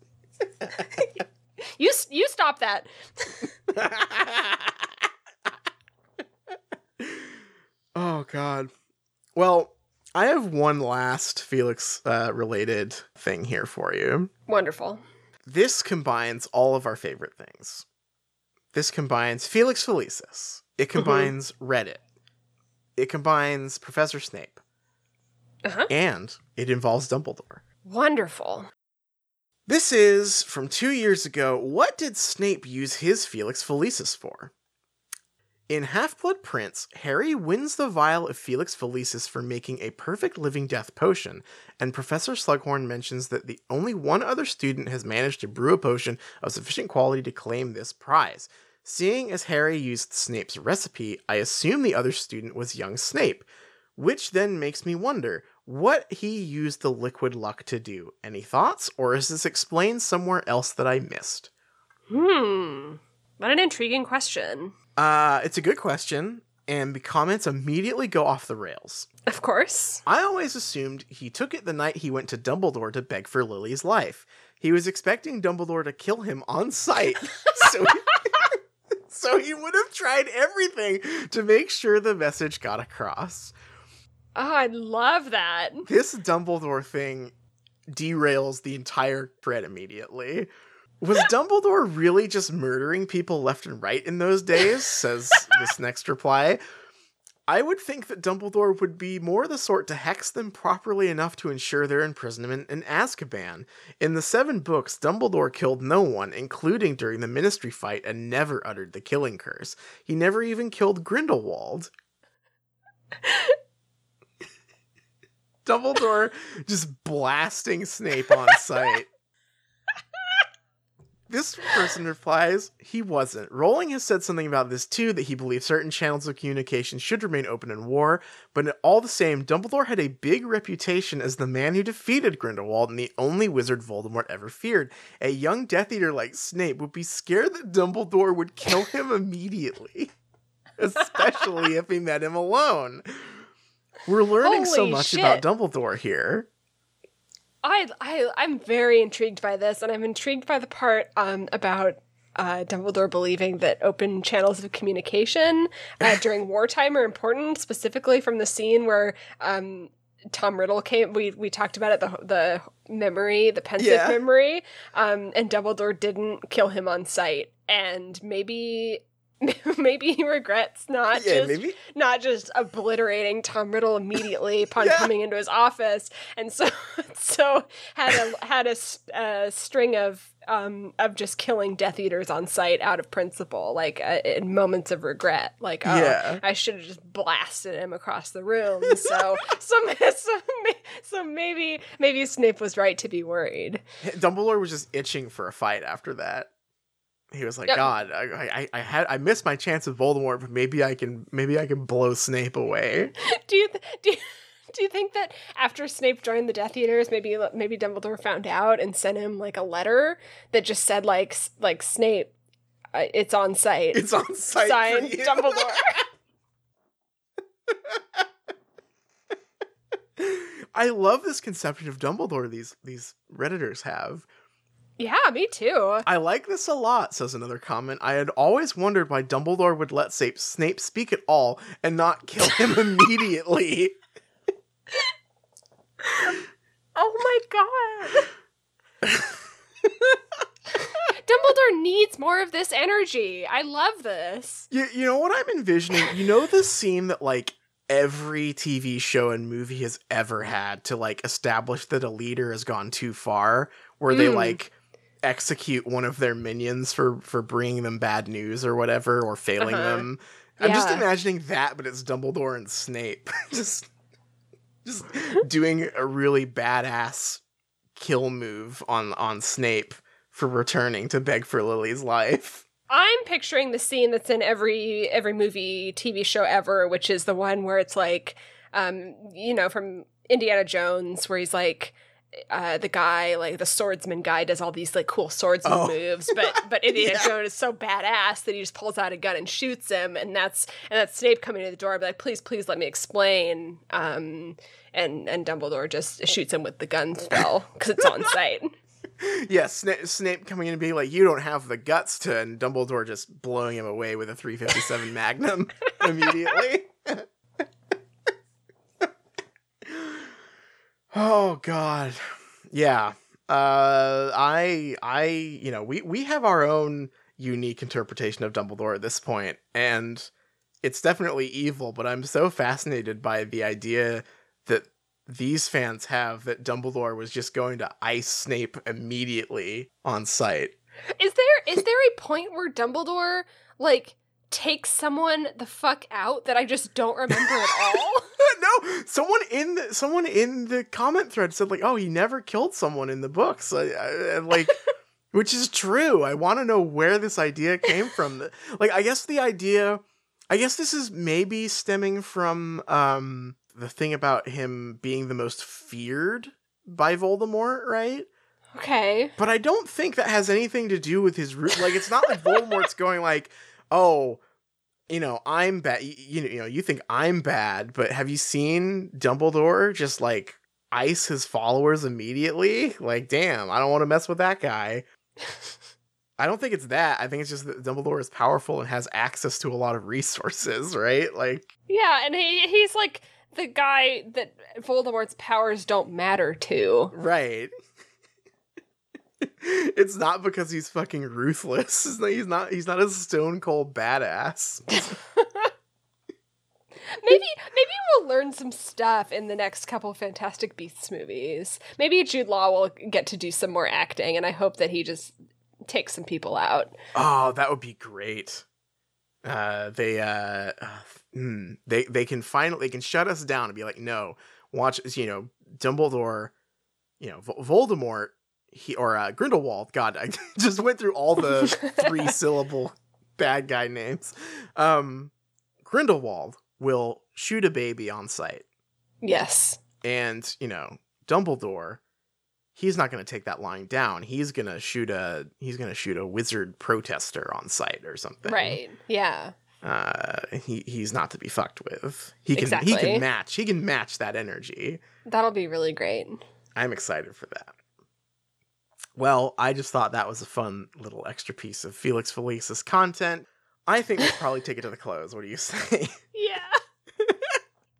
You you stop that. oh god. Well, I have one last Felix uh, related thing here for you. Wonderful. This combines all of our favorite things. This combines Felix Felicis. It combines Reddit. It combines Professor Snape. Uh-huh. And it involves Dumbledore. Wonderful. This is from two years ago. What did Snape use his Felix Felicis for? In Half Blood Prince, Harry wins the vial of Felix Felicis for making a perfect living death potion, and Professor Slughorn mentions that the only one other student has managed to brew a potion of sufficient quality to claim this prize. Seeing as Harry used Snape's recipe, I assume the other student was young Snape, which then makes me wonder what he used the liquid luck to do. Any thoughts, or is this explained somewhere else that I missed? Hmm. What an intriguing question. Uh, it's a good question, and the comments immediately go off the rails. Of course. I always assumed he took it the night he went to Dumbledore to beg for Lily's life. He was expecting Dumbledore to kill him on sight, so he, so he would have tried everything to make sure the message got across. Oh, I love that. This Dumbledore thing derails the entire thread immediately. Was Dumbledore really just murdering people left and right in those days? Says this next reply. I would think that Dumbledore would be more the sort to hex them properly enough to ensure their imprisonment in Azkaban. In the seven books, Dumbledore killed no one, including during the Ministry fight, and never uttered the killing curse. He never even killed Grindelwald. Dumbledore just blasting Snape on sight. This person replies, he wasn't. Rowling has said something about this too, that he believes certain channels of communication should remain open in war, but all the same, Dumbledore had a big reputation as the man who defeated Grindelwald and the only wizard Voldemort ever feared. A young Death Eater like Snape would be scared that Dumbledore would kill him immediately, especially if he met him alone. We're learning so much shit. about Dumbledore here. I, I I'm very intrigued by this, and I'm intrigued by the part um, about uh, Dumbledore believing that open channels of communication uh, during wartime are important, specifically from the scene where um, Tom Riddle came. We we talked about it the the memory, the Pensieve Yeah. memory, um, and Dumbledore didn't kill him on sight, and maybe. Maybe he regrets not Yeah, just maybe. not just obliterating Tom Riddle immediately upon Yeah. coming into his office, and so so had a had a, a string of um of just killing Death Eaters on sight out of principle, like uh, in moments of regret, like oh, Yeah. I should have just blasted him across the room. So so so so maybe maybe Snape was right to be worried. Dumbledore was just itching for a fight after that. He was like, Yep. God, I, I, I had, I missed my chance with Voldemort, but maybe I can, maybe I can blow Snape away. Do you th- do you, do you think that after Snape joined the Death Eaters, maybe maybe Dumbledore found out and sent him like a letter that just said like like Snape, uh, it's on sight, It's on sight. for signed you. Dumbledore. I love this conception of Dumbledore these these redditors have. Yeah, me too. I like this a lot, says another comment. I had always wondered why Dumbledore would let Snape, speak at all and not kill him immediately. Oh my god. Dumbledore needs more of this energy. I love this. You, you know what I'm envisioning? You know the scene that like every TV show and movie has ever had to like establish that a leader has gone too far, where they Mm. like execute one of their minions for for bringing them bad news or whatever or failing Uh-huh. them. I'm just imagining that, but it's Dumbledore and Snape just just doing a really badass kill move on on Snape for returning to beg for Lily's life. I'm picturing the scene that's in every every movie, TV show ever, which is the one where it's like, um, you know, from Indiana Jones, where he's like, uh, the guy, like the swordsman guy, does all these like cool swordsman Oh. moves, but but Indiana Yeah. Jones is so badass that he just pulls out a gun and shoots him, and that's and that's Snape coming to the door, be like, please, please, let me explain. Um, and and Dumbledore just shoots him with the gun spell because it's on sight. Yeah, Snape, Snape coming in and being like, "You don't have the guts to," and Dumbledore just blowing him away with a 357 Magnum immediately. Oh God, yeah. Uh, I, I, you know, we we have our own unique interpretation of Dumbledore at this point, and it's definitely evil. But I'm so fascinated by the idea that these fans have that Dumbledore was just going to ice Snape immediately on sight. Is there is there a point where Dumbledore like takes someone the fuck out that I just don't remember at all? no, someone in the someone in the comment thread said like, "Oh, he never killed someone in the books," I, I, like, which is true. I want to know where this idea came from. Like, I guess the idea, I guess this is maybe stemming from um the thing about him being the most feared by Voldemort, right? okay. But I don't think that has anything to do with his root. Like, it's not like Voldemort's going like, "Oh, you know, I'm bad." You, you know, you know, you think I'm bad, but have you seen Dumbledore just like ice his followers immediately? Like, damn, I don't want to mess with that guy. I don't think it's that. I think it's just that Dumbledore is powerful and has access to a lot of resources, right? Like, Yeah, and he he's like the guy that Voldemort's powers don't matter to. right. It's not because he's fucking ruthless. He's not. He's not a stone cold badass. Maybe maybe we'll learn some stuff in the next couple Fantastic Beasts movies. Maybe Jude Law will get to do some more acting, and I hope that he just takes some people out. Oh, that would be great. Uh, they uh, uh, hmm, they they can finally they can shut us down and be like, no, watch you know Dumbledore, you know Vo- Voldemort, he or uh, Grindelwald. God, I just went through all the three syllable bad guy names. Um, Grindelwald will shoot a baby on sight, Yes. and you know Dumbledore. He's not going to take that line down. He's going to shoot a he's going to shoot a wizard protester on sight or something. Right. Yeah. Uh, he he's not to be fucked with. He can he can match. He can match that energy. That'll be really great. I'm excited for that. Well, I just thought that was a fun little extra piece of Felix Felicis content. I think we'll probably take it to the close. What do you say? Yeah.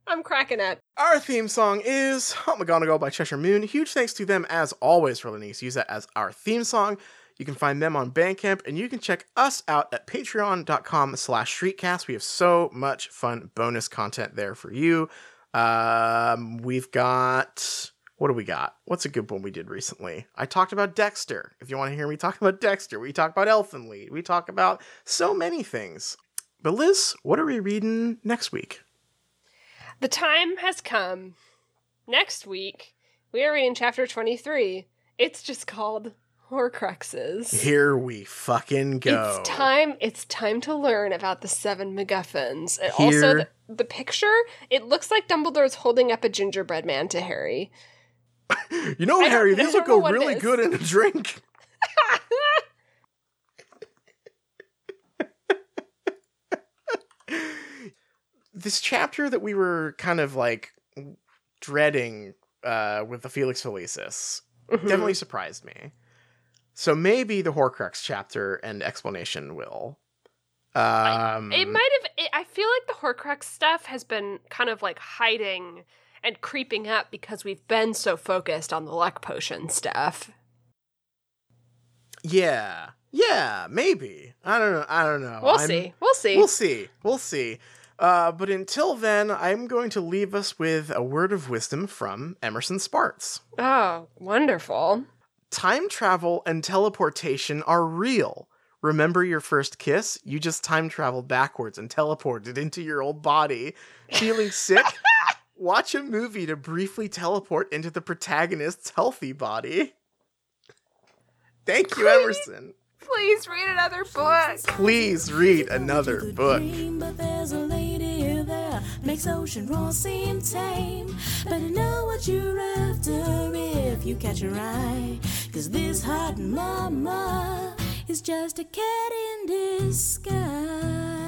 I'm cracking up. Our theme song is Hunt McGonagall by Cheshire Moon. Huge thanks to them as always for letting us use that as our theme song. You can find them on Bandcamp, and you can check us out at patreon.com slash shriekcast. We have so much fun bonus content there for you. Um, we've got what do we got? What's a good one we did recently? I talked about Dexter. If you want to hear me talk about Dexter, we talk about Elfen Lied. We talk about so many things. But Liz, what are we reading next week? The time has come. Next week, we are reading chapter 23. It's just called Horcruxes. Here we fucking go. It's time. It's time to learn about the seven MacGuffins. And Here- also, the, the picture. It looks like Dumbledore's holding up a gingerbread man to Harry. You know, I Harry, these would go really good in a drink. this chapter that we were kind of like dreading uh, with the Felix Felicis Mhm. definitely surprised me. So maybe the Horcrux chapter and explanation will. Um, It might have. It, I feel like the Horcrux stuff has been kind of like hiding and creeping up because we've been so focused on the luck potion stuff. yeah, yeah, maybe. I don't know. I don't know. We'll I'm- see. We'll see. We'll see. We'll see. Uh, but until then, I'm going to leave us with a word of wisdom from Emerson Sparks. oh, wonderful. Time travel and teleportation are real. Remember your first kiss? You just time traveled backwards and teleported into your old body. Feeling sick? Watch a movie to briefly teleport into the protagonist's healthy body. Thank you, Great. Emerson. Please read another book. Please read another book. dream, but there's a lady there makes ocean roar seem tame. Better know what you're after if you catch her eye. Cause this hot mama is just a cat in disguise.